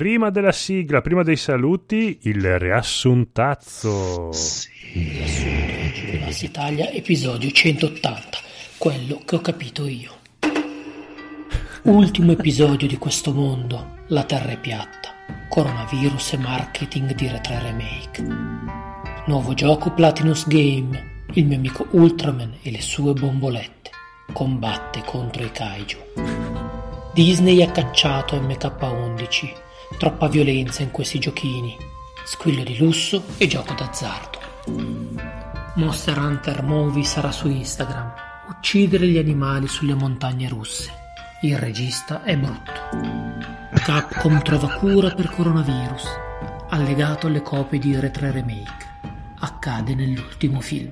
prima della sigla, prima dei saluti, il riassuntazzo. Sì. Riassunto Italia, episodio 180, quello che ho capito io. Ultimo episodio di questo mondo, la Terra è piatta, coronavirus e marketing di Retre Remake. Nuovo gioco Platinus Game, il mio amico Ultraman e le sue bombolette, combatte contro i kaiju. Disney ha cacciato MK11, troppa violenza in questi giochini, squillo di lusso e gioco d'azzardo. Monster Hunter Movie sarà su Instagram, uccidere gli animali sulle montagne russe. Il regista è brutto. Capcom trova cura per coronavirus, allegato alle copie di Retre Remake. Accade nell'ultimo film.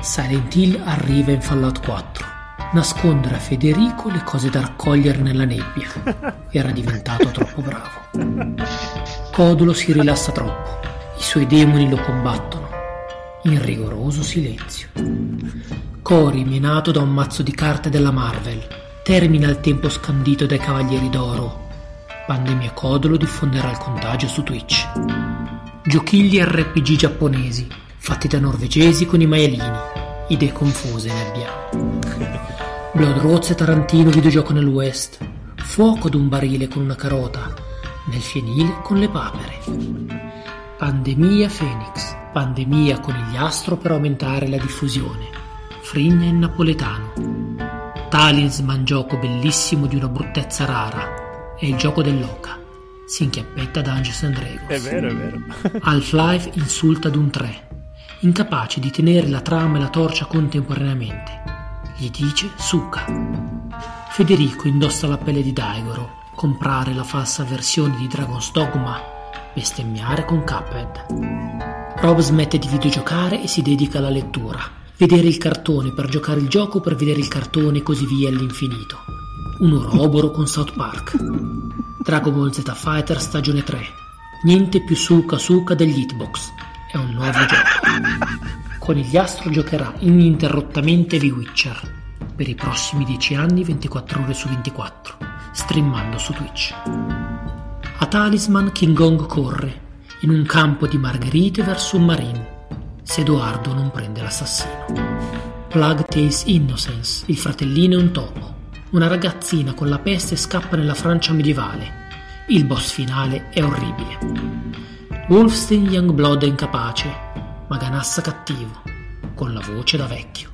Silent Hill arriva in Fallout 4. Nascondere a Federico le cose da raccogliere nella nebbia. Era diventato troppo bravo. Codulo si rilassa troppo. I suoi demoni lo combattono. In rigoroso silenzio. Cory, minato da un mazzo di carte della Marvel, termina il tempo scandito dai Cavalieri d'Oro. Pandemia Codolo diffonderà il contagio su Twitch. Giochigli RPG giapponesi, fatti da norvegesi con i maialini. Idee confuse ne abbiamo. Blood Rozze Tarantino videogioco nel West. Fuoco d'un barile con una carota. Nel fienile con le papere. Pandemia Phoenix. Pandemia conigliastro per aumentare la diffusione. Frigna in napoletano. Talisman gioco bellissimo di una bruttezza rara. È il gioco dell'oca. Si inchiappetta Dungeons and Dragons. È vero, è vero. Half-Life insulta ad un 3. Incapace di tenere la trama e la torcia contemporaneamente. Gli dice Suka. Federico indossa la pelle di Daigoro. Comprare la falsa versione di Dragon's Dogma. Bestemmiare con Cuphead. Rob smette di videogiocare e si dedica alla lettura. Vedere il cartone per giocare il gioco per vedere il cartone e così via all'infinito. Un oroboro con South Park. Dragon Ball Z Fighter stagione 3. Niente più suca suca degli hitbox. È un nuovo gioco. Conigliastro giocherà ininterrottamente The Witcher per i prossimi 10 anni 24 ore su 24, streamando su Twitch. A Talisman King Kong corre in un campo di margherite verso un marine se Edoardo non prende l'assassino. Plug Tales Innocence, il fratellino è un topo. Una ragazzina con la peste scappa nella Francia medievale. Il boss finale è orribile. Wolfstein Youngblood è incapace, ma Ganassa cattivo, con la voce da vecchio.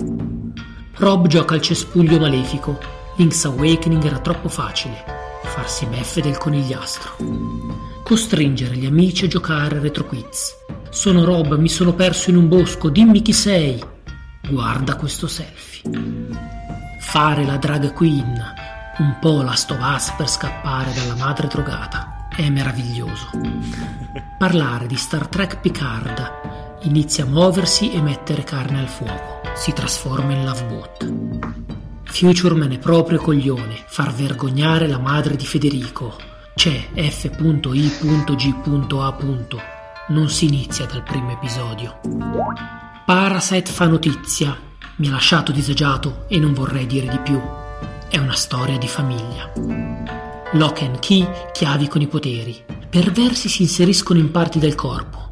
Rob gioca al cespuglio malefico. Link's Awakening era troppo facile. Farsi beffe del conigliastro. Costringere gli amici a giocare a retroquiz. Sono Rob, mi sono perso in un bosco, dimmi chi sei. Guarda questo selfie. Fare la drag queen, un po' la stovaz per scappare dalla madre drogata. È meraviglioso. Parlare di Star Trek Picard. Inizia a muoversi e mettere carne al fuoco. Si trasforma in Lovebot. Futureman è proprio coglione. Far vergognare la madre di Federico. C'è F.I.G.A. Non si inizia dal primo episodio. Parasite fa notizia. Mi ha lasciato disagiato e non vorrei dire di più. È una storia di famiglia. Lock and key, chiavi con i poteri. Perversi si inseriscono in parti del corpo.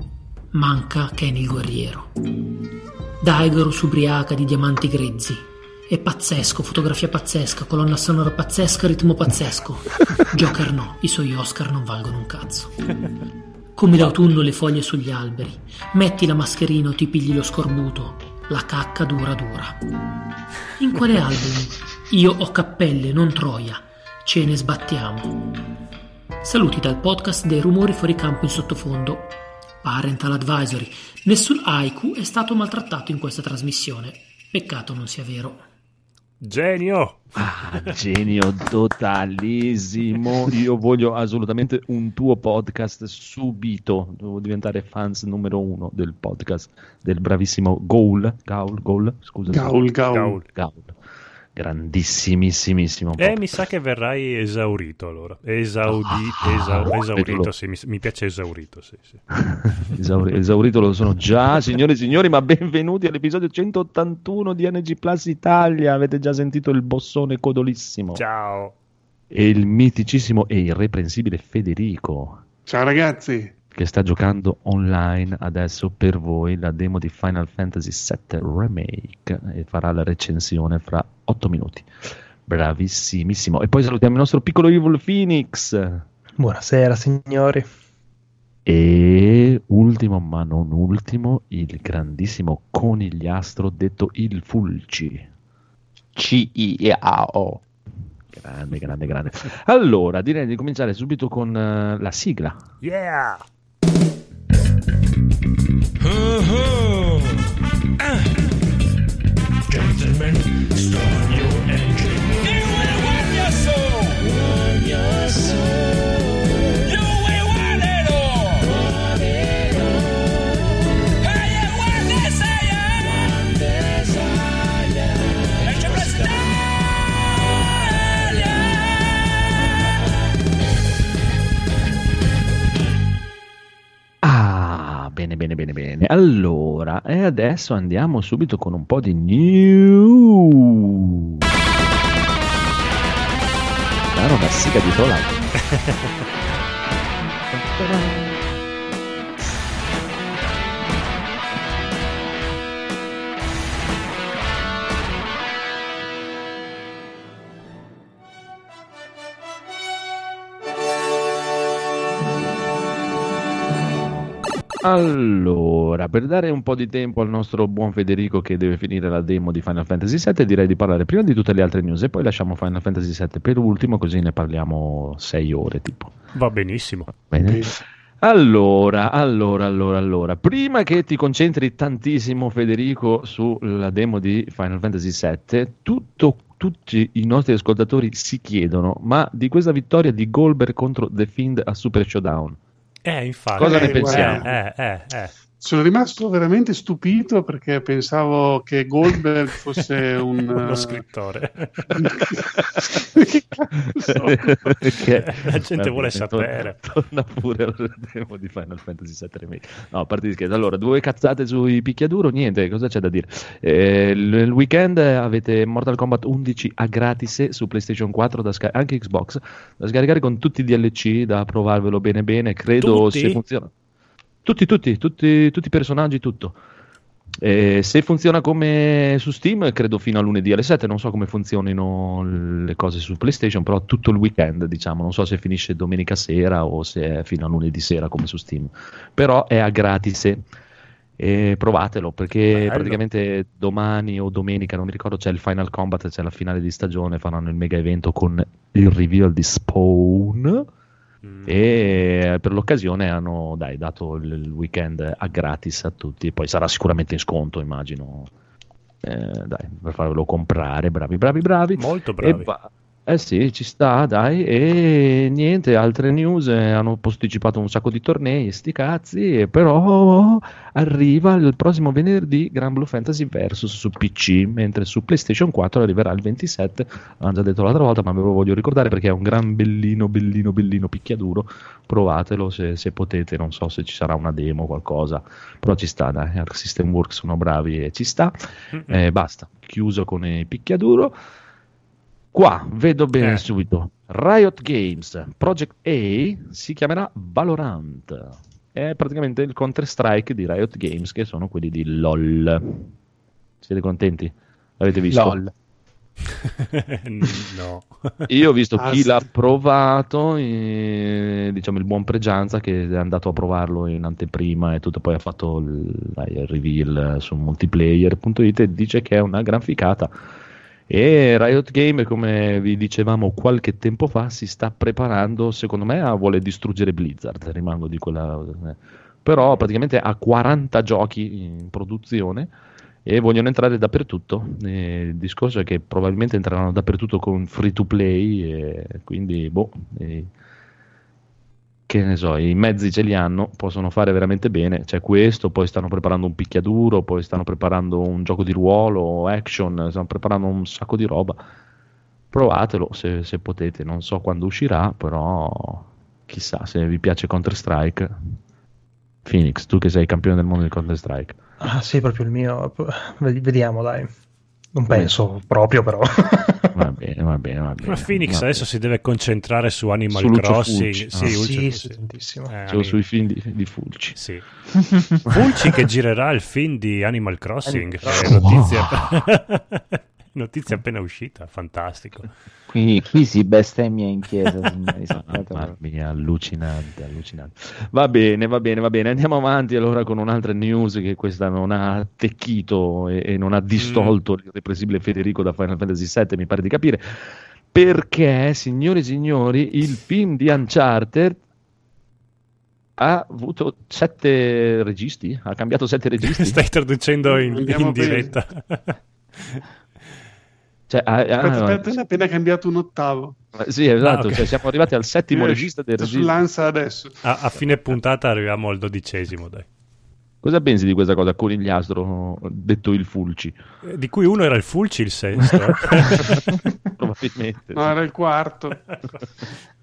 Manca Ken il guerriero. Daigoro s'ubriaca di diamanti grezzi. È pazzesco, fotografia pazzesca, colonna sonora pazzesca, ritmo pazzesco. Joker no, i suoi Oscar non valgono un cazzo. Come d'autunno le foglie sugli alberi. Metti la mascherina o ti pigli lo scorbuto. La cacca dura dura. In quale album? Io ho cappelle, non troia. Ce ne sbattiamo. Saluti dal podcast dei rumori fuori campo in sottofondo. Parental Advisory. Nessun haiku è stato maltrattato in questa trasmissione. Peccato non sia vero. Genio! Ah, genio totalissimo. Io voglio assolutamente un tuo podcast subito. Devo diventare fans numero uno del podcast del bravissimo Goul. Gaul, Goul, scusa. Gaul, Gaul. Gaul. Gaul. Grandissimissimo. Eh, mi sa che verrai esaurito allora. Esaudi, Ah, esau- esaurito, vedo- sì, mi, mi piace esaurito, sì, sì. Esauri- esaurito lo sono già, signore e signori, ma benvenuti all'episodio 181 di NG Plus Italia. Avete già sentito il bossone codolissimo. Ciao! e il miticissimo e irreprensibile Federico. Ciao ragazzi. Che sta giocando online adesso per voi la demo di Final Fantasy VII Remake e farà la recensione fra 8 minuti. Bravissimissimo. E poi salutiamo il nostro piccolo Evil Phoenix. Buonasera signori. E ultimo ma non ultimo, il grandissimo conigliastro detto il Fulci. C-I-A-O. Grande, grande, grande. Allora, direi di cominciare subito con uh, la sigla. Yeah! Uh-huh. Uh. Gentlemen, bene, bene, bene, bene. Allora, e adesso andiamo subito con un po' di news. Era una di Trollai. Allora, per dare un po' di tempo al nostro buon Federico che deve finire la demo di Final Fantasy VII, direi di parlare prima di tutte le altre news e poi lasciamo Final Fantasy VII per ultimo, così ne parliamo sei ore tipo. Va benissimo. Bene. Allora, allora, allora, allora, prima che ti concentri tantissimo Federico sulla demo di Final Fantasy VII, tutto, tutti i nostri ascoltatori si chiedono, ma di questa vittoria di Goldberg contro The Fiend a Super Showdown, Eh, infatti. Cosa ne Eh, pensiamo? Eh, eh, eh. Sono rimasto veramente stupito perché pensavo che Goldberg fosse un... Uno eh, scrittore. che cazzo? Perché- La gente vuole sapere. Torna, pure al demo di Final Fantasy VII Remake. No, a parte di scherzo. Allora, due cazzate sui picchiaduro, niente, cosa c'è da dire? Eh, il, il weekend avete Mortal Kombat 11 a gratis su PlayStation 4, da sca- anche Xbox, da scaricare con tutti i DLC, da provarvelo bene bene, credo Tutti? se funziona. Tutti, tutti, tutti, tutti i personaggi, tutto. Eh, se funziona come su Steam, credo fino a lunedì alle 7. Non so come funzionino le cose su PlayStation, però tutto il weekend, diciamo. Non so se finisce domenica sera o se è fino a lunedì sera come su Steam. Però è a gratis. E provatelo perché Bello. praticamente domani o domenica, non mi ricordo, c'è il Final Combat, c'è la finale di stagione. Faranno il mega evento con il reveal di Spawn. Mm. E per l'occasione hanno dai, dato il weekend a gratis a tutti. Poi sarà sicuramente in sconto, immagino. Eh, dai, per farvelo comprare. Bravi, bravi, bravi. Molto E bravi. va- eh sì, ci sta, dai. E niente, altre news. eh, hanno posticipato un sacco di tornei, sti cazzi. però arriva il prossimo venerdì Gran Blue Fantasy Versus su PC, mentre su PlayStation 4 arriverà il 27. L'hanno già detto l'altra volta, ma ve lo voglio ricordare perché è un gran bellino, bellino, bellino picchiaduro. Provatelo se, se potete. Non so se ci sarà una demo o qualcosa, però ci sta, dai. Arc System Works sono bravi e ci sta. Eh, basta, chiuso con il picchiaduro. Qua vedo bene Eh. subito. Riot Games Project A si chiamerà Valorant. È praticamente il Counter Strike di Riot Games, che sono quelli di LOL. Siete contenti? L'avete visto? LOL. no. Io ho visto chi l'ha provato, eh, diciamo il buon Pregianza che è andato a provarlo in anteprima e tutto, poi ha fatto il, il reveal su multiplayer.it e dice che è una gran ficata. E Riot Game, come vi dicevamo qualche tempo fa, si sta preparando, secondo me, a vuole distruggere Blizzard, rimango di quella... Però praticamente ha 40 giochi in produzione e vogliono entrare dappertutto. E il discorso è che probabilmente entreranno dappertutto con free to play, quindi boh, e- che ne so, i mezzi ce li hanno, possono fare veramente bene. C'è questo, poi stanno preparando un picchiaduro, poi stanno preparando un gioco di ruolo, action, stanno preparando un sacco di roba. Provatelo se, se potete, non so quando uscirà, però chissà se vi piace Counter Strike. Phoenix, tu che sei campione del mondo di Counter Strike. Ah, sì, proprio il mio. Vedi- Vediamo, dai. Non penso proprio, però. Va bene, va bene, va bene. Ma Phoenix va adesso si deve concentrare su Animal Su Crossing. Fulci. Sì, Ah. Sì, sì, tantissimo. Eh, Solo sui film di, di Fulci. Sì. Fulci che girerà il film di Animal Crossing. Animal che è notizia... appena uscita, fantastico. Qui, qui si bestemmia in chiesa, signori. Mamma mia, allucinante, allucinante. Va bene, va bene, va bene. Andiamo avanti allora con un'altra news che questa non ha attecchito e, e non ha distolto l'irreprensibile Federico da Final Fantasy VII, mi pare di capire. Perché, signori e signori, il film di Uncharted ha avuto sette registi? Ha cambiato sette registi? Stai traducendo in, in diretta. Cioè, ah, ah, Aspetta, aspetta, ne ha appena cambiato un ottavo. Sì, esatto, Ah, ok. cioè, siamo arrivati al settimo Eh, regista del regista. Sull'Ansa adesso. a, a fine puntata arriviamo al dodicesimo, dai. Cosa pensi di questa cosa? Conigliastro, detto il Fulci. Eh, Di cui uno era il Fulci, il sesto. Probabilmente. No, sì. era il quarto.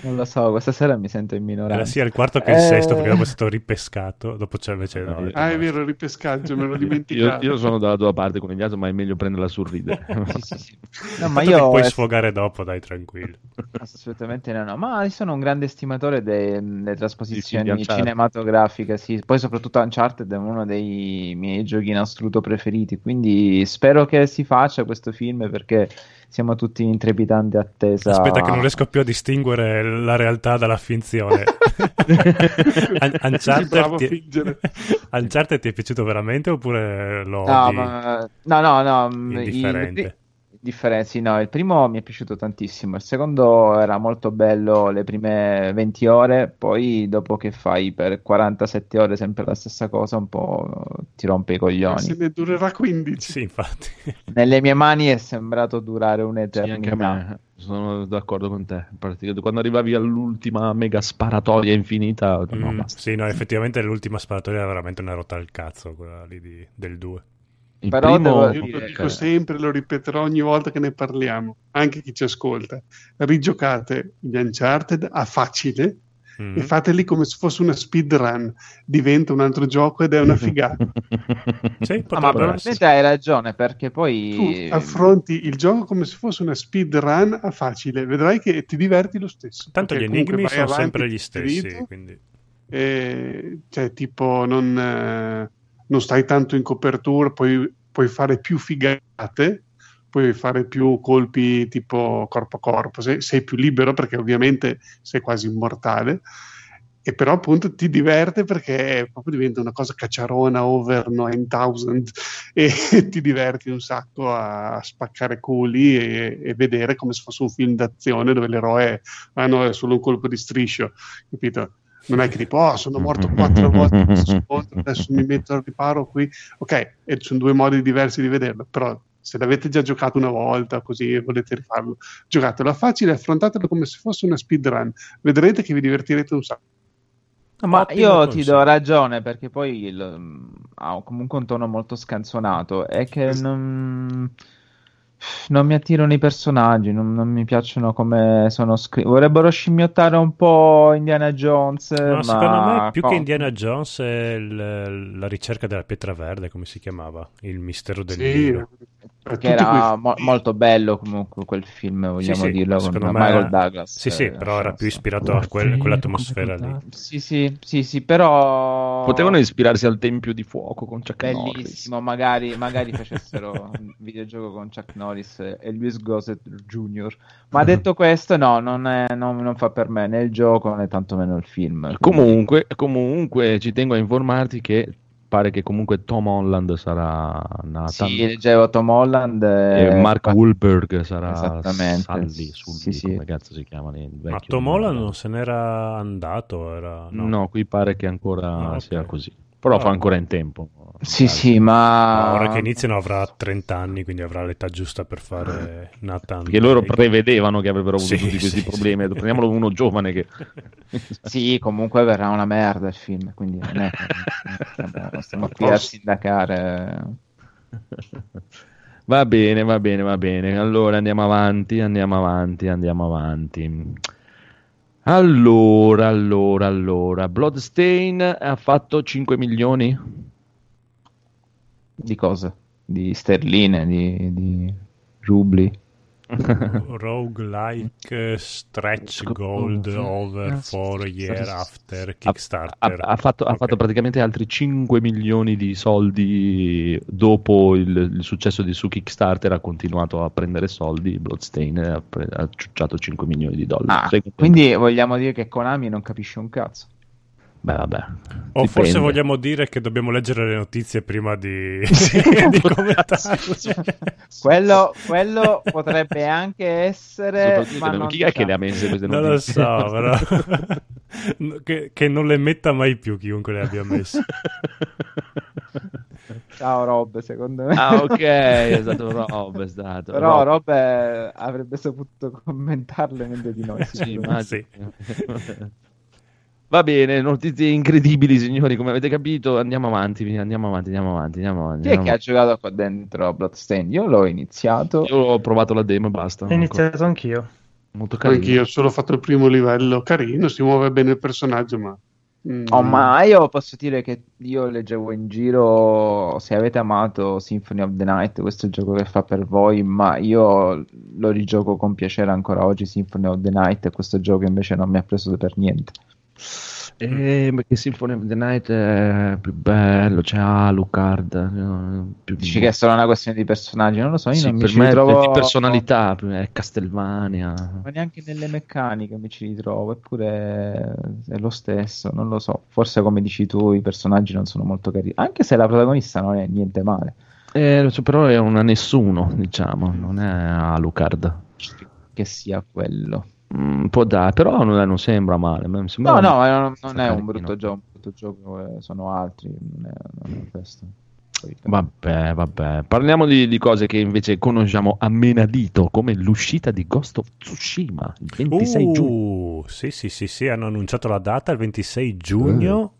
Non lo so, questa sera mi sento in minoranza. Era sia il quarto che il Eh. sesto, perché dopo è stato ripescato. Dopo c'è invece. No, no, Ah, è vero, il ripescaggio, me l'ho Io, dimenticato. io sono dalla tua parte Conigliastro, ma è meglio prenderla a sorridere. Sì, sì, sì. No, ma Tanto ti io puoi eh, sfogare dopo, dai, tranquillo. assolutamente no, no. Ma io sono un grande estimatore delle, trasposizioni cinematografiche, sì. Poi soprattutto Uncharted è uno dei miei giochi in assoluto preferiti, quindi spero che si faccia questo film perché siamo tutti in trepidante attesa. Aspetta, che non riesco più a distinguere la realtà dalla finzione. Uncharted, ti... Uncharted ti è piaciuto veramente oppure lo No, ma- no, no, no, mm, il- Differenzi, no, il primo mi è piaciuto tantissimo, il secondo era molto bello le prime 20 ore, poi dopo che fai per 47 ore sempre la stessa cosa un po' ti rompe i Se coglioni. ne durerà 15. Sì, infatti. Nelle mie mani è sembrato durare Sì, un'eternità. me, sono d'accordo con te. Quando arrivavi all'ultima mega sparatoria infinita, no, Mm, sì, no, effettivamente l'ultima sparatoria era veramente una rotta al cazzo, quella lì di- del 2. Il Però primo, devo Io dire lo dico sempre, lo ripeterò ogni volta che ne parliamo, anche chi ci ascolta. Rigiocate gli Uncharted a facile Mm. e fateli come se fosse una speedrun. Diventa un altro gioco ed è una figata. Sì, Ah, ma probabilmente hai ragione perché Tu poi affronti il gioco come se fosse una speedrun a facile, vedrai che ti diverti lo stesso. Tanto gli enigmi sono avanti sempre gli stessi, quindi... e, cioè, tipo, non, eh, non stai tanto in copertura, puoi, puoi fare più figate, puoi fare più colpi tipo corpo a corpo, sei, sei più libero perché ovviamente sei quasi immortale. E però appunto ti diverte perché proprio diventa una cosa cacciarona over 9000 e ti diverti un sacco a spaccare culi e, e vedere come se fosse un film d'azione dove l'eroe ah no, è solo un colpo di striscio, capito? Non è che tipo, oh, sono morto quattro volte in questo scontro, adesso mi metto al riparo qui. Ok, e sono due modi diversi di vederlo, però se l'avete già giocato una volta così e volete rifarlo, giocatelo a facile, affrontatelo come se fosse una speedrun, vedrete che vi divertirete un sacco. Ma Ottimo io ti consiglio. do ragione perché poi il- mm, ha comunque un tono molto scanzonato. È che non, non mi attirano i personaggi, non, non mi piacciono come sono scritti. Vorrebbero scimmiottare un po' Indiana Jones, No, ma secondo me più che Indiana Jones è il- la ricerca della pietra verde, come si chiamava? Il mistero del Sì, Nilo. per Che tutti era quei- mo- molto bello comunque quel film, vogliamo sì, dirlo, con secondo me- Michael Douglas. Sì, sì, eh, però era più ispirato a quel- quell'atmosfera lì. Sì, sì, sì, sì, però... Potevano ispirarsi al Tempio di Fuoco con Chuck Norris. Bellissimo, magari, magari facessero un videogioco con Chuck Norris e Luis Gossett Jr. Ma detto questo, no, non, è- non- non fa per me né il gioco né tantomeno il film. Comunque, comunque, ci tengo a informarti che pare che comunque Tom Holland sarà Nathan Sì, leggevo Tom Holland e e Mark Wahlberg sarà Esattamente. Salvi, Sully, Sì, sì. come cazzo si chiamano il Ma Tom Holland non se n'era andato, era... no. no. qui pare che ancora Ah, ok. sia così però Ah, fa ancora in tempo Sì, sì, ma... Ma ora che iniziano avrà 30 anni, quindi avrà l'età giusta per fare Nathan. perché loro prevedevano che avrebbero avuto Sì, tutti questi sì, problemi sì. prendiamolo uno giovane che Sì, comunque verrà una merda il film, quindi non, è- stiamo qui a sindacare. Va bene, va bene, va bene. Allora andiamo avanti, andiamo avanti, andiamo avanti. Allora, allora, allora. Bloodstain ha fatto 5 milioni Di cosa? di sterline, di, di rubli. Roguelike stretch gold over four year after Ha, Kickstarter. ha- ha fatto, ha Ok. fatto praticamente altri 5 milioni di soldi dopo il, il successo di su Kickstarter. Ha continuato a prendere soldi. Bloodstain ha, pre- ha ciucciato 5 milioni di dollari. Ah, quindi vogliamo dire che Konami non capisce un cazzo. Beh, vabbè. O forse Dipende. vogliamo dire che dobbiamo leggere le notizie prima di, di commentarle. Quello, quello potrebbe anche essere, ma non chi è che le ha messe queste Non lo notizie? so, però. che, che non le metta mai più chiunque le abbia messe. Ciao Rob, secondo me. ah, ok, è stato Rob. È stato Però Rob. Rob eh, avrebbe saputo commentarle meglio di noi. Sì, sicuramente. immagino. Va bene, notizie incredibili, signori. Come avete capito, andiamo avanti. Andiamo avanti, andiamo avanti. Andiamo avanti Chi è che ha giocato qua dentro Bloodstain? Io l'ho iniziato. Io ho provato la demo e basta. Ho iniziato anch'io. Molto carino. Anch'io ho solo fatto il primo livello, carino, si muove bene il personaggio, ma... mm, Oh, ma io posso dire che io leggevo in giro se avete amato Symphony of the Night, questo è il gioco che fa per voi, ma io lo rigioco con piacere ancora oggi Symphony of the Night e questo gioco invece non mi ha preso per niente. Eh, perché Symphony of the Night è più bello, c'è Alucard. eh, Più... Dici che è solo una questione di personaggi, non lo so, io Sì, non mi per ci me è ritrovo di personalità, è Castelvania. Ma neanche nelle meccaniche mi ci ritrovo, eppure è lo stesso, non lo so. Forse come dici tu i personaggi non sono molto carini, anche se la protagonista non è niente male. Eh, però è una nessuno, diciamo, non è Alucard. Che sia quello. Mm, può dare, però non, non sembra male. mi No, sembra- no, eh, non, non è un brutto gioco, un brutto gioco eh, sono altri, non è, non è questo. Però- Vabbè, vabbè. Parliamo di, di cose che invece conosciamo a menadito, come l'uscita di Ghost of Tsushima il 26 giugno. Uh, sì, sì, sì, sì, hanno annunciato la data il 26 giugno.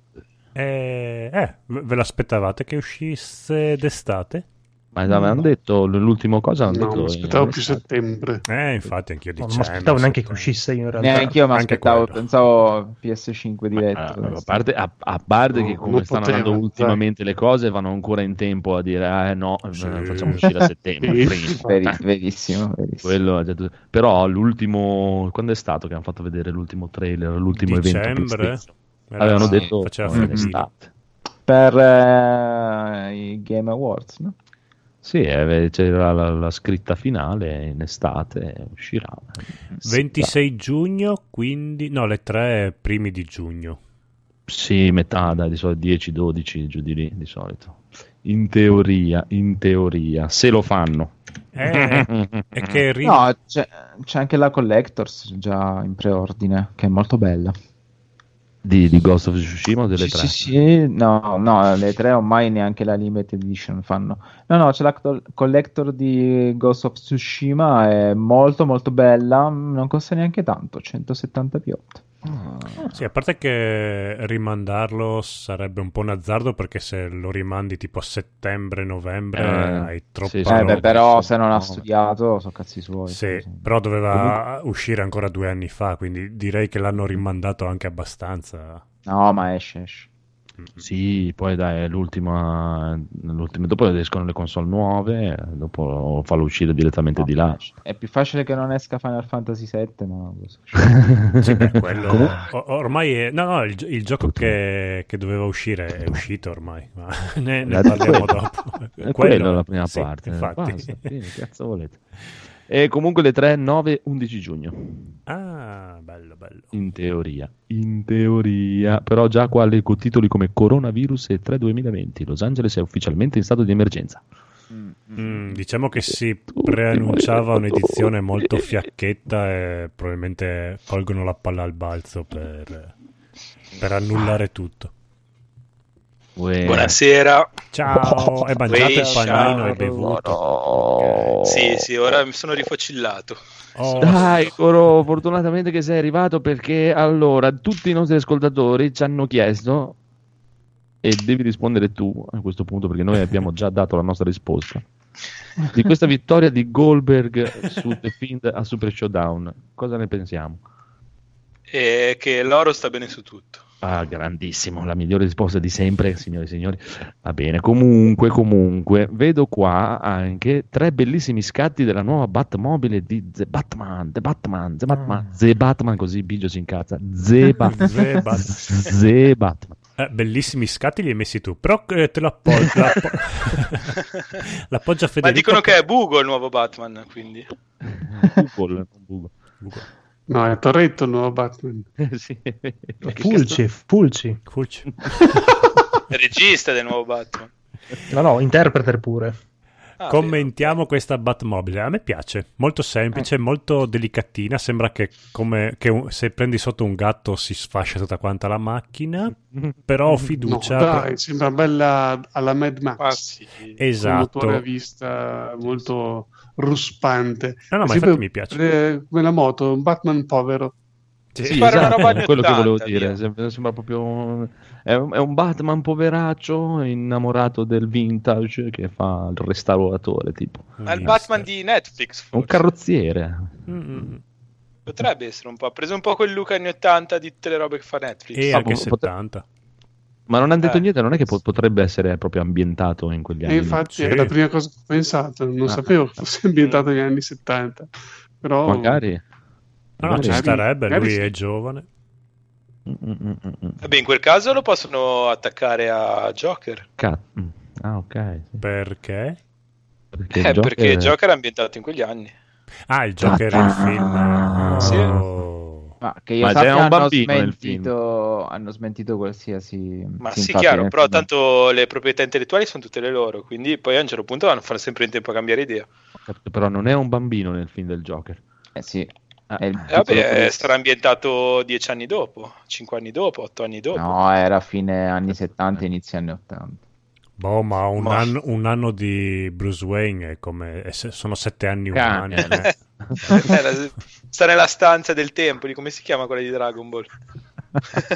Eh, eh, ve ve l'aspettavate che uscisse d'estate? Ma avevano detto l'ultima cosa? No, detto mi aspettavo più settembre. Eh, infatti anch'io No, non dicembre. mi aspettavo neanche che uscisse io in realtà. Neanche io mi anche aspettavo, pensavo PS5 diretto. Ah, questo. a parte, a- a parte che No, come non stanno poteva, andando dai. ultimamente le cose vanno ancora in tempo a dire eh no, eh, Sì. facciamo uscire a settembre verissimo, verissimo. Quello è detto- però l'ultimo quando è stato che hanno fatto vedere l'ultimo trailer l'ultimo evento Dicembre? Era- avevano sì, detto faceva estate. Per eh, i Game Awards, no? Sì eh, c'era la, la scritta finale in estate uscirà 26 giugno, quindi... No, le tre primi di giugno. sì metà dai di solito 10 12 giù di lì di solito in teoria in teoria se lo fanno Eh, e che ri- No, c'è, c'è anche la Collectors già in preordine, che è molto bella. Di, di Ghost of Tsushima o delle sì, tre? sì, sì, no, no, le tre ormai neanche la limited edition fanno. No, no, c'è la col- collector di Ghost of Tsushima, è molto molto bella, non costa neanche tanto, 170 piot. Sì, a parte che rimandarlo sarebbe un po' un azzardo perché se lo rimandi tipo a settembre-novembre Eh, hai troppo... sì, beh, però se non no. ha studiato, sono cazzi suoi. Sì, Sì. però doveva uscire ancora due anni fa, quindi direi che l'hanno rimandato anche abbastanza. No, ma esce, esce. Sì, poi dai, è l'ultima, l'ultima- dopo escono le console nuove, dopo fallo uscire direttamente No, di là. È più facile che non esca Final Fantasy VII, ma... Sì, beh, quello Comunque- o- ormai è... No, no, il, gi- il gioco che, che doveva uscire è uscito ormai, ma ne, ne parliamo quello. dopo. È quello la prima sì, parte. infatti. Basta, fine, che cazzo volete? E comunque le 3, 9, 11 giugno. Ah, bello, bello. In teoria, in teoria, però già qua leggo titoli come Coronavirus e 3 2020. Los Angeles è ufficialmente in stato di emergenza. Mm, diciamo che si preannunciava un'edizione molto fiacchetta e probabilmente colgono la palla al balzo per, per annullare tutto. Uè. Buonasera. Ciao, e mangiate il Uè, panino ciao. e bevuto. No. Sì, sì, ora mi sono rifocillato. Oh, Dai, Coro, fortunatamente che sei arrivato perché allora tutti i nostri ascoltatori ci hanno chiesto e devi rispondere tu a questo punto perché noi abbiamo già dato la nostra risposta di questa vittoria di Goldberg su The Fiend a Super Showdown. Cosa ne pensiamo? E che l'oro sta bene su tutto. Ah, grandissimo, la migliore risposta di sempre, signori e signori. Va bene, comunque, comunque, vedo qua anche tre bellissimi scatti della nuova Batmobile di The Batman, The Batman, The Batman, The Batman, così Biggio si incazza. The Batman. The Bat- The Batman. Eh, bellissimi scatti li hai messi tu, però eh, te lo appoggio. l'appo- L'appoggia Ma Federico. dicono che è Bugo il nuovo Batman, quindi. Google, non Google. No, è Torretto il nuovo Batman. Sì. Che Fulci, Fulci. Fulci. Regista del nuovo Batman. No, no, interpreter pure. Ah, Commentiamo questa Batmobile. A me piace, molto semplice, Eh. molto delicatina. Sembra che, come, che un- se prendi sotto un gatto si sfascia tutta quanta la macchina. Però ho No, fiducia. dai, sembra bella alla Mad Max. Ah, sì. Esatto. motore a vista molto ruspante. No, no, ma Sempre, infatti mi piace. eh, come la moto, un Batman povero. Sì, Sì, esatto, è quello che 80, volevo dire. via. Sembra, sembra proprio. È un, è un Batman poveraccio innamorato del vintage che fa il restauratore. Tipo Ma il Batman di Netflix, un forse. carrozziere. Mm, Potrebbe essere un po'. Ha preso un po' quel look anni 80 di tutte le robe che fa Netflix. E Ah, anche po- potre- 70. Ma non hanno detto Eh, niente, non è che po- potrebbe essere proprio ambientato in quegli anni. E infatti Sì. è la prima cosa che ho pensato, non Ah. sapevo che fosse ambientato negli anni 70. Però Magari. No, no, ci Magari- starebbe, magari lui sì. è giovane. Vabbè, in quel caso lo possono attaccare a Joker. Ca- mm. Ah, ok. sì. Perché? Perché, Eh, il perché Joker- Joker è ambientato in quegli anni. Ah, il Joker il film. Sì. Ma che io Ma sappia un hanno bambino nel smentito, hanno smentito qualsiasi Ma sì, chiaro, nel però film. tanto le proprietà intellettuali sono tutte le loro, quindi poi a un certo punto vanno a fare sempre in tempo a cambiare idea. Capito, Però non è un bambino nel film del Joker. Eh sì, Ah. è il vabbè, eh, quello- sarà ambientato dieci anni dopo, cinque anni dopo, otto anni dopo. No, era fine anni 70, inizio anni 80. Boh, ma un, Ma- Anno, un anno di Bruce Wayne è come è se- sono sette anni umani. Cane. eh. Era- Sta nella stanza del tempo, di come si chiama quella di Dragon Ball?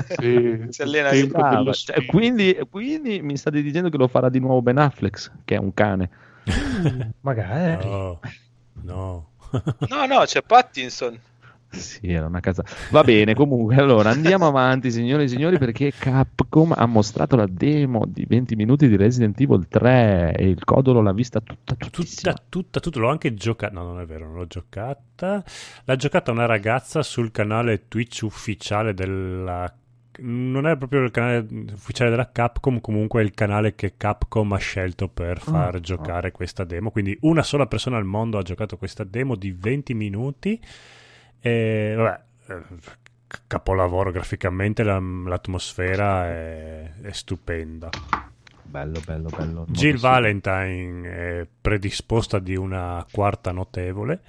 sì, Si allena il tempo Ah, cioè, quindi, quindi mi state dicendo che lo farà di nuovo Ben Affleck, che è un cane. Magari. No, no. No, no, c'è Pattinson. Sì, era una casa. Va bene, comunque, allora andiamo avanti, signore e signori, perché Capcom ha mostrato la demo di 20 minuti di Resident Evil 3 e il codolo l'ha vista tutta. Tutta, tutta, tutta, l'ho anche giocata. No, non è vero, non l'ho giocata. L'ha giocata una ragazza sul canale Twitch ufficiale della. Non è proprio il canale ufficiale della Capcom, comunque è il canale che Capcom ha scelto per far Ah, giocare questa demo. Quindi una sola persona al mondo ha giocato questa demo di 20 minuti. E vabbè, eh, capolavoro graficamente, la- l'atmosfera è, è stupenda. Bello, bello, bello. Jill Valentine è predisposta di una quarta notevole.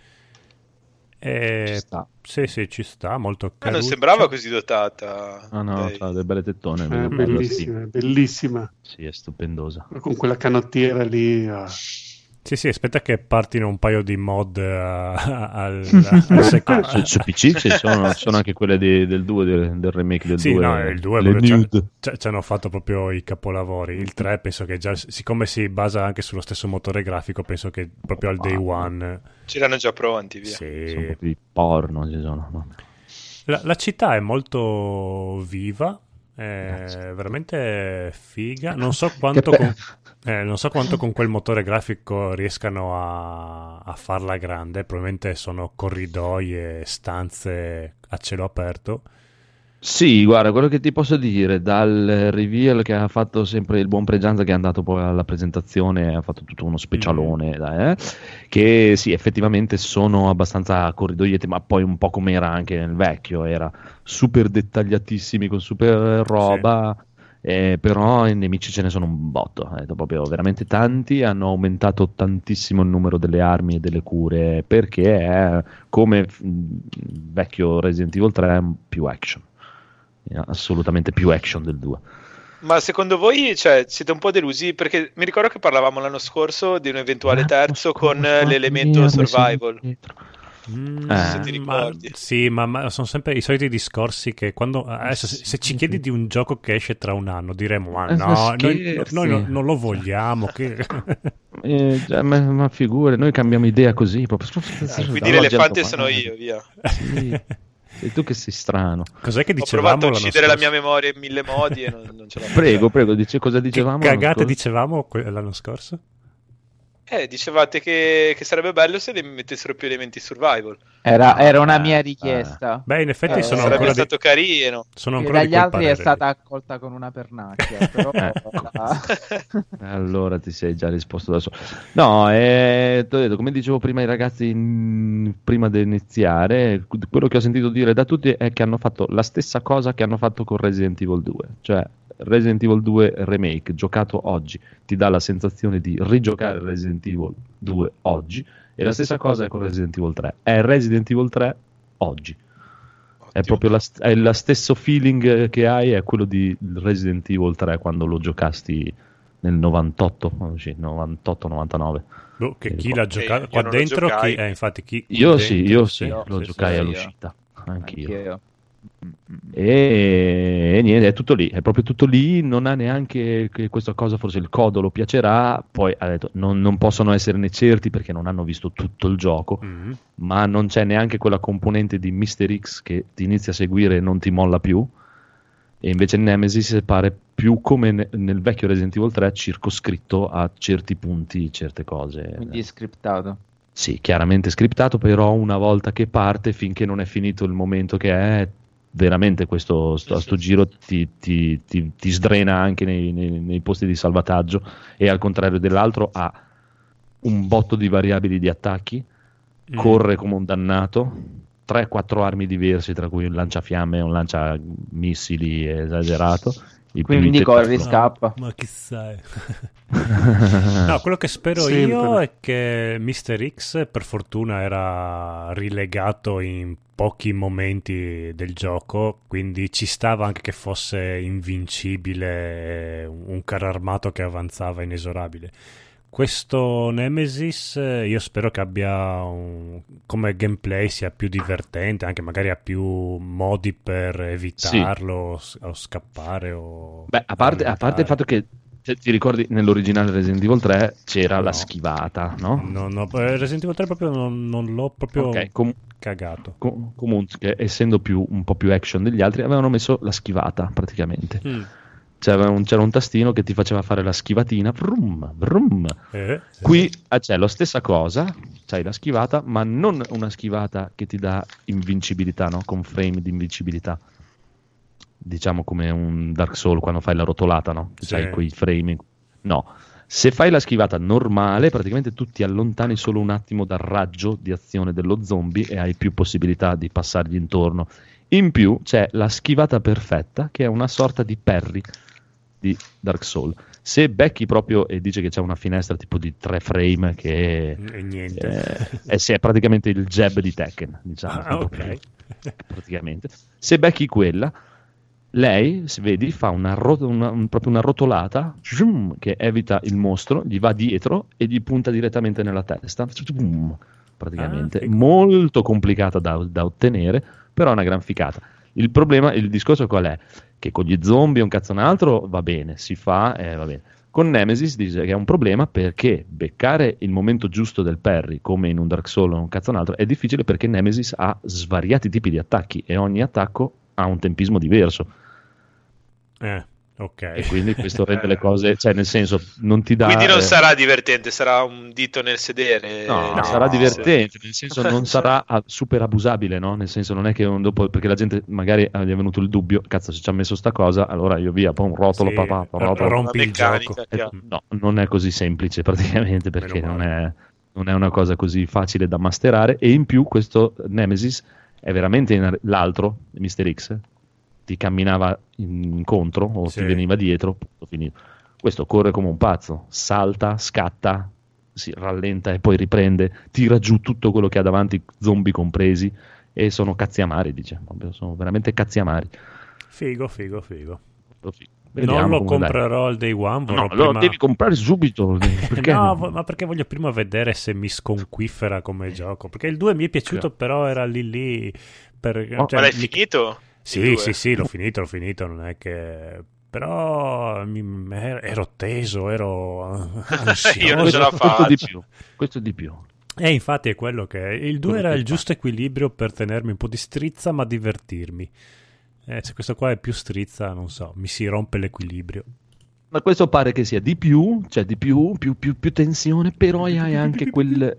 E... Ci sta. Sì, sì, ci sta, molto Ah, non sembrava così dotata. Ah no, lei. c'ha delle belle tettone. È vedo bello, bellissima, bellissima. Sì. sì, è stupendosa. Con quella canottiera lì. ah. Sì, sì, aspetta che partino un paio di mod eh, al, al secondo. Su, su PC ci sono, sono anche quelle di- del 2, del, del remake del Sì, 2. no, il 2 le proprio nude. ci- hanno fatto proprio i capolavori. Il 3 penso che già, siccome si basa anche sullo stesso motore grafico, penso che proprio al day one. C'erano già pronti, via. Sì. Sono proprio i porno, ci sono. La, la città è molto viva, è veramente figa. Non so quanto Che con, eh, non so quanto con quel motore grafico riescano a, a farla grande. Probabilmente sono corridoi e stanze a cielo aperto. Sì, guarda, quello che ti posso dire dal reveal che ha fatto sempre il buon Pregianza che è andato poi alla presentazione, ha fatto tutto uno specialone, dai, eh, che sì, effettivamente sono abbastanza corridoiette, ma poi un po' come era anche nel vecchio, era super dettagliatissimi con super roba, eh, però i nemici ce ne sono un botto, eh, proprio veramente tanti, hanno aumentato tantissimo il numero delle armi e delle cure, perché è come vecchio Resident Evil 3 più action assolutamente più action del 2. Ma secondo voi cioè, siete un po' delusi? Perché mi ricordo che parlavamo l'anno scorso di un eventuale terzo con eh, l'elemento survival. Mm, Se ti ma- ricordi. sì, ma, ma sono sempre i soliti discorsi che quando adesso se, se ci chiedi di un gioco che esce tra un anno diremo ma Eh, no, noi, noi non, non lo vogliamo. Che... Eh, ma, ma figure, noi cambiamo idea così. Proprio. Quindi Dall'oggi l'elefante sono domani. io, via. Sì. E tu che sei strano. Cos'è che Ho dicevamo provato a uccidere la mia memoria in mille modi e non, non ce l'ho. Prego, prego, dice cosa Che dicevamo? l'anno cagate dicevamo l'anno scorso? Eh, dicevate che, che sarebbe bello se le mettessero più elementi survival. Era, era una Eh, mia eh. richiesta. Beh, in effetti Eh, sono sarebbe ancora, di, stato carino. sono ancora di dagli altri è parere stata lì. accolta con una pernacchia. Però. Ah. Allora ti sei già risposto da solo. No, eh, detto, come dicevo prima ai ragazzi in- prima di iniziare, quello che ho sentito dire da tutti è che hanno fatto la stessa cosa che hanno fatto con Resident Evil 2, cioè Resident Evil 2 Remake giocato oggi ti dà la sensazione di rigiocare Resident Evil 2 oggi e la stessa cosa è con Resident Evil 3. È Resident Evil 3 oggi. È proprio la, st- è lo stesso feeling che hai, è quello di Resident Evil 3 quando lo giocasti nel 98, quando uscì, 98-99. Boh, che chi l'ha giocato io qua dentro, chi, eh, infatti chi Io dentro, sì, io sì, Io, lo sì, giocai all'uscita, anch'io. Anch'io. E, e niente, è tutto lì, è proprio tutto lì, non ha neanche che questa cosa, forse il codolo piacerà, poi ha detto non, non possono esserne certi perché non hanno visto tutto il gioco, Mhm. ma non c'è neanche quella componente di Mr. X che ti inizia a seguire e non ti molla più. E invece Nemesis pare più come ne- nel vecchio Resident Evil 3, circoscritto a certi punti, certe cose. Quindi è scriptato. Sì, chiaramente scriptato, però una volta che parte, finché non è finito il momento che è, veramente questo sto, sto giro ti, ti- ti- ti sdrena anche nei, nei- nei posti di salvataggio e al contrario dell'altro ha un botto di variabili di attacchi, Mm. corre come un dannato, 3-4 armi diverse, tra cui un lanciafiamme e un lanciamissili esagerato. I Quindi corri, scappa. Ma chissà. no, quello che spero Sempre. io è che Mr. X per fortuna era rilegato in pochi momenti del gioco, quindi ci stava anche che fosse invincibile, un carro armato che avanzava inesorabile. Questo Nemesis eh, io spero che abbia un- come gameplay sia più divertente, anche magari ha più modi per evitarlo o s- o scappare o Beh, a parte, a parte il fatto che se ti ricordi nell'originale Resident Evil 3 c'era No. la schivata, no? No, no, eh, Resident Evil 3 proprio non, non l'ho proprio Ok, com- cagato. com- comunque, essendo più, un po' più action degli altri, avevano messo la schivata praticamente. Mm. C'era un, c'era un tastino che ti faceva fare la schivatina. Vrum, vrum. Eh, Qui ah, c'è la stessa cosa, c'hai la schivata, ma non una schivata che ti dà invincibilità, no? Con frame di invincibilità. Diciamo come un Dark Soul quando fai la rotolata, no? Sì. C'hai quei frame. No. Se fai la schivata normale, praticamente tu ti allontani solo un attimo dal raggio di azione dello zombie e hai più possibilità di passargli intorno. In più c'è la schivata perfetta, che è una sorta di parry di Dark Soul. Se becchi proprio e dice che c'è una finestra tipo di 3 frame che e niente. eh, eh, sì, è praticamente il jab di Tekken, diciamo. Ah, ok. proprio- praticamente. Se becchi quella, lei, se vedi, fa una, ro- una- un- proprio una rotolata zoom, che evita il mostro, gli va dietro e gli punta direttamente nella testa. Zoom, praticamente. Ah, figo. Molto complicata da, da ottenere, però è una gran ficata. Il problema, il discorso qual è? Che con gli zombie o un cazzo un altro va bene, si fa, eh, va bene. Con Nemesis dice che è un problema perché beccare il momento giusto del parry, come in un Dark Souls o un cazzo un altro, è difficile perché Nemesis ha svariati tipi di attacchi e ogni attacco ha un tempismo diverso. Eh, ok. E quindi questo rende le cose, cioè nel senso, non ti dà... Quindi non eh, sarà divertente, sarà un dito nel sedere. No, Eh, sarà divertente, nel senso non sarà super abusabile, no? Nel senso non è che un dopo, perché la gente magari ah, gli è venuto il dubbio, cazzo se ci ha messo sta cosa, allora io via, poi un rotolo, Sì, papà, rotolo. rompi il gioco. Eh, chiaro. no, non è così semplice praticamente perché non è, non è una cosa così facile da masterare e in più questo Nemesis è veramente in- l'altro, Mr. X, ti camminava incontro o Sì. ti veniva dietro. Questo corre come un pazzo, salta, scatta, si rallenta e poi riprende, tira giù tutto quello che ha davanti, zombie compresi, e sono cazzi amari, dice. Sono veramente cazzi amari. Figo, figo, figo. Vediamo non lo come dai. comprerò al day one. No, vorrò lo prima- devi comprare subito. Perché? No, ma perché voglio prima vedere se mi sconquiffera come gioco. Perché il 2 mi è piaciuto, Sì. però era lì lì. Per, Oh, cioè, Ma l'hai mi- finito? Sì, sì, sì, l'ho finito, l'ho finito. Non è che. Però mi- ero ero teso, ero Io non ansioso. ce la questo faccio. di più. Questo di più. E infatti è quello che. Il 2 Quello era il fa. giusto equilibrio per tenermi un po' di strizza ma divertirmi. Eh, se questo qua è più strizza, non so, mi si rompe l'equilibrio. Ma questo pare che sia di più, cioè di più, più, più, più tensione, però hai anche quel,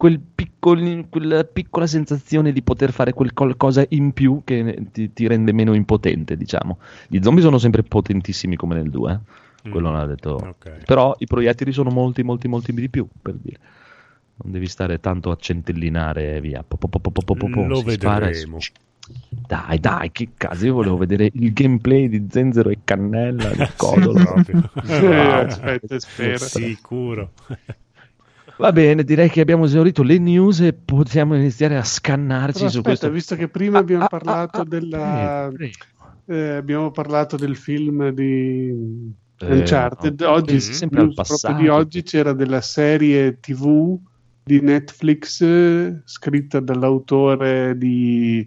quel piccoli- quella piccola sensazione di poter fare quel qualcosa in più che ti, ti rende meno impotente, diciamo. Gli zombie sono sempre potentissimi come nel 2, eh. quello Mm. l'ha detto. Ok. Però i proiettili sono molti, molti, molti di più, per dire. Non devi stare tanto a centellinare e via. Po, po, po, po, po, po, po, po, Lo si spara vedremo. Dai, dai, che cazzo, io volevo vedere il gameplay di Zenzero e Cannella, di Codolo. Eh, Ah, aspetta, spera. Sicuro. Va bene, direi che abbiamo esaurito le news e possiamo iniziare a scannarci Però su aspetta, questo. visto che prima abbiamo Ah, ah, parlato ah, ah, della prego, eh, abbiamo parlato del film di Eh, Uncharted, no, oggi Mhm. sempre al news proprio passato. di oggi c'era della serie TV di Netflix eh, scritta dall'autore di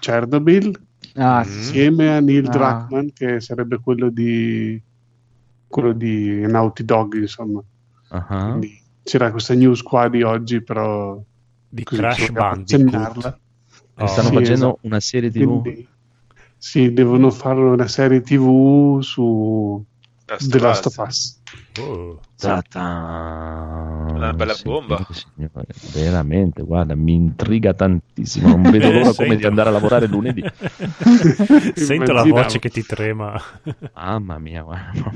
Chernobyl Ah, sì. insieme a Neil Ah. Druckmann che sarebbe quello di quello di Naughty Dog insomma Ah, Quindi c'era questa news qua di oggi però Di così Crash Bandicoot. e stanno sì, facendo esatto. una serie TV. Quindi, sì, devono fare una serie TV su The Last of Us. Oh. Zatan. Una bella bomba. signore, veramente, guarda, mi intriga tantissimo. Non vedo l'ora come sento. di andare a lavorare lunedì. Sento la voce che ti trema. Mamma mia, guarda.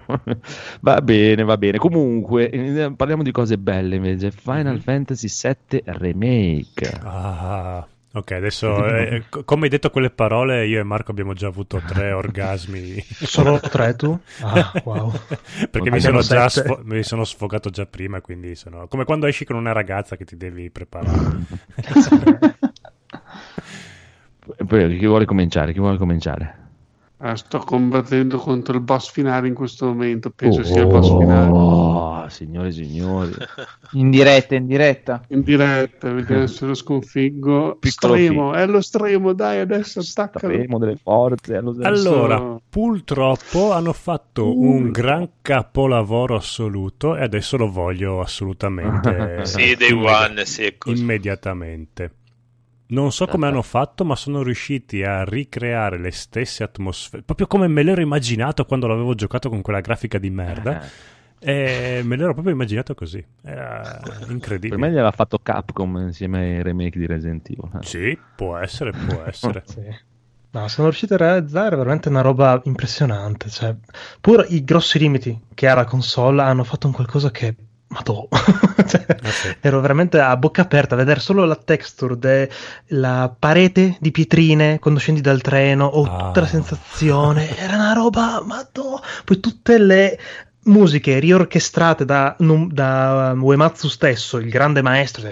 va bene, va bene. Comunque, eh, parliamo di cose belle invece. Final Fantasy VII Remake. Ah, ok, adesso eh, co- come hai detto quelle parole, io e Marco abbiamo già avuto tre orgasmi. Solo tre tu? Ah, wow. Perché mi sono, sfo- mi sono sfogato già prima, quindi sono come quando esci con una ragazza che ti devi preparare. Poi, chi vuole cominciare? Chi vuole cominciare? Ah, sto combattendo contro il boss finale in questo momento. Penso sia il boss finale. Oh, signore e signori. In diretta, in diretta. In diretta, vediamo se lo sconfiggo. Piccolo Stremo, è lo stremo, dai, adesso attaccalo. Sapremo delle forze. allo- Allora, purtroppo hanno fatto un gran capolavoro assoluto e adesso lo voglio assolutamente Sì, Day immedi- One, sì, è così. immediatamente. Non so come hanno fatto, ma sono riusciti a ricreare le stesse atmosfere, proprio come me l'ero immaginato quando l'avevo giocato con quella grafica di merda. E me l'ero proprio immaginato così. Era Per incredibile. me gliel'ha fatto Capcom insieme ai remake di Resident Evil. eh. Sì, può essere, può essere. Sì. No, sono riusciti a realizzare veramente una roba impressionante. Cioè, pur i grossi limiti che ha la console hanno fatto un qualcosa che. Madò. Cioè, Ah, sì. Ero veramente a bocca aperta a vedere solo la texture della parete di pietrine quando scendi dal treno o Ah. tutta la sensazione. Era una roba, madò. Poi tutte le musiche riorchestrate da, da Uematsu stesso, il grande maestro.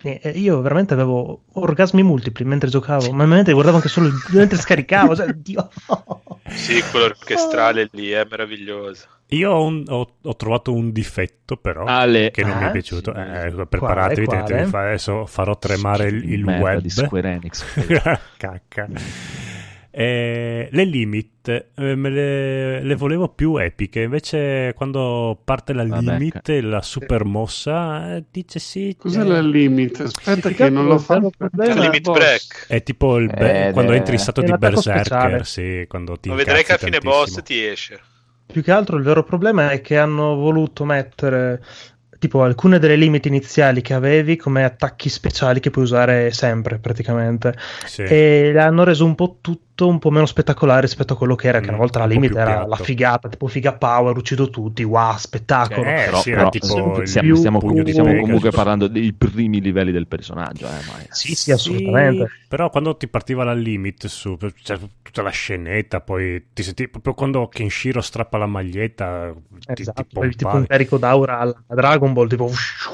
cioè, eh, Io veramente avevo orgasmi multipli mentre giocavo, ma mentre guardavo anche solo il- mentre scaricavo. Cioè, Dio. Sì, quello orchestrale lì è meraviglioso. Io ho, un- ho- ho trovato un difetto, però, Ale. che non mi è Ah, piaciuto. sì. Eh, preparatevi, Quale, quale? fa- adesso farò tremare il, il web. di Square Enix. Cacca. Eh, le limit eh, me le, le volevo più epiche, invece quando parte la Vabbè, limit, la super mossa, eh, dice sì. Cos'è eh, la limit? Aspetta Sì, che non il vero fatto. problema- Limit boss. break. È tipo il be- quando entri in stato di berserker, sì, quando ti Ma vedrai che a fine tantissimo. boss ti esce. Più che altro il vero problema è che hanno voluto mettere tipo alcune delle limiti iniziali che avevi come attacchi speciali che puoi usare sempre praticamente Sì. e l'hanno reso un po' tutto un po' meno spettacolare rispetto a quello che era che Mm, una volta la un limite era piatto. la figata tipo figa power uccido tutti wow spettacolo Eh, Però, sì, però tipo stiamo, stiamo, comunque, stiamo comunque parlando dei primi livelli del personaggio. Eh, ma- sì sì assolutamente Però quando ti partiva la limit su cioè, tutta la scenetta, poi ti senti proprio quando Kenshiro strappa la maglietta, ti, esatto ti avevi tipo un carico d'aura alla Dragon Ball tipo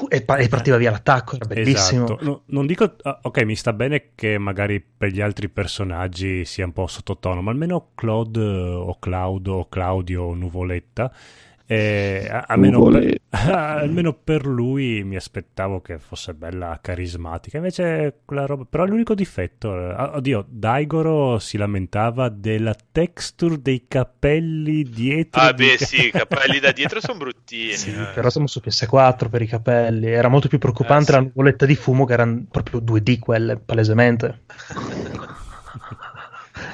e, pa- e partiva via l'attacco era bellissimo Esatto. No, non dico, ah, ok, mi sta bene che magari per gli altri personaggi sia un po' sottotono, ma almeno Claude o Claudio o Claudio o Nuvoletta E a- almeno, per, almeno per lui mi aspettavo che fosse bella carismatica. Invece quella roba. Però l'unico difetto. eh, Oddio, Daigoro si lamentava della texture dei capelli dietro. Ah, di- beh, sì, i capelli da dietro sono bruttini. eh. Però siamo su PS4 per i capelli. Era molto più preoccupante Eh, sì. la nuvoletta di fumo che erano proprio 2D quelle, palesemente.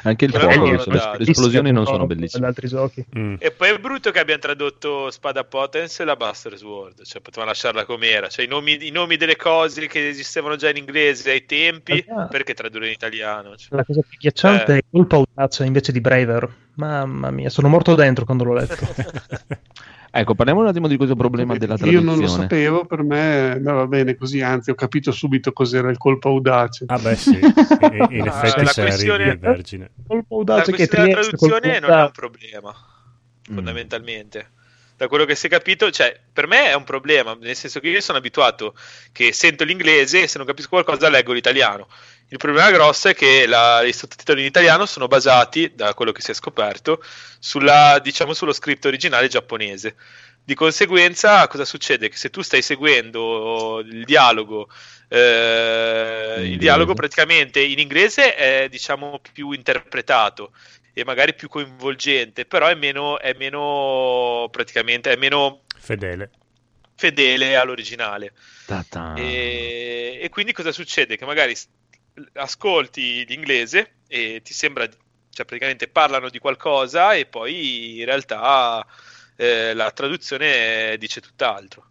Anche il Però fuoco, quello le, esplosioni non sono bellissime. altri giochi. Mm. E poi è brutto che abbiano tradotto Spada Potence e la Buster Sword, cioè potevano lasciarla com'era, cioè i nomi, i nomi delle cose che esistevano già in inglese ai tempi, Ah. perché tradurre in italiano? Cioè, La cosa più ghiacciante Eh. è colpa audacia invece di Braver. Mamma mia, sono morto dentro quando l'ho letto. Ecco, parliamo un attimo di questo problema della Io traduzione. non lo sapevo, per me andava bene così, anzi ho capito subito cos'era il colpo audace. Ah, beh, sì. In, in Ah, effetti, la se arrivi questione- vergine. colpa la audace che questione della Trieste traduzione colpa non è un problema, Mm. fondamentalmente. Da quello che si è capito, cioè, per me è un problema, nel senso che io sono abituato che sento l'inglese e se non capisco qualcosa leggo l'italiano. Il problema grosso è che la- i sottotitoli in italiano sono basati, da quello che si è scoperto, sulla, diciamo, sullo script originale giapponese. Di conseguenza, cosa succede? Che se tu stai seguendo il dialogo, eh, il dialogo praticamente in inglese è diciamo più interpretato e magari più coinvolgente, però è meno, è meno praticamente è meno Fedele. fedele all'originale. E, e quindi cosa succede? Che magari ascolti l'inglese e ti sembra, cioè praticamente parlano di qualcosa e poi in realtà eh, la traduzione dice tutt'altro.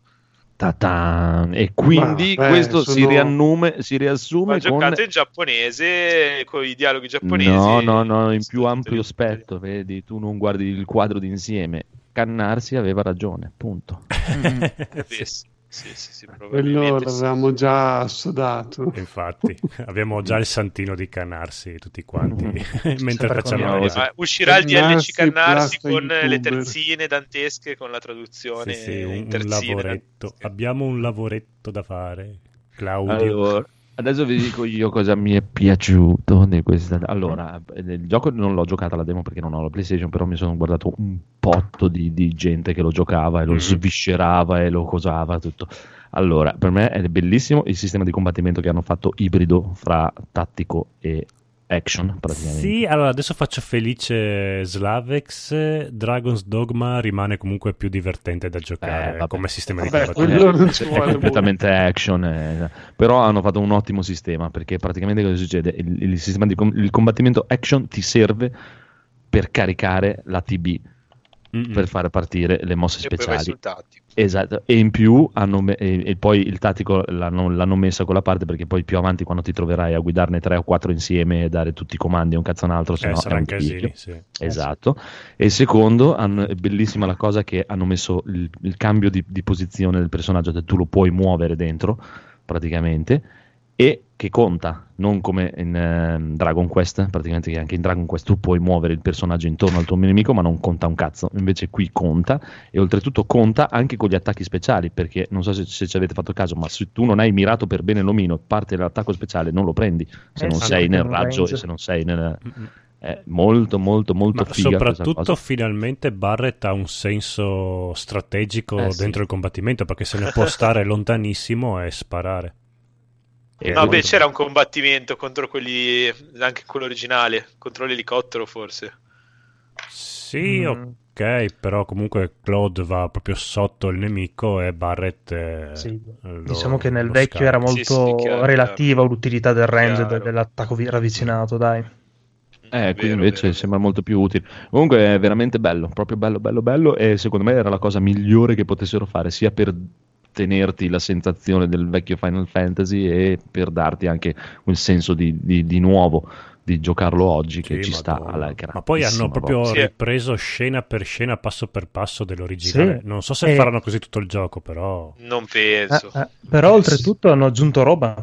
Ta-ta. E quindi Ma, beh, questo si, sono- riannume, si riassume con... giocato in giapponese con i dialoghi giapponesi. No, no, no, in più ampio spettro, vedi, tu non guardi il quadro d'insieme. Cannarsi aveva ragione, punto. Sì, sì, sì, sì, sì, Quello l'avevamo già assodato. Infatti, abbiamo già il santino di Canarsi tutti quanti mentre Sempre facciamo la. Ma uscirà il DLC Plasta, con le YouTuber. terzine dantesche con la traduzione Sì, sì, un, in un lavoretto. dantesche. Abbiamo un lavoretto da fare. Claudio. Allora, adesso vi dico io cosa mi è piaciuto di questa. Allora, il gioco non l'ho giocato alla demo perché non ho la PlayStation, però mi sono guardato un potto di, di gente che lo giocava e lo Mhm. sviscerava e lo cosava tutto. Allora, per me è bellissimo il sistema di combattimento che hanno fatto ibrido fra tattico e action, praticamente. Sì, allora adesso faccio felice Slavex. Dragon's Dogma rimane comunque più divertente da giocare Eh, come sistema Vabbè, di combattimento. è completamente action, eh. però hanno fatto un ottimo sistema perché praticamente cosa succede? Il, il sistema di com- il combattimento action ti serve per caricare la TB Mm-mm. per fare partire le mosse E speciali. Esatto, e in più hanno me- e, e poi il tattico l'hanno, l'hanno messa quella parte perché poi più avanti quando ti troverai a guidarne tre o quattro insieme e dare tutti i comandi e un cazzo un altro, se Eh, no saranno un picchio. sì. Esatto. E secondo, hanno- è bellissima la cosa che hanno messo il, il cambio di, di posizione del personaggio, che tu lo puoi muovere dentro, praticamente, e che conta, non come in ehm, Dragon Quest, praticamente che anche in Dragon Quest tu puoi muovere il personaggio intorno al tuo nemico, ma non conta un cazzo. Invece qui conta, e oltretutto conta anche con gli attacchi speciali, perché non so se, se ci avete fatto caso, ma se tu non hai mirato per bene l'omino e parte l'attacco speciale, non lo prendi, se Eh non sì, sei nel raggio range. e se non sei nel... È molto, molto, molto Ma soprattutto finalmente Barrett ha un senso strategico Eh, sì. dentro il combattimento perché se ne può stare lontanissimo e sparare. E No, beh, c'era un combattimento contro quelli, anche quello originale, contro l'elicottero forse. Sì, Mm. ok, però comunque Claude va proprio sotto il nemico e Barrett eh, Sì. lo- Diciamo che nel vecchio scappa. era molto Sì, sì, chiaro, relativa l'utilità del range Chiaro. de- dell'attacco vi- ravvicinato, dai. Eh, qui Vero, invece vero, sembra molto più utile. Comunque è veramente bello, proprio bello, bello, bello. E secondo me era la cosa migliore che potessero fare, sia per tenerti la sensazione del vecchio Final Fantasy e per darti anche un senso di, di- di nuovo di giocarlo oggi che Sì, ci sta alla Ma grandissima poi hanno proprio. Sì. ripreso scena per scena, passo per passo dell'originale. Sì. Non so se E- faranno così tutto il gioco, però... Non penso. Eh, eh, Però oltretutto hanno aggiunto roba,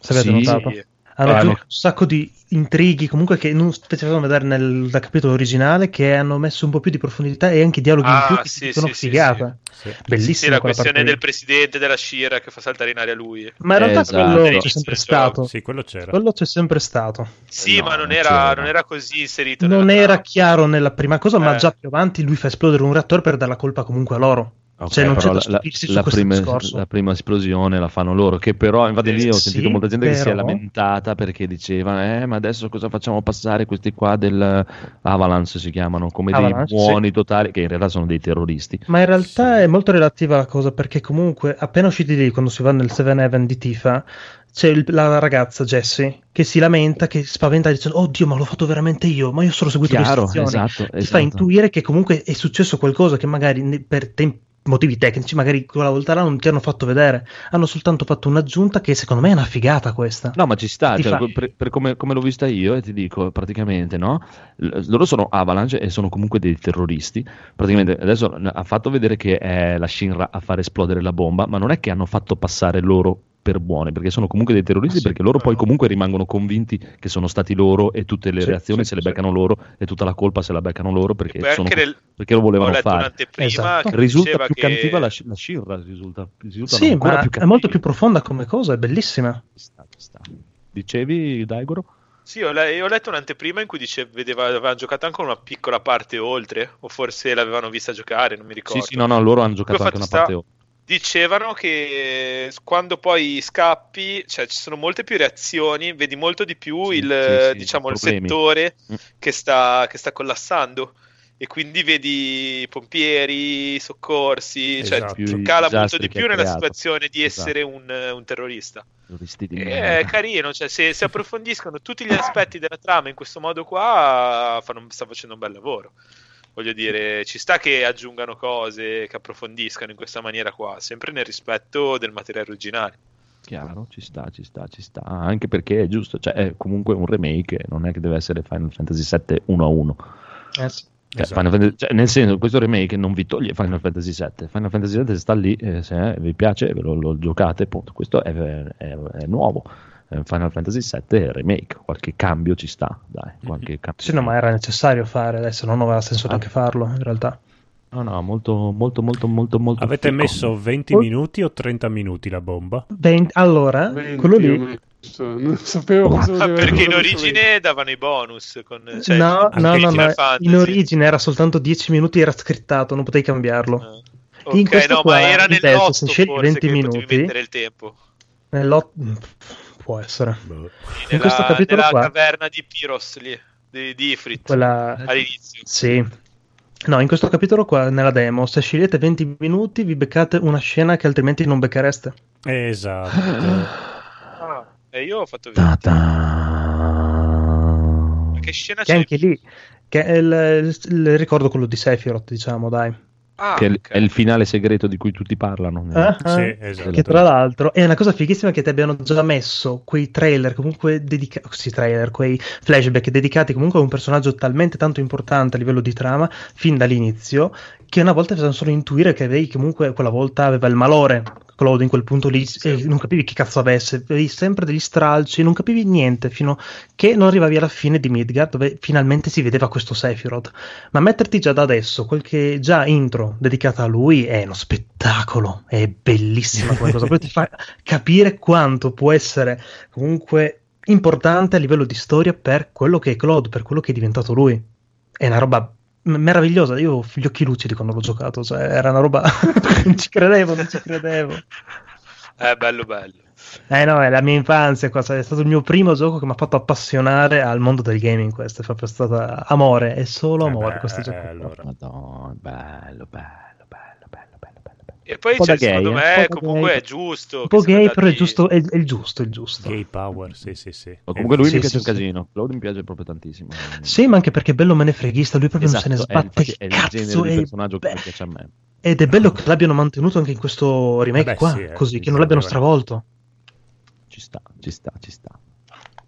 se avete Sì. notato. Hanno Ah, aggiunto un sacco di intrighi, comunque che non facevano vedere nel capitolo originale, che hanno messo un po' più di profondità e anche dialoghi in Ah, più che sì, sono sì, figata. Sì. Bellissima Sì, la quella parte questione del presidente della Shira che fa saltare in aria lui. Ma in realtà Esatto. quello c'è sempre stato. Sì, quello c'era. Quello c'è sempre stato. Sì, No, ma non non era, non era così inserito. Non era trama. chiaro nella prima cosa, ma Eh. già più avanti lui fa esplodere un reattore per dare la colpa comunque a loro. Ok, Cioè, non c'è però da la, la- stupirsi la questo prima, la prima esplosione la fanno loro, che però infatti lì ho Sì, sentito molta gente che si è però- lamentata perché dicevano eh ma adesso cosa facciamo passare questi qua del Avalanche si chiamano come Avalanche, dei buoni totali che in realtà sono dei terroristi Ma in realtà Sì. è molto relativa la cosa perché comunque appena usciti lì quando si va nel 7-Eleven di Tifa c'è il- la ragazza Jessie che si lamenta, che spaventa dicendo oddio ma l'ho fatto veramente io, ma io solo ho seguito le chiaro istruzioni. esatto, Ti esatto. fa intuire che comunque è successo qualcosa che magari per tem- motivi tecnici magari quella volta là non ti hanno fatto vedere, hanno soltanto fatto un'aggiunta che secondo me è una figata questa. No, ma ci sta, cioè, fa- per, per come, come l'ho vista io, e ti dico praticamente, no? Loro sono Avalanche e sono comunque dei terroristi. Praticamente adesso ha fatto vedere che è la Shinra a far esplodere la bomba, ma non è che hanno fatto passare loro per buone, perché sono comunque dei terroristi, Ah, sì, perché loro poi no. comunque rimangono convinti che sono stati loro e tutte le Sì, reazioni sì, se le sì. beccano loro e tutta la colpa se la beccano loro perché, sono- nel- perché lo volevano fare. Esatto. che Risulta diceva più che... cattiva la, la Shinra, risulta, risulta Sì, ma più è molto più profonda come cosa, è bellissima. Sta, sta. Dicevi, Daigoro? Sì, ho, le- ho letto un'anteprima in cui dice vedeva, avevano giocato anche una piccola parte oltre, o forse l'avevano vista giocare, non mi Sì, ricordo. sì, no, no, loro hanno giocato anche una parte sta- Dicevano che quando poi scappi, cioè ci sono molte più reazioni, vedi molto di più Sì, il, sì, diciamo, il settore Mm. che sta, che sta collassando. E quindi vedi pompieri, soccorsi, Esatto. cioè Più i cala molto di più nella creato. situazione di Esatto. essere un, un terrorista. E merda. È carino, cioè se, se approfondiscono tutti gli aspetti della trama in questo modo qua, fanno, sta facendo un bel lavoro. Voglio dire, ci sta che aggiungano cose, che approfondiscano in questa maniera qua, sempre nel rispetto del materiale originale. Chiaro, ci sta, ci sta, ci sta. Anche perché è giusto, cioè è comunque un remake, non è che deve essere Final Fantasy VII 1 a 1. Eh sì. Cioè, Esatto. Final Fantasy- cioè, nel senso, questo remake non vi toglie Final Fantasy VII. Final Fantasy VII sta lì, eh, se vi piace ve lo, lo giocate, punto. Questo è, è- è nuovo. Eh, Final Fantasy VII è remake, qualche cambio ci sta, dai, qualche cambio. Sì, no, ma era necessario fare adesso, non aveva senso Ah. neanche farlo in realtà. No, no, molto, molto, molto, molto, molto. Avete fico. messo 20 Oh. minuti o 30 minuti la bomba? Ven- allora, 20, quello lì Non sapevo cosa Ah, perché in origine davano i bonus. Con, cioè, no, no, no, no, in origine era soltanto 10 minuti, era scrittato, non potevi cambiarlo. Ah. In Ok, questo no, qua, ma era nell'otto se scegli forse 20 che potevi minuti- mettere il tempo. Nell'ot- Può essere. Boh. In Nella, questo capitolo nella qua- caverna di Pyros lì, di, di Ifrit, Quella... all'inizio. Sì. No, in questo capitolo qua, nella demo, se scegliete 20 minuti, vi beccate una scena che altrimenti non becchereste. Esatto. Ah, e io ho fatto Ta 20. ta. Ma che scena Che c'è? anche lì, che è il, il- il ricordo quello di Sephiroth, diciamo, dai. Ah, Che è il- ok. è il finale segreto di cui tutti parlano. Ah, ah. Sì, esatto. Che tra l'altro è una cosa fighissima che ti abbiano già messo quei trailer comunque dedicati, sì, trailer, quei flashback dedicati comunque a un personaggio talmente tanto importante a livello di trama fin dall'inizio che una volta facevano solo intuire che avevi comunque quella volta aveva il malore. Claude in quel punto lì e non capivi che cazzo avesse, avevi sempre degli stralci, non capivi niente fino che non arrivavi alla fine di Midgard dove finalmente si vedeva questo Sephiroth. Ma metterti già da adesso qualche già intro dedicata a lui è uno spettacolo, è bellissima come cosa, poi ti fa capire quanto può essere comunque importante a livello di storia per quello che è Claude, per quello che è diventato lui. È una roba meravigliosa, io ho gli occhi lucidi quando l'ho giocato, cioè era una roba non ci credevo, non ci credevo. È bello bello. Eh no, è la mia infanzia, qua, è stato il mio primo gioco che mi ha fatto appassionare al mondo del gaming, questo è proprio stato amore, è solo Eh amore beh, questo gioco. qua. allora. Madonna, bello, bello, bello, bello, bello, bello. E poi po' cioè, gay, secondo eh, me un po' da comunque gay. è giusto. Un che po' gay, però è giusto, è, è il giusto, è il giusto. Gay power, sì, sì, sì. Ma comunque lui Sì, mi piace sì. un casino. Claude mi piace proprio tantissimo. Sì, ma anche perché è bello menefreghista, lui proprio Esatto, non se è, ne sbatte infatti, il è il cazzo genere di personaggio che beh, mi piace a me. Ed è bello che l'abbiano mantenuto anche in questo remake Vabbè, qua, sì, eh, così, sì, che non l'abbiano stravolto. Ci sta, ci sta, ci sta.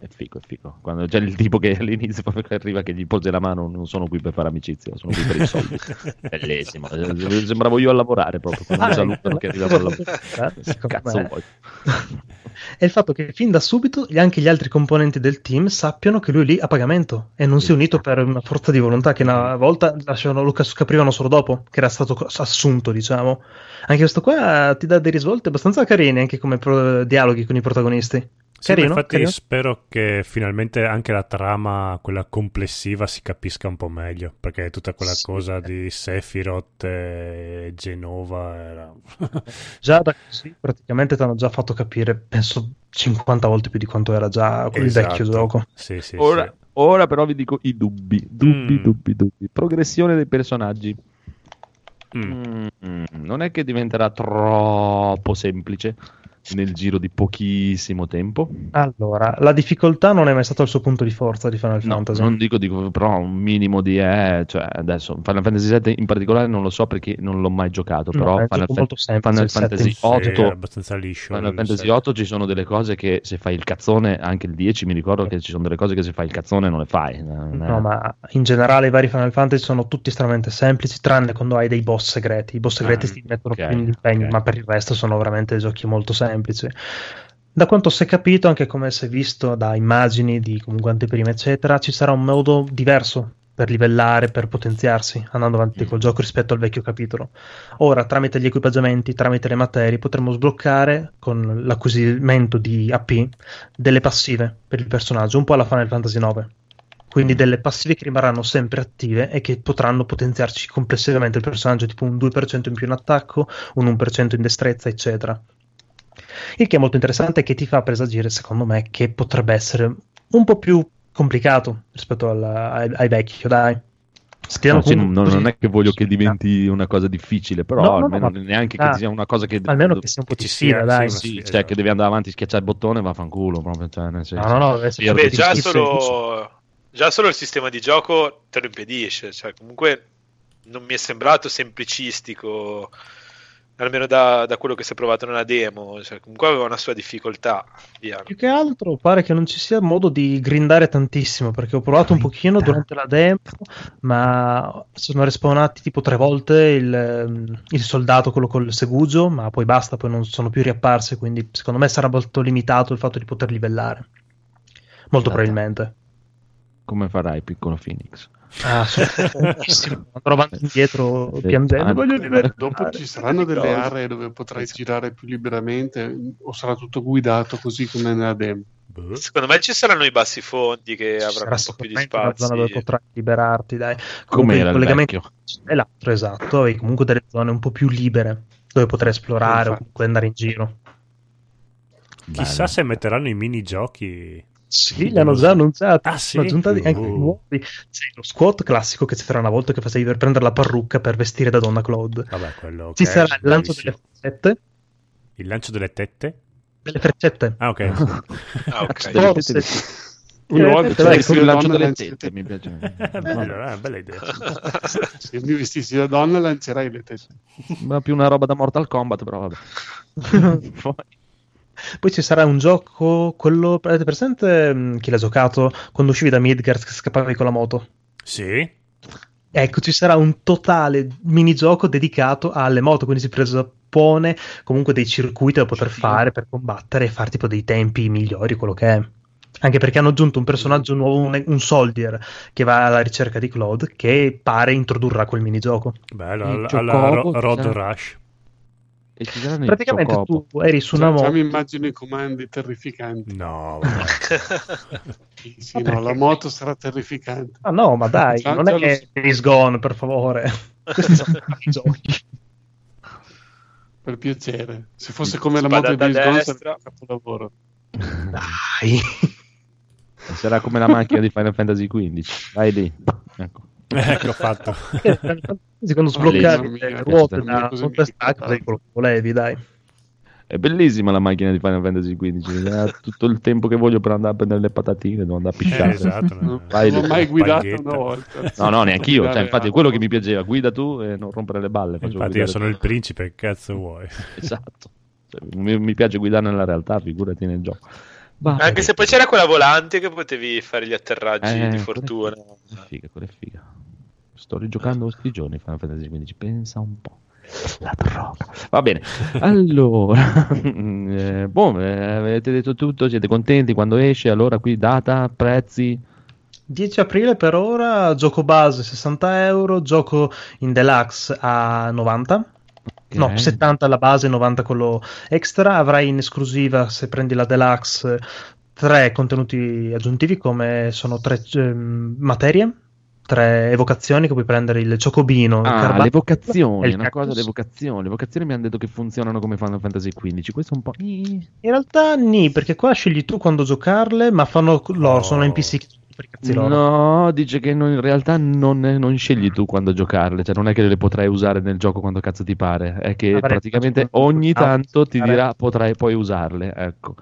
È figo, è figo. Quando c'è il tipo che all'inizio proprio che arriva che gli pose la mano, non sono qui per fare amicizia, sono qui per i soldi. Bellissimo. Eh, Sembravo io a lavorare proprio quando mi Ah, salutano che arrivavo al lavoro. Guarda, secondo Cazzo vuoi? è il fatto che fin da subito anche gli altri componenti del team sappiano che lui è lì a pagamento e non si è unito per una forza di volontà che una volta lo caprivano solo dopo, che era stato assunto, diciamo. Anche questo qua ti dà dei risvolti abbastanza carini, anche come pro- dialoghi con i protagonisti. Carino, infatti carino. spero che finalmente anche la trama, quella complessiva, si capisca un po' meglio, perché tutta quella Sì. cosa di Sephiroth e Genova era... Già da così praticamente ti hanno già fatto capire, penso, 50 volte più di quanto era già il Esatto. vecchio gioco. Sì, sì, Ora, sì. ora però vi dico i dubbi, dubbi, Mm. dubbi, dubbi. Progressione dei personaggi. Mm. Mm, non è che diventerà troppo semplice nel giro di pochissimo tempo. Allora, la difficoltà non è mai stato il suo punto di forza di Final No, Fantasy. non dico, dico però un minimo di eh, cioè adesso Final Fantasy VII in particolare non lo so perché non l'ho mai giocato, No, però un Final, gioco Fa- molto semplice, Final Fantasy setting. Sì, 8 era abbastanza liscio. Final il Fantasy. 8 ci sono delle cose che se fai il cazzone, anche il 10 mi ricordo che ci sono delle cose che se fai il cazzone non le fai. Non è- No, ma in generale i vari Final Fantasy sono tutti estremamente semplici, tranne quando hai dei boss segreti. I boss segreti Ah, ti mettono ok, più in impegno, ok. ma per il resto sono veramente giochi molto semplici. Da quanto si è capito, anche come si è visto da immagini di comunque anteprime, eccetera, ci sarà un modo diverso per livellare, per potenziarsi, andando avanti Mm. col gioco rispetto al vecchio capitolo. Ora, tramite gli equipaggiamenti, tramite le materie, potremo sbloccare con l'acquisimento di AP delle passive per il personaggio, un po' alla Final Fantasy 9 quindi delle passive che rimarranno sempre attive e che potranno potenziarci complessivamente il personaggio, tipo un 2% in più in attacco, un 1% in destrezza, eccetera. Il che è molto interessante e che ti fa presagire, secondo me, che potrebbe essere un po' più complicato rispetto al- ai, ai vecchi, dai. No, sì, non, non è che voglio che diventi una cosa difficile, però No, no, almeno ma- neanche che sia una cosa che, almeno che sia un po' ci sfida, sia, dai. sì, sì, una- cioè che devi andare avanti, schiacciare il bottone, vaffanculo. Proprio, cioè, nel senso. No, no, no, essere Vabbè, Beh, già solo, già solo il sistema di gioco te lo impedisce, cioè comunque non mi è sembrato semplicistico, almeno da, da quello che si è provato nella demo, cioè comunque aveva una sua difficoltà. Via. Più che altro pare che non ci sia modo di grindare tantissimo perché ho provato un pochino durante la demo, ma sono respawnati tipo tre volte il, il soldato, quello col segugio, ma poi basta, poi non sono più riapparsi, quindi secondo me sarà molto limitato il fatto di poter livellare. Molto Data. probabilmente. Come farai, piccolo Phoenix? Ah. Andrò avanti indietro piangendo. ah, Voglio. Dopo ci saranno delle aree dove potrai girare più liberamente o sarà tutto guidato così come nella demo? Boh. Secondo me ci saranno i bassi fondi che Ci avranno un po' più di sicuramente una zona dove spazi. potrai liberarti, dai. Com'era il collegamento è l'altro, esatto, e comunque delle zone un po' più libere dove poter esplorare o Infatti. comunque andare in giro. Chissà Bello. se metteranno i minigiochi. Sì, li hanno già annunciati. Ah, sì? Sono aggiuntati anche Uh. nuovi. C'è lo squat classico che c'era una volta che facevi per prendere la parrucca per vestire da donna Claude. Vabbè, quello Ci ok, sarà il lancio delle freccette. Il lancio delle tette? Delle freccette. Ah, ok. Ah, ok. Delle Forse. tette Una volta ci vestissi il lancio donna, delle tette mi piace. È bello, eh, bella idea. Se mi vestissi da donna lancerai le tette. Ma più una roba da Mortal Kombat, però vabbè. Poi- Poi ci sarà un gioco, quello avete presente mh, chi l'ha giocato quando uscivi da Midgard che scappavi con la moto? Sì? Ecco, ci sarà un totale minigioco dedicato alle moto, quindi si presuppone comunque dei circuiti da poter fare per combattere e fare tipo dei tempi migliori, quello che è. Anche perché hanno aggiunto un personaggio nuovo, un, un soldier, che va alla ricerca di Claude, che pare introdurrà quel minigioco. Bello, alla, alla Ro- Road chissà. Rush. E ci saranno i Praticamente tu eri su una Già, già moto. mi immagino i comandi terrificanti. No. Sì, sì, no, la moto sarà terrificante. Ah no, ma dai, Già- non già è che so. Days Gone, per favore. Questi sono i giochi. Per piacere. Se fosse come la Spada moto di da Days Gone sarebbe un capolavoro. Dai. Sarà come la macchina di Final Fantasy XV. Vai lì. Ecco. Ecco fatto. Sbloccavi Bellissimo, le ruote da ricordava. sai quello che volevi, dai. È bellissima la macchina di Final Fantasy XV. mi dà tutto il tempo che voglio per andare a prendere le patatine, devo andare a Eh, picciare. esatto. Non no. Vai non ho lì. mai guidato una volta. No, no, neanche io. Cioè, infatti, è quello che mi piaceva. Guida tu e non rompere le balle. Infatti io sono te. il principe, che cazzo vuoi? Esatto. Cioè, mi, mi piace guidare nella realtà, figurati nel gioco. Va Anche se poi c'era quella volante che potevi fare gli atterraggi Eh, di fortuna. figa, quella è figa, quella è figa. Sto rigiocando questi giorni Final Fantasy XV, pensa un po'. La droga. Va bene, allora, eh, boh, eh, avete detto tutto, siete contenti quando esce? Allora qui data, prezzi? 10 aprile per ora, gioco base 60 euro, gioco in deluxe a 90. No, Ok. 70 alla base, 90 quello extra. Avrai in esclusiva, se prendi la deluxe, tre contenuti aggiuntivi come sono tre ehm, materie, tre evocazioni che puoi prendere il ciocobino, il Ah, carbato le vocazioni, il una cosa, cactus. le vocazioni. Le vocazioni mi hanno detto che funzionano come Final Fantasy XV. Questo è un po'. In realtà nì, perché qua scegli tu quando giocarle, ma fanno loro, sono NPC che per cazzi loro. No, dice che non- in realtà non, non scegli tu quando giocarle, cioè non è che le potrai usare nel gioco quando cazzo ti pare, è che Vabbè, praticamente ogni tanto ti dirà potrai poi usarle, ecco.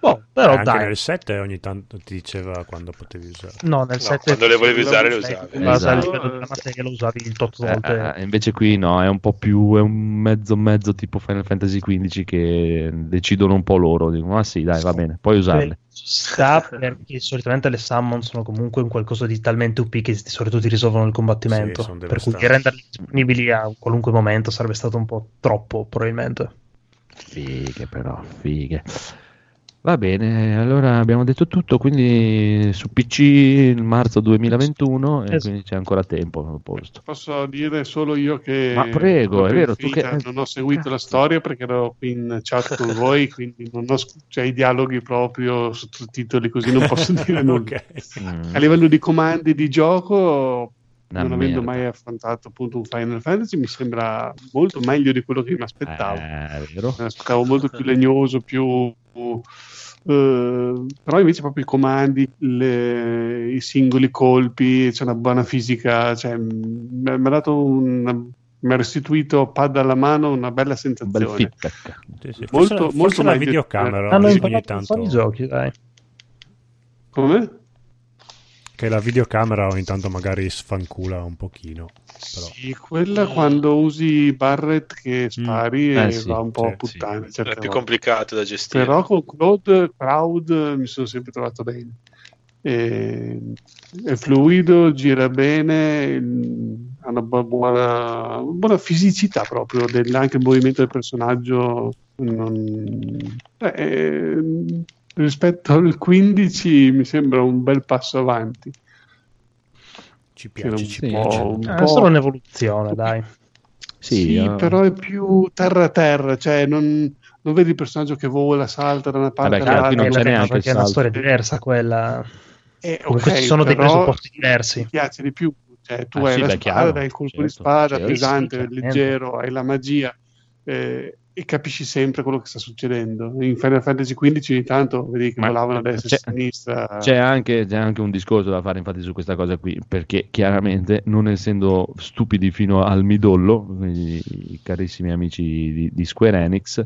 Boh, però anche dai. nel 7 ogni tanto ti diceva quando potevi usare. No, nel No, 7 quando le volevi usare, le usavi. In base al Esatto. livello della materia lo usavi il tot Eh, volte. eh, invece qui no, è un po' più, è un mezzo mezzo tipo Final Fantasy XV che decidono un po' loro, dicono ma sì dai va bene, puoi usarle. Ci sta perché solitamente le summon sono comunque un qualcosa di talmente UP che di solito ti risolvono il combattimento. Sì, per cui renderli disponibili a qualunque momento sarebbe stato un po' troppo, probabilmente. Fighe però, fighe. Va bene, allora abbiamo detto tutto, quindi su PC il marzo 2021 e Esatto. quindi c'è ancora tempo. Posso dire solo io che Ma prego, è vero, che- non ho seguito la storia perché ero qui in chat con voi, quindi non ho cioè, i dialoghi proprio sottotitoli così non posso dire nulla. Ok. Mm, A livello di comandi di gioco, una non avendo merda. mai affrontato appunto un Final Fantasy, mi sembra molto meglio di quello che mi aspettavo. Eh, è vero? Me l'aspettavo molto più legnoso, più... eh, però invece proprio i comandi, le- i singoli colpi, c'è una buona fisica, cioè, mi ha dato un... mi ha restituito pad alla mano una bella Un bel sensazione. feedback. Sì, sì. Molto- Forse, molto forse la videocamera Hanno ogni imparato un tanto po' di giochi, dai. Come? Che la videocamera ogni tanto magari sfancula un pochino però. Sì, quella quando usi Barret che spari Eh, e sì, va un po' a sì, puttane. sì. È più volte. complicato da gestire. Però con Cloud, Cloud mi sono sempre trovato bene. E- è fluido, gira bene, ha una bu- buona, buona fisicità proprio, del- anche il movimento del personaggio. non- eh, rispetto al 15 mi sembra un bel passo avanti. ci piace un ci po'- piace un Eh, È po'- solo un'evoluzione, dai. Sì, Sì, eh, però è più terra a terra, cioè non, non vedi il personaggio che vola, salta da una parte qui non all'altra. c'è Eh, neanche perché è una storia diversa quella. Eh, Comunque ok, ci sono dei presupposti diversi. Ti piace di più, cioè tu Ah, hai sì, la beh, spada, chiaro, hai il colpo certo, di spada certo. pesante, Sì, leggero, hai la magia eh, e capisci sempre quello che sta succedendo. In Final Fantasy XV ogni tanto vedi che Ma- volavano a destra e a sinistra. C'è anche, c'è anche un discorso da fare infatti su questa cosa qui, perché chiaramente non essendo stupidi fino al midollo, quindi i carissimi amici di, di Square Enix,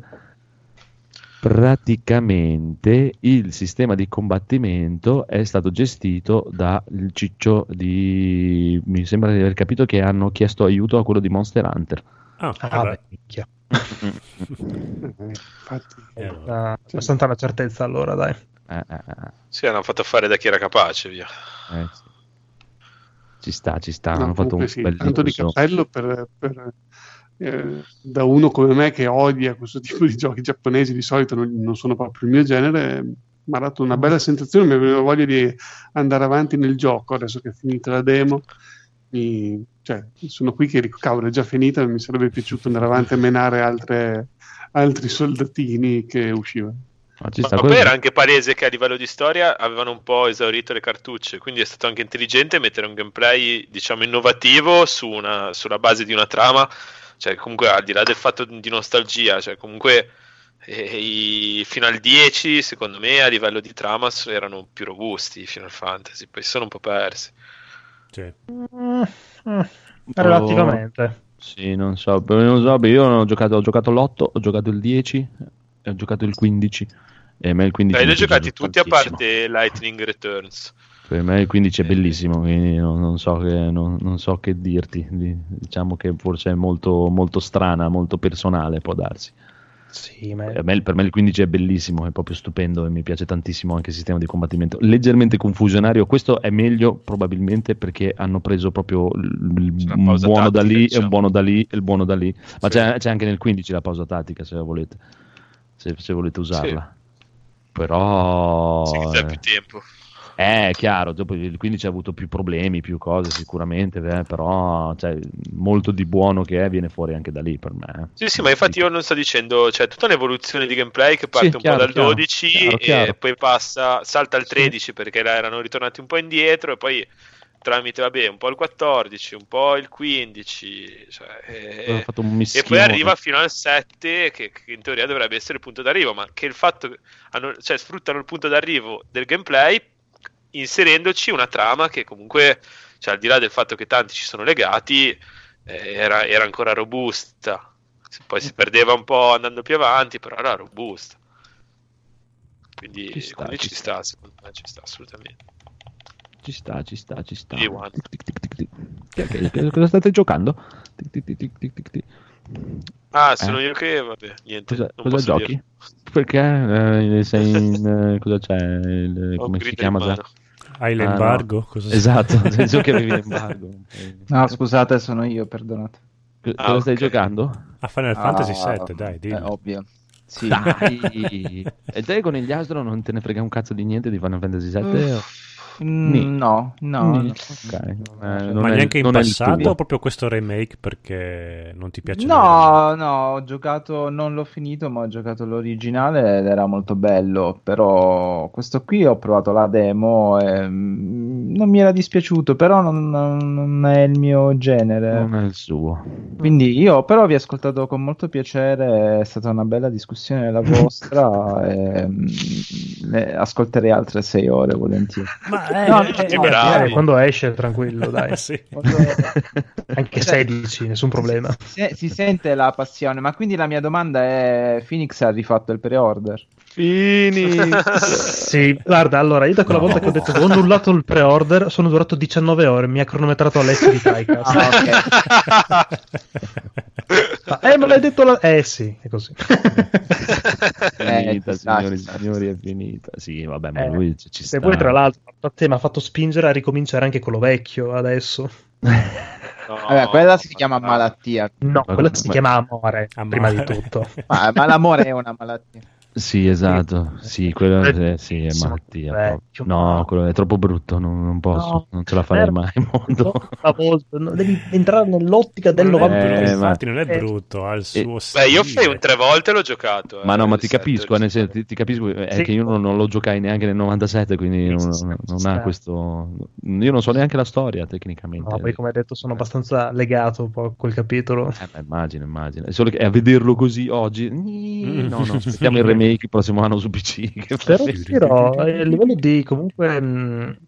praticamente il sistema di combattimento è stato gestito dal ciccio di... mi sembra di aver capito che hanno chiesto aiuto a quello di Monster Hunter. ah, Ah, beh, minchia. Eh, infatti, Eh, allora. Ah, abbastanza una certezza allora, dai. Eh, eh, eh, Sì, hanno fatto fare da chi era capace, via. eh, sì. Ci sta, ci sta, no, hanno fatto un sì, bel tanto di cappello per, per, eh, da uno come me che odia questo tipo di giochi giapponesi, di solito non, non sono proprio il mio genere, mi ha dato una bella sensazione, mi aveva voglia di andare avanti nel gioco adesso che è finita la demo. Mi- cioè, sono qui che dico, cavolo, è già finita, mi sarebbe piaciuto andare avanti a menare altre- altri soldatini che uscivano. Ma ci Ma sta, poi era anche palese che a livello di storia avevano un po' esaurito le cartucce, quindi è stato anche intelligente mettere un gameplay, diciamo, innovativo su una- sulla base di una trama, cioè comunque al di là del fatto di nostalgia, cioè comunque eh, i Final 10 secondo me a livello di trama erano più robusti i Final Fantasy, poi sono un po' persi. Sì. Mm, mm, relativamente. Sì, non so, non so, beh, io non ho giocato, ho giocato l'8, ho giocato il 10 e ho giocato il 15 e a me il 15 Dai, li ho è giocati tutti a parte Lightning Returns. Per me il 15 è bellissimo, quindi non, non so, che, non, non so che dirti. Di- Diciamo che forse è molto, molto strana, molto personale, può darsi. Sì, ma Per me, per me il 15 è bellissimo, è proprio stupendo e mi piace tantissimo anche il sistema di combattimento. Leggermente confusionario, questo è meglio probabilmente perché hanno preso proprio il il pausa buono da lì e diciamo. un buono da lì e il buono da lì. Ma Sì. c'è, c'è anche nel 15 la pausa tattica se la volete, se, se volete usarla. Però... Sì, c'è eh, più tempo. È chiaro, dopo il 15 ha avuto più problemi, più cose sicuramente, eh, però cioè, molto di buono che è viene fuori anche da lì per me. eh. Sì, sì, ma infatti io non sto dicendo, c'è tutta un'evoluzione di gameplay che parte Sì, un chiaro, po' dal chiaro, 12 chiaro, e poi passa, salta al Sì. 13 perché là erano ritornati un po' indietro e poi tramite, vabbè, un po' il 14, un po' il 15, cioè, eh, fatto un e poi arriva fino al 7 che, che in teoria dovrebbe essere il punto d'arrivo, ma che il fatto che hanno, cioè, sfruttano il punto d'arrivo del gameplay inserendoci una trama che comunque, cioè, al di là del fatto che tanti ci sono legati, eh, era, era ancora robusta. Poi si perdeva un po' andando più avanti, però era robusta. Quindi Ci sta, quindi ci ci sta, secondo me ci sta assolutamente. Ci sta, ci sta, ci sta. Cosa state giocando? Ah, sono Eh? io che, vabbè, niente. Cosa, cosa giochi? dirlo. Perché eh, sei in... eh, cosa c'è? Il- come si chiama già? Hai Ah, no. l'embargo? Cosa si- Esatto, nel senso che avevi l'embargo. No, scusate, sono io, perdonate. Co- Ah, Cosa stai giocando? A Final Fantasy Ah, VII, dai, È dillo. ovvio. Sì. Dai! e te con gli astro non te ne frega un cazzo di niente di Final Fantasy VII? Uff, mm, no, no. Nì. no. Ok, non è- non Ma è- neanche in passato o proprio questo remake perché non ti piace? No, no, ho giocato, non l'ho finito, ma ho giocato l'originale ed era molto bello, però questo qui ho provato la demo e mm, non mi era dispiaciuto, però non, non- è il mio genere. Non è il suo. Quindi io però vi ho ascoltato con molto piacere, è stata una bella discussione la vostra e mm, ne ascolterei altre sei ore volentieri. Ma eh, No, eh, tutti eh. Eh, quando esce, tranquillo, dai. sì. Anche Cioè, 16, nessun problema. Si, si sente la passione, ma quindi la mia domanda è: Phoenix ha rifatto il pre-order? Fini! Sì, guarda, allora, io da quella No. volta che ho detto che ho annullato il pre-order, sono durato 19 ore, mi ha cronometrato Alessio di Tycast. Ah, ok. eh, me l'hai detto la... Eh sì, è così. È finita, Eh, sta, signori, sta. signori, è finita. Sì, vabbè, ma Eh, lui ci, ci E sta. poi, tra l'altro, a te mi ha fatto spingere a ricominciare anche quello vecchio adesso. No, Vabbè, quella si chiama malattia. No, quello si ma- chiama amore, Amore. prima di tutto. Ma, ma l'amore è una malattia. Sì, esatto. Sì, quello eh, sì, è proprio. No, quello è troppo brutto, non, non posso, No, non ce la farei mai in mondo. No, devi entrare nell'ottica del Non è 90 brutto, Eh, infatti non è eh, brutto, ha il suo Beh, io fai tre volte l'ho giocato. eh, Ma no, ma ti capisco, nel senso, ti, ti capisco, è Sì. che io non, non lo giocai neanche nel 97, quindi non, non sì, ha sì. questo... Io non so neanche la storia tecnicamente. No, poi come hai detto sono abbastanza legato un po' a quel capitolo. Eh, beh, immagino, immagino. È solo che a vederlo così oggi... No, no, aspettiamo il remake il prossimo anno su PC. Però ti dirò, eh, a livello di comunque, mh,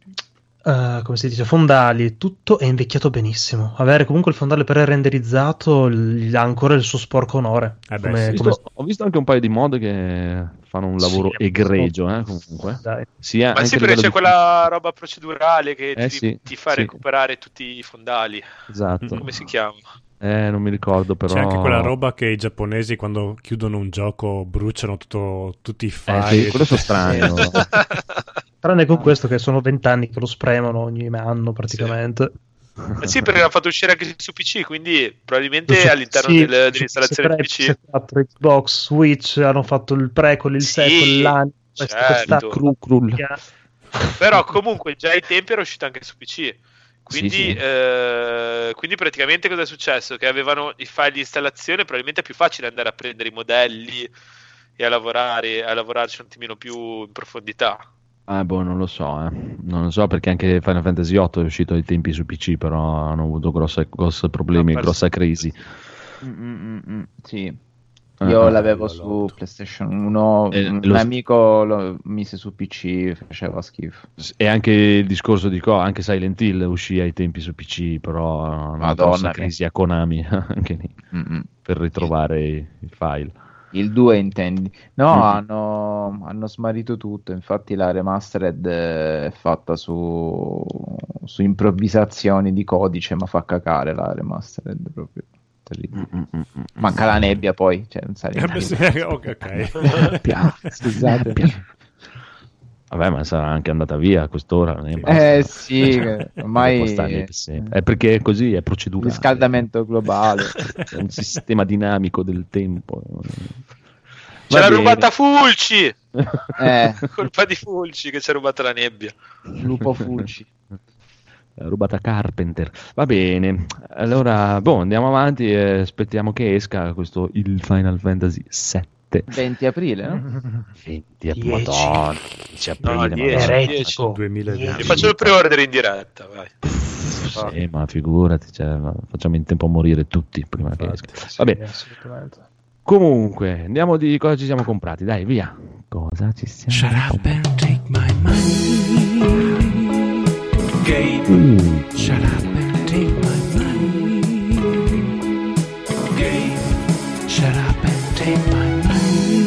eh, come si dice, fondali, tutto è invecchiato benissimo. Avere comunque il fondale pre-renderizzato gli ha ancora il suo sporco onore. Eh beh, Come- sì. Ho come- visto- ho visto anche un paio di mod che fanno un lavoro Sì, egregio, eh, comunque. dai. Sia Ma anche sì, a perché c'è di- quella roba procedurale che Eh, ti, sì, ti fa sì. recuperare tutti i fondali. Esatto. Come si chiama? Eh, non mi ricordo però. C'è anche quella roba che i giapponesi quando chiudono un gioco bruciano tutto- tutti i Eh, file. sì, quello sono strano. Tranne con questo che sono vent'anni che lo spremano ogni anno praticamente. Eh sì, perché l'ha fatto uscire anche su PC, quindi probabilmente Su- all'interno sì, del- dell'installazione PS3, PC. PS4, Xbox, Switch hanno fatto il prequel, il Sì, sequel, l'anno, questa, certo. questa Cru- crull. Però comunque già ai tempi era uscito anche su PC. Quindi, Sì, sì. eh, quindi praticamente cosa è successo? Che avevano i file di installazione, probabilmente è più facile andare a prendere i modelli e a lavorare, a lavorarci un attimino più in profondità. Ah, boh, non lo so, eh. Non lo so perché anche Final Fantasy VIII è uscito ai tempi su PC, però hanno avuto grossi problemi, grossa crisi. Mm, mm, mm, mm, sì. Io ah, l'avevo su l'ho- PlayStation 1, Eh, un lo- amico lo mise su PC, faceva schifo. E anche il discorso di co- anche Silent Hill uscì ai tempi su PC, però una Madonna mia. crisi a Konami anche lì, per ritrovare i, i file. Il 2 intendi? No, Mhm. hanno, hanno smarrito tutto, infatti la remastered eh, è fatta su, su improvvisazioni di codice, ma fa cacare la remastered proprio. Mm, mm, mm. Manca la nebbia poi, cioè non sa Eh, sì, ok, ok. Nebbia, Scusate. Vabbè, ma sarà anche andata via a quest'ora. Eh sì, che ormai stare per sempre. È perché è così, è procedurale. riscaldamento globale. È un sistema dinamico del tempo. Ce l'ha rubata Fulci! Eh, Colpa di Fulci che ci ha rubato la nebbia. lupo Fulci. L'ha rubata Carpenter. Va bene. Allora, boh, andiamo avanti e aspettiamo che esca questo il Final Fantasy 7. 20 aprile, no? 20 Dieci. Madonna, 10 aprile, No, ma 10, no. Eretico. 2020. Ti faccio il pre-order in diretta, vai. Sì, ma figurati, cioè, ma facciamo in tempo a morire tutti prima che esca. Sì, Vabbè, assolutamente. comunque, andiamo di cosa ci siamo comprati, dai, via. Cosa ci siamo Shut up comprati? Gabe, Mm, shut up and take my money. Gabe, shut up and take my money.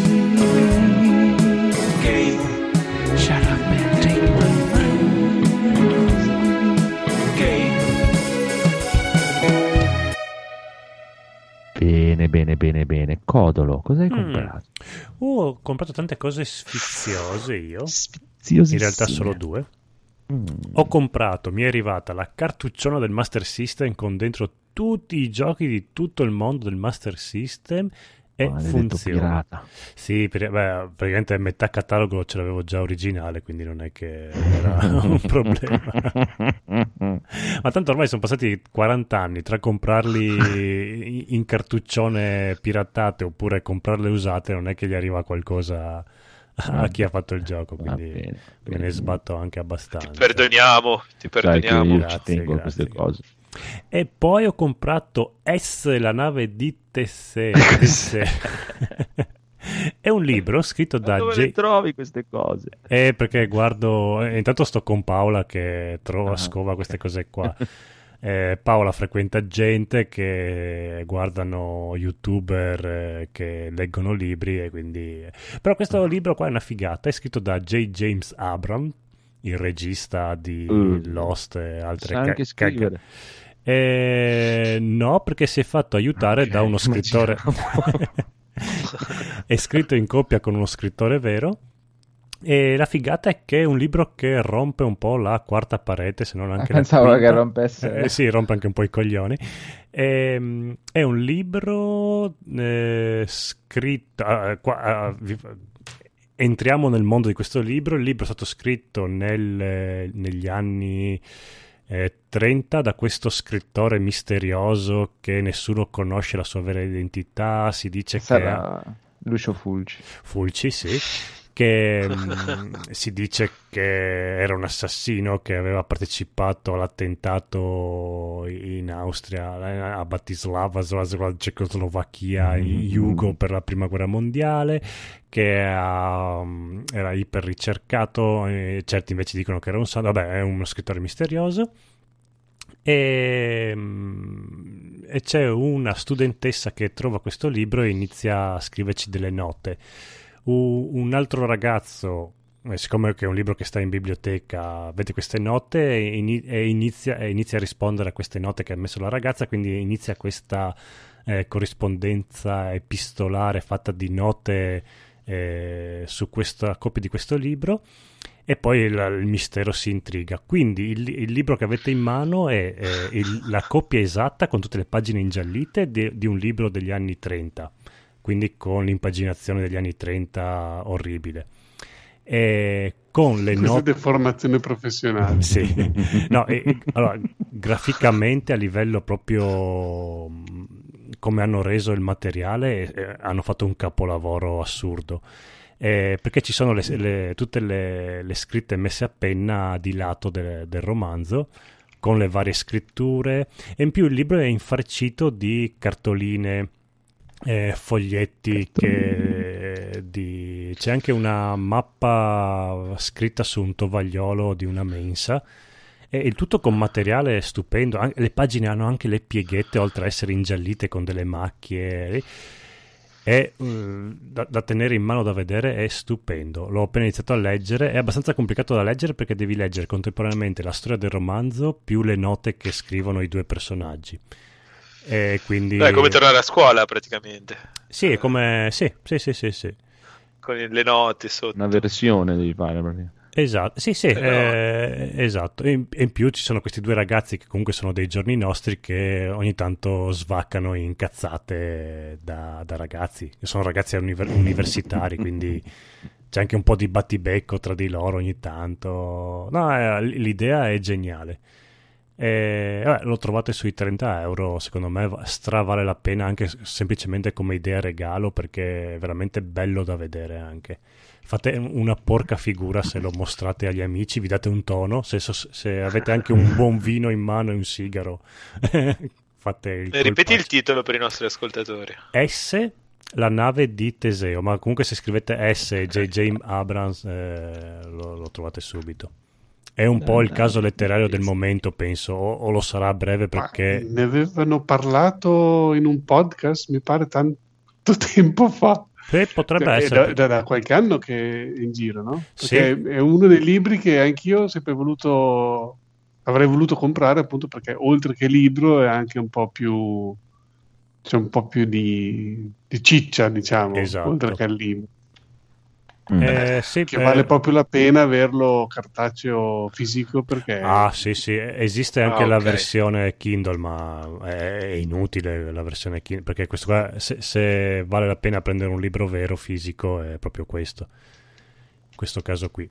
Gabe, shut up and take my money. Gabe. Bene, bene, bene, bene. Codolo, cosa hai Mm. comprato? Oh, ho comprato tante cose sfiziose io. In realtà solo due. Mm. Ho comprato, mi è arrivata la cartucciona del Master System con dentro tutti i giochi di tutto il mondo del Master System e Maledetto funziona. pirata. Sì, per- beh, praticamente metà catalogo ce l'avevo già originale, quindi non è che era un problema. Ma tanto ormai sono passati 40 anni tra comprarli in cartuccione piratate oppure comprarle usate, non è che gli arriva qualcosa a chi ha fatto il gioco, quindi bene, me bene. ne sbatto anche abbastanza. Perdoniamo, ti Sai che perdoniamo. io Grazie, ci tengo grazie. queste cose. E poi ho comprato S, la nave di Tessè. Tessè. È un libro scritto da Dove J. trovi queste cose? Eh, perché guardo, eh, intanto sto con Paola che trova Ah, scova queste cose qua. Eh, Paola frequenta gente che guardano youtuber eh, che leggono libri e quindi... Però questo libro qua è una figata, è scritto da J. James Abram, il regista di Uh, Lost e altre ca- anche scrivere. eh, no, perché si è fatto aiutare Ok, da uno scrittore. è scritto in coppia con uno scrittore vero. E la figata è che è un libro che rompe un po' la quarta parete, se non anche la Pensavo che rompesse. Eh, sì, rompe anche un po' i coglioni. Ehm, è un libro eh, scritto. ah, qua- ah, vi- entriamo nel mondo di questo libro. Il libro è stato scritto nel- negli anni eh, 30 da questo scrittore misterioso che nessuno conosce la sua vera identità. Si dice che. Sarà Lucio Fulci. Fulci, sì, che mm, si dice che era un assassino che aveva partecipato all'attentato in Austria, a Bratislava, Cecoslovacchia, in Jugo per la prima guerra mondiale, che ha, mm, era iper ricercato, certi invece dicono che era un santo, vabbè, è uno scrittore misterioso. E, mm, e c'è una studentessa che trova questo libro e inizia a scriverci delle note. Un altro ragazzo, eh, siccome è un libro che sta in biblioteca, vede queste note e, ini- inizia, e inizia a rispondere a queste note che ha messo la ragazza, quindi inizia questa eh, corrispondenza epistolare fatta di note eh, su questa copia di questo libro e poi il, il mistero si intriga. Quindi il, il libro che avete in mano è eh, il- la copia esatta con tutte le pagine ingiallite di, di un libro degli anni 30, quindi con l'impaginazione degli anni 30 orribile. E con le Questa deformazione professionale. Sì, no, e- allora, graficamente a livello proprio come hanno reso il materiale, eh, hanno fatto un capolavoro assurdo. Eh, perché ci sono le- le- tutte le, le scritte messe a penna di lato de- del romanzo con le varie scritture e in più il libro è infarcito di cartoline, eh, foglietti che di- c'è anche una mappa scritta su un tovagliolo di una mensa e il tutto con materiale stupendo le pagine hanno anche le pieghette oltre a essere ingiallite con delle macchie è eh, da, da tenere in mano da vedere è stupendo. L'ho appena iniziato a leggere è abbastanza complicato da leggere perché devi leggere contemporaneamente la storia del romanzo più le note che scrivono i due personaggi E quindi... È come tornare a scuola praticamente. Sì, è come... Sì, sì, sì, sì, sì. Con le note sotto. Una versione devi fare. Perché... Esatto, sì, sì, Eh, no. eh, esatto. E in, in più ci sono questi due ragazzi che comunque sono dei giorni nostri che ogni tanto svaccano in cazzate da, da ragazzi. Sono ragazzi univer- universitari, quindi c'è anche un po' di battibecco tra di loro ogni tanto. No, eh, l'idea è geniale. E, vabbè, lo trovate sui 30 euro, secondo me va- stra vale la pena anche semplicemente come idea regalo perché è veramente bello da vedere anche. Fate una porca figura se lo mostrate agli amici, vi date un tono, se, se avete anche un buon vino in mano e un sigaro, fate il Ripeti il titolo per i nostri ascoltatori. S, la nave di Teseo, ma comunque se scrivete S e J.J. Abrams eh, lo, lo trovate subito. È un po' il caso letterario del momento, penso, o, o lo sarà a breve Ma perché... ne avevano parlato in un podcast, mi pare tanto tempo fa. Eh, potrebbe è essere... da, da- da qualche anno che è in giro, no? Sì. Perché è uno dei libri che anch'io ho sempre voluto, avrei voluto comprare appunto perché oltre che libro è anche un po' più, c'è un po' più di, di ciccia, diciamo, Esatto. oltre che al libro. Mm. Eh, sì, Che eh, vale proprio la pena averlo cartaceo fisico perché Ah, sì, sì, esiste anche Ah, la versione Kindle, ma è, inutile la versione Kindle, perché questo qua, se, se vale la pena prendere un libro vero fisico, è proprio questo, questo caso qui.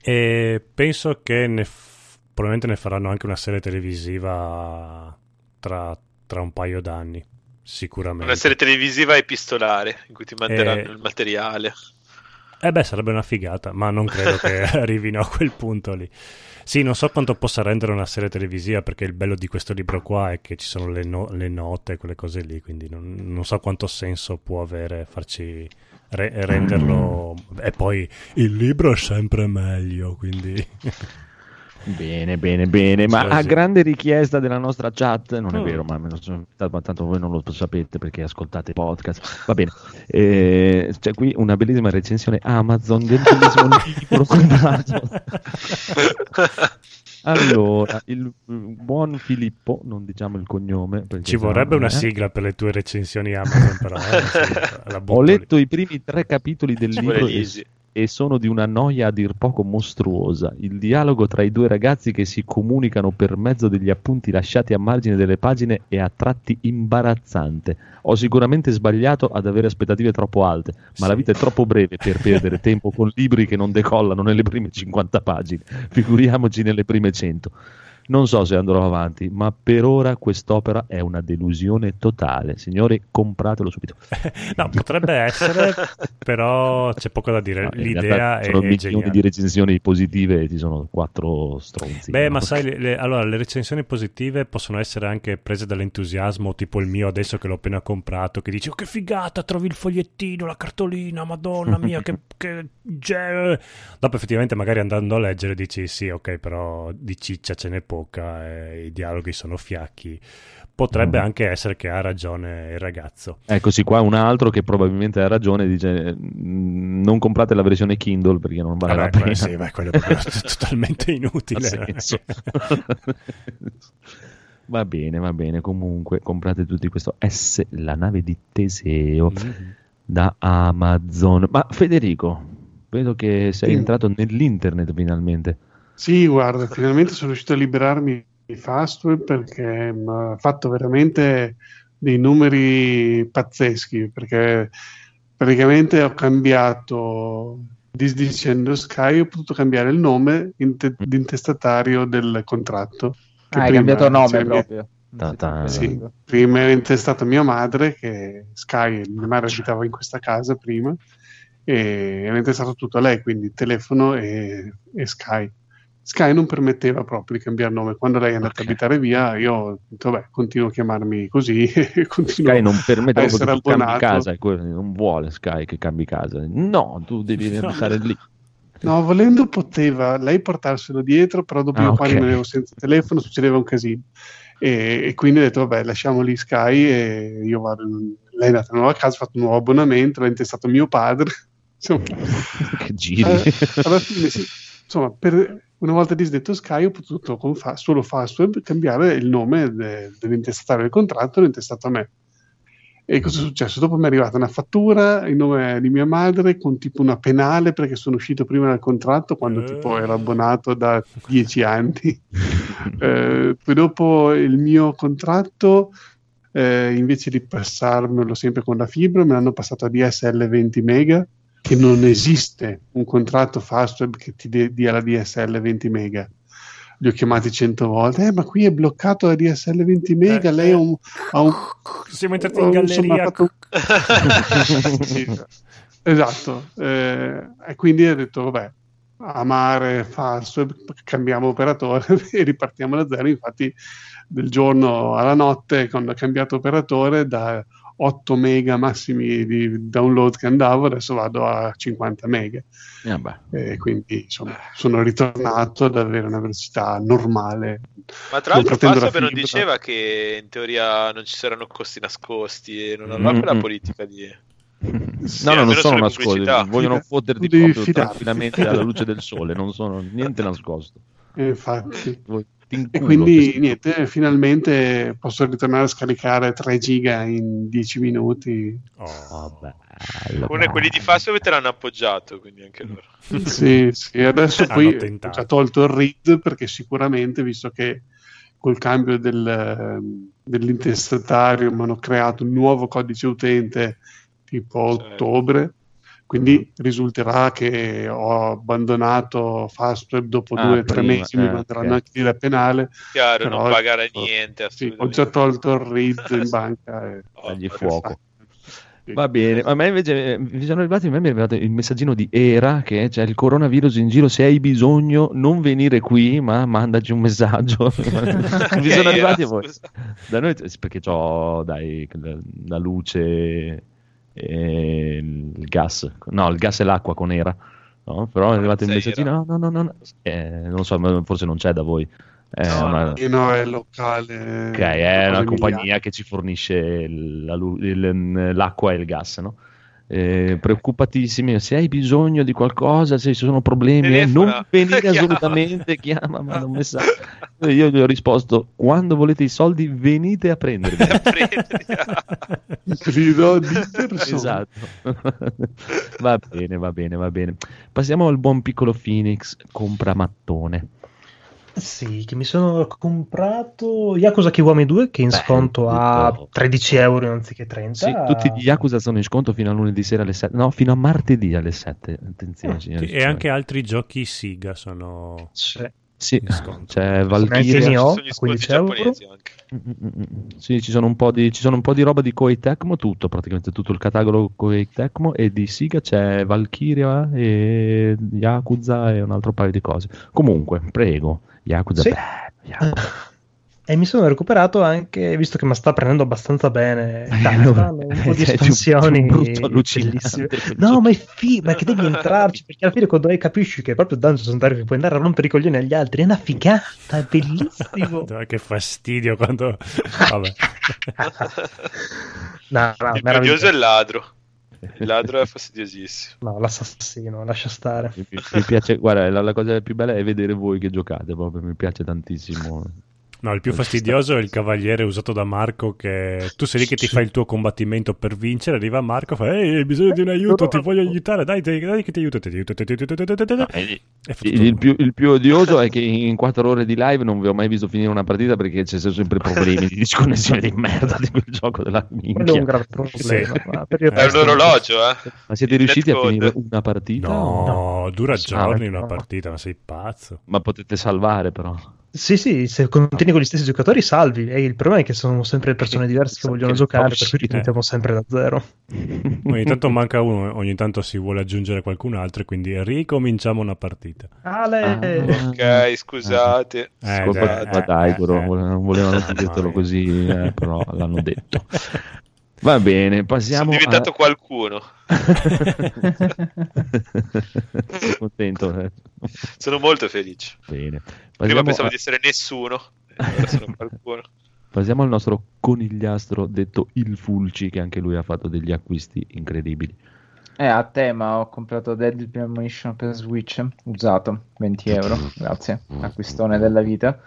E penso che ne f- probabilmente ne faranno anche una serie televisiva tra, tra un paio d'anni, sicuramente. Una serie televisiva epistolare in cui ti manderanno Eh, il materiale. Eh beh, sarebbe una figata, ma non credo che arrivino a quel punto lì. Sì, non so quanto possa rendere una serie televisiva, perché il bello di questo libro qua è che ci sono le, no- le note, quelle cose lì, quindi non, non so quanto senso può avere farci re- renderlo... E poi il libro è sempre meglio, quindi... Bene, bene, bene. Ma Sì, a sì. grande richiesta della nostra chat, non è Mm. vero, ma, me lo so- ma tanto voi non lo sapete perché ascoltate podcast. Va bene, Eh, c'è qui una bellissima recensione Amazon del bellissimo libro. Allora, il mm, buon Filippo, non diciamo il cognome. Ci vorrebbe una eh. sigla per le tue recensioni Amazon, però... eh, Ho lì. letto i primi tre capitoli del Ci libro e, sono di una noia a dir poco mostruosa. Il dialogo tra i due ragazzi che si comunicano per mezzo degli appunti lasciati a margine delle pagine è a tratti imbarazzante. Ho sicuramente sbagliato ad avere aspettative troppo alte, ma Sì. la vita è troppo breve per perdere tempo con libri che non decollano nelle prime 50 pagine, figuriamoci nelle prime 100. Non so se andrò avanti, ma per ora quest'opera è una delusione totale. Signori, compratelo subito. No, potrebbe essere, però c'è poco da dire. No, L'idea realtà è, sono milioni geniale. di recensioni positive e ci sono quattro stronzi. Beh, no? ma sai, le, le- allora, le recensioni positive possono essere anche prese dall'entusiasmo, tipo il mio adesso che l'ho appena comprato, che dice, oh che figata, trovi il fogliettino, la cartolina, madonna mia, che... che ge-". Dopo effettivamente magari andando a leggere dici, sì, ok, però di ciccia ce n'è poca, e i dialoghi sono fiacchi. Potrebbe Mm. anche essere che ha ragione il ragazzo. Eccoci qua un altro che probabilmente ha ragione, dice "Mm, non comprate la versione Kindle perché non vale la Vabbè, pena. eh, sì, beh, quello è proprio totalmente inutile. va bene, va bene, comunque comprate tutti questo S, la nave di Teseo Mhm. da Amazon. Ma Federico, vedo che sei Sì. entrato nell'internet finalmente. Sì, guarda, finalmente sono riuscito a liberarmi di Fastweb perché mi ha fatto veramente dei numeri pazzeschi, perché praticamente ho cambiato, disdicendo Sky, ho potuto cambiare il nome in te- di intestatario del contratto. che Ah, hai cambiato nome cioè, proprio. Ta- Sì, prima era intestato mia madre, che Sky, mia madre abitava in questa casa prima, e era intestato tutto a lei, quindi telefono e, e Sky. Sky non permetteva proprio di cambiare nome. Quando lei è andata Ok. a abitare via, io ho detto, vabbè, continuo a chiamarmi così Sky non permette a proprio essere che tu cambi abbonato. casa, non vuole Sky che cambi casa. No, tu devi No. lì. No, volendo poteva lei portarselo dietro, però dopo Ah, io qua ok. rimanevo senza telefono, succedeva un casino. E, e quindi ho detto, vabbè, lasciamo lì Sky e io vado. Lei è andata in nuova casa, ha fatto un nuovo abbonamento, l'ha intestato mio padre. Insomma, che giri. eh, alla fine sì. Insomma, per, una volta disdetto Sky ho potuto con fa- solo Fastweb cambiare il nome de- dell'intestatario del contratto, l'ho intestato a me. E cosa è successo? Dopo mi è arrivata una fattura in nome di mia madre con tipo una penale perché sono uscito prima dal contratto quando tipo ero abbonato da dieci anni. Eh, poi dopo il mio contratto, eh, invece di passarmelo sempre con la fibra, me l'hanno passato a DSL 20 mega, che non esiste un contratto Fastweb che ti de- dia la DSL 20 mega. Li ho chiamati cento volte, eh, ma qui è bloccato la DSL 20 mega, Eh, lei ha un... Ha un Siamo entrati ha in galleria. ha fatto- Sì, esatto, eh, e quindi ho detto, vabbè, amare Fastweb, cambiamo operatore e ripartiamo da zero. Infatti, del giorno alla notte, quando ho cambiato operatore, da 8 mega massimi di download che andavo, adesso vado a 50 mega. Eh. E quindi insomma, sono ritornato ad avere una velocità normale. Ma tra l'altro Fastweb non diceva che in teoria non ci saranno costi nascosti e non aveva Mm-mm. quella politica di... no, no, non sono nascosti, vogliono fotterti proprio fidarti. tranquillamente alla luce del sole, non sono niente nascosto. E infatti. Voi- E quindi niente, finalmente posso ritornare a scaricare 3 giga in 10 minuti. Oh. Oh, bello, Uno e quelli di. Fastweb te l'hanno appoggiato, quindi anche loro. Sì, sì, adesso poi ho tentato. già tolto il read perché sicuramente, visto che col cambio del, ehm, dell'intestatario mi hanno creato un nuovo codice utente tipo Certo. ottobre, quindi risulterà che ho abbandonato Fastweb dopo Ah, due o tre mesi, mi eh, manderanno ok. anche lì la penale. Chiaro, Però- non pagare niente, Sì, ho già tolto il read in banca. E... Oh, perché- fuoco. Sì. Va bene, a me invece eh, mi sono arrivati, a me mi è arrivato il messaggino di Era che c'è il coronavirus in giro, se hai bisogno non venire qui, ma mandaci un messaggio. mi sono arrivati a voi. Da noi, perché ho dai, la luce e il gas, no, il gas e l'acqua con Era, no? però è arrivato il Sei messaggino, Era. no, no, no, no, eh, non so, forse non c'è da voi. È No, una- no, è locale. Ok, è una compagnia emiliana. che ci fornisce la il- l'acqua e il gas, no? Eh, preoccupatissimi, se hai bisogno di qualcosa, se ci sono problemi, eh, non venire Chiama. assolutamente, chiama, manda un messaggio. Io gli ho risposto, quando volete i soldi venite a prenderli. Esatto. va bene, va bene, va bene. Passiamo al buon piccolo Phoenix, compra mattone. Sì, che mi sono comprato Yakuza Kiwami 2 che in Beh, sconto a tutto. 13 euro anziché 30. Sì, tutti gli Yakuza sono in sconto fino a lunedì sera alle 7, no, fino a martedì alle 7. Attenzione, signori. Sì, e anche altri giochi Siga sono C'è. Sì, c'è Valkyria. Sono gli a sconti 15 euro. Mm, mm, mm. Sì, ci sono, un po di, ci sono un po' di roba di Koei Tecmo, tutto, praticamente tutto il catalogo Koei Tecmo e di Siga c'è Valkyria e Yakuza e un altro paio di cose. Comunque, prego, Yakuza Sì. bello, Yakuza. E mi sono recuperato anche, visto che mi sta prendendo abbastanza bene, Kazakhstan, un po' di espansioni bellissime. No, ma è figo, perché devi entrarci, perché alla fine quando hai capisci che proprio Dungeons and Dragons puoi andare a rompere i coglioni agli altri, è una figata, è bellissimo. Che fastidio quando... Vabbè. No, no, il è meraviglioso. il ladro. Il ladro è fastidiosissimo. No, l'assassino, lascia stare. Mi, mi piace, guarda, la, la cosa più bella è vedere voi che giocate, proprio mi piace tantissimo. No, il più fastidioso è il cavaliere usato da Marco che tu sei lì che ti fai il tuo combattimento per vincere, arriva Marco fa ehi, hai bisogno di un aiuto, ti voglio aiutare, dai, dai, dai che ti aiuto, ti aiuto, ti aiuto, ti aiuto, ti aiuto. Eh, E Il, più, il più odioso è che in quattro ore di live non vi ho mai visto finire una partita perché c'è sempre problemi di disconnessione di merda di quel gioco della Quello è minchia. un grave problema. Sì. il È un orologio, eh. Ma siete Il riusciti a netcode. finire una partita? No, dura giorni no. una partita, ma sei pazzo. Ma potete salvare però. Sì, sì, se continui con gli stessi giocatori salvi. E il problema è che sono sempre persone diverse che Che vogliono che giocare, per cui ricominciamo sempre da zero. Ogni tanto manca uno, ogni tanto si vuole aggiungere qualcun altro e quindi ricominciamo una partita. Ale! Ah. Ok, scusate. Eh, Colpa dai, tua, eh, dai, eh, eh. non volevano dirtelo così, eh, però l'hanno detto. Va bene, Sono passiamo diventato a... qualcuno. Sei contento? eh? Sono molto felice. Bene. Prima pensavo a- di essere nessuno, sono qualcuno. passiamo al nostro conigliastro detto il Fulci, che anche lui ha fatto degli acquisti incredibili. Eh, a tema ho comprato Deadly Premonition per Switch, usato, 20 euro, grazie, acquistone della vita.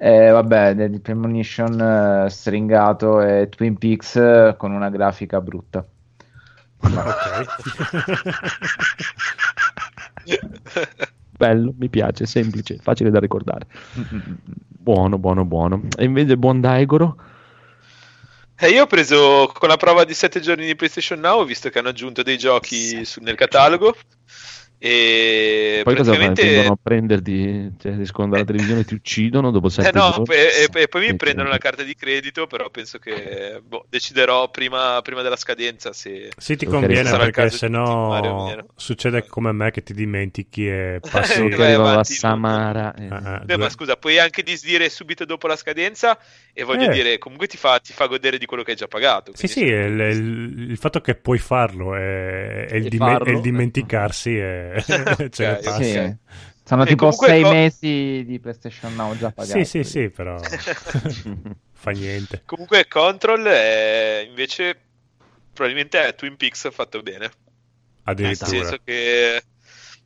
E vabbè, Deadly Premonition eh, stringato e Twin Peaks eh, con una grafica brutta. Bello, mi piace, semplice, facile da ricordare. Buono, buono, buono. E invece buon Daigoro? Eh, io ho preso con la prova di 7 giorni di PlayStation Now, ho visto che hanno aggiunto dei giochi su- nel catalogo. E Poi cosa praticamente. Vengono a prenderti, cioè, escono dalla televisione ti uccidono dopo Eh sette no, giorni? e, e- e poi mi prendono la carta di credito, però penso che boh, deciderò prima, prima della scadenza se... Sì, ti conviene sarà il perché caso di sennò continuare o meno. succede come a me che ti dimentichi e Eh, passi... Sì, vai che arriva la avanti, Samara. eh. Ah, Beh, ma scusa, puoi anche disdire subito dopo la scadenza e voglio Eh. dire, comunque ti fa, ti fa godere di quello che hai già pagato. Sì, sì, il, il- il fatto che puoi farlo e, il, dime- farlo. e il ce ne Ok, passi. Sì. Sono E tipo 6 co- mesi di PlayStation Now già pagati. Sì, sì, sì, però fa niente. Comunque Control è invece probabilmente è Twin Peaks fatto bene. Nel Addirittura. senso che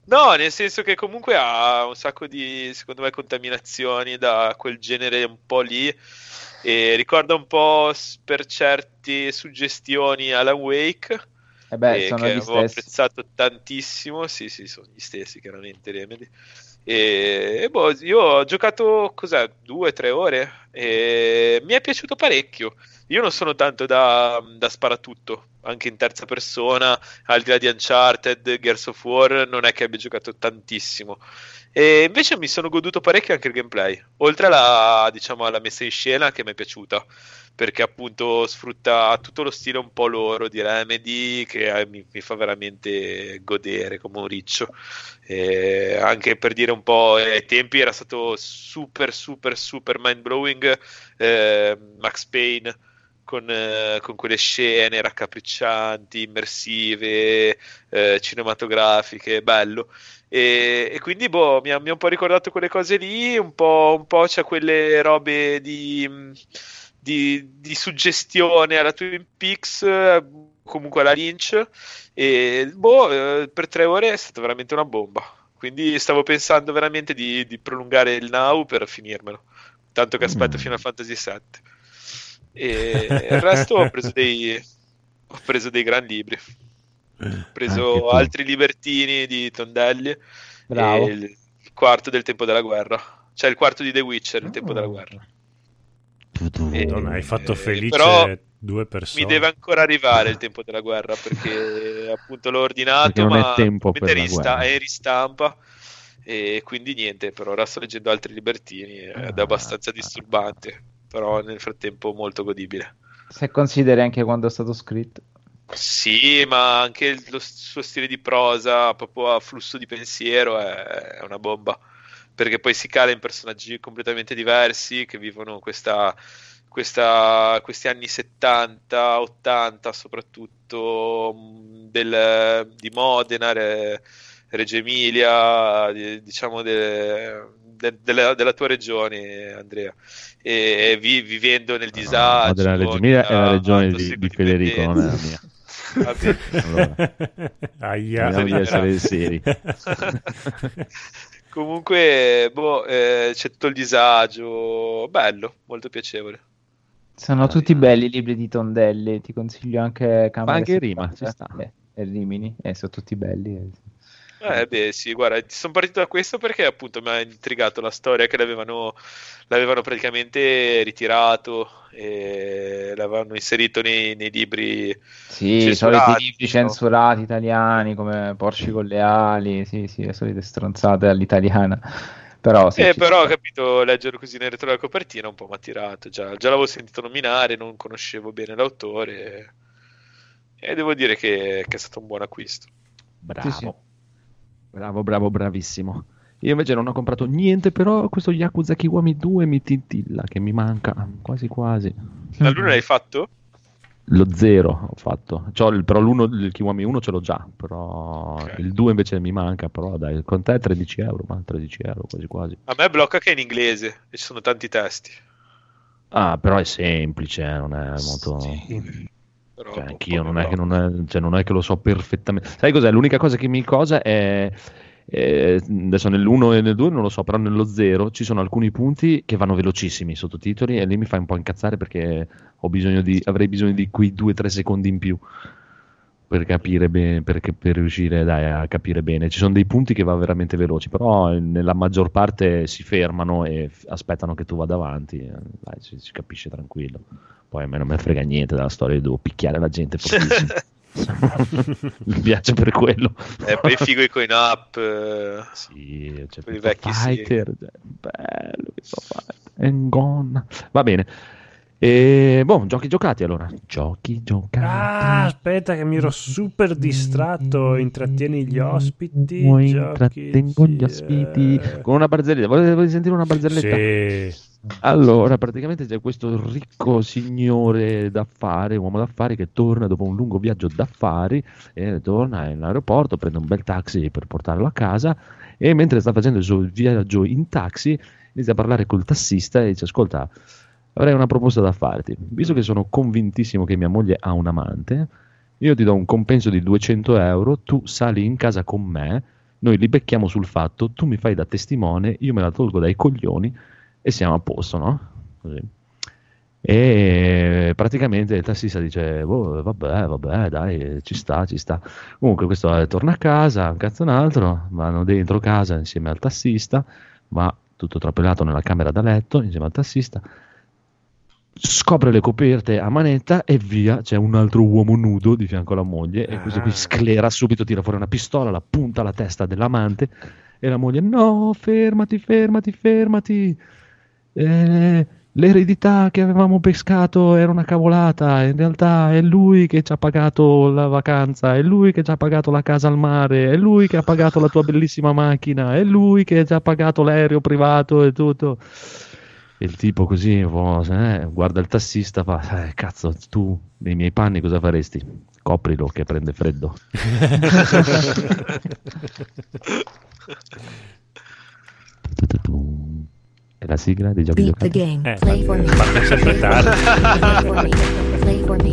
no, nel senso che comunque ha un sacco di secondo me contaminazioni da quel genere un po' lì e ricorda un po' per certe suggestioni Alan Wake E beh, eh, sono che gli avevo stessi. apprezzato tantissimo. Sì, sì, sono gli stessi, chiaramente Remedy. E, e boh, io ho giocato cos'è, due o tre ore e mi è piaciuto parecchio. Io non sono tanto da, da sparatutto, anche in terza persona, al di là di Uncharted, Gears of War, non è che abbia giocato tantissimo. E invece mi sono goduto parecchio anche il gameplay, oltre alla, diciamo, alla messa in scena che mi è piaciuta perché appunto sfrutta tutto lo stile un po' loro di Remedy che eh, mi, mi fa veramente godere come un riccio. E anche per dire un po', eh, ai tempi era stato super, super, super mind blowing eh, Max Payne. Con, eh, con quelle scene raccapriccianti, immersive, eh, cinematografiche, bello. E, e quindi boh, mi ha, un po' ricordato quelle cose lì, un po', un po' c'è quelle robe di, di, di suggestione alla Twin Peaks, eh, comunque alla Lynch, e boh, eh, per tre ore è stata veramente una bomba. Quindi stavo pensando veramente di, di prolungare il now per finirmelo, tanto che aspetto Mm. Final Fantasy VII. E il resto ho preso dei, ho preso dei gran libri. Ho preso altri libertini di Tondelli Bravo. e il, quarto del tempo della guerra. Cioè il quarto di The Witcher, il tempo della guerra. Madonna, hai fatto eh, felice però due persone. Mi deve ancora arrivare il tempo della guerra perché appunto l'ho ordinato, Perché non è ma tempo per rista- è in ristampa e quindi niente, per ora sto leggendo altri libertini ed è Ah. abbastanza disturbante, però nel frattempo molto godibile. Se consideri anche quando è stato scritto. Sì, ma anche il lo suo stile di prosa, proprio a flusso di pensiero, è, è una bomba. Perché poi si cala in personaggi completamente diversi che vivono questa, questa- questi anni 70, 80, soprattutto del- di Modena, Re- Reggio Emilia, di- diciamo de- de- della, della tua regione, Andrea. E, vi- vivendo nel disagio. No, della Reggio Emilia è la regione di, di Federico, non è la mia. Vabbè. Allora. Aia. Di essere seri. Comunque, boh, eh, c'è tutto il disagio, bello, molto piacevole. Sono tutti belli i libri di Tondelli. Ti consiglio anche Camere anche Rima, 70, ci sta. eh, e Rimini. Eh, sono tutti belli. eh. Eh, beh, sì, guarda, sono partito da questo perché appunto mi ha intrigato la storia che l'avevano, l'avevano praticamente ritirato e l'avevano inserito nei, nei libri. Sì, i soliti libri no? censurati italiani come Porci con le ali. Sì, sì, le solite stronzate all'italiana. Però, sì, Eh, però ho capito, leggerlo così nel retro della copertina un po' mi ha tirato. Già, già l'avevo sentito nominare, non conoscevo bene l'autore e, e devo dire che, che è stato un buon acquisto. Bravo. Sì, sì. Bravo, bravo, bravissimo. Io invece non ho comprato niente, però questo Yakuza Kiwami 2 mi titilla, che mi manca quasi quasi. La luna l'hai fatto? Lo 0 ho fatto, C'ho il- però l'uno, il Kiwami 1 ce l'ho già, però Ok. il 2 invece mi manca, però dai, con te 13 euro, ma 13 euro quasi quasi. A me blocca che è in inglese e ci sono tanti testi. Ah, però è semplice, eh, non è molto... Sì. Però Cioè, anch'io non è, che non, è, cioè, non è che lo so perfettamente. Sai cos'è? L'unica cosa che mi cosa è. eh, adesso nell'1 e nel 2 non lo so, però nello 0 ci sono alcuni punti che vanno velocissimi i sottotitoli e lì mi fa un po' incazzare perché ho bisogno di, avrei bisogno di quei 2-3 secondi in più per capire bene, perché, per riuscire dai, a capire bene. Ci sono dei punti che va veramente veloci, però eh, nella maggior parte si fermano e f- aspettano che tu vada avanti. eh, Dai, si, si capisce tranquillo. Poi a me non me frega niente della storia, devo picchiare la gente fortissimo. Mi piace per quello. Eh, poi figo i coin up. eh, Sì, Per i vecchi sì. Fighter, cioè, bello Pizza Fighter, and gone. Va bene. E, boh, giochi giocati allora. Giochi giocati. Ah, aspetta che mi ero super distratto. Intrattieni gli ospiti. Vuoi intrattengo gli ospiti eh. con una barzelletta. Volete, volete sentire una barzelletta? Sì. Allora, praticamente c'è questo ricco signore d'affari, uomo d'affari, che torna dopo un lungo viaggio d'affari e torna in aeroporto, prende un bel taxi per portarlo a casa e mentre sta facendo il suo viaggio in taxi inizia a parlare col tassista e dice ascolta, avrei una proposta da farti, visto che sono convintissimo che mia moglie ha un amante, io ti do un compenso di 200 euro, tu sali in casa con me, noi li becchiamo sul fatto, tu mi fai da testimone, io me la tolgo dai coglioni e siamo a posto, no? Così. E praticamente il tassista dice: "Boh, Vabbè, vabbè, dai, ci sta, ci sta. Comunque, questo torna a casa, un cazzo un altro, vanno dentro casa insieme al tassista, va tutto trapelato nella camera da letto insieme al tassista, scopre le coperte a manetta e via, c'è un altro uomo nudo di fianco alla moglie e questo qui Ah. sclera subito, tira fuori una pistola, la punta alla testa dell'amante e la moglie no, fermati, fermati, fermati. Eh, l'eredità che avevamo pescato era una cavolata, in realtà è lui che ci ha pagato la vacanza, è lui che ci ha pagato la casa al mare, è lui che ha pagato la tua bellissima macchina, è lui che ci ha pagato l'aereo privato e tutto. Il tipo così eh, guarda il tassista, fa, eh, cazzo, tu nei miei panni cosa faresti? Coprilo che prende freddo. È la sigla dei giochi Beat the game. Eh, Play for me. parte sempre tardi. Play for me. Play for me.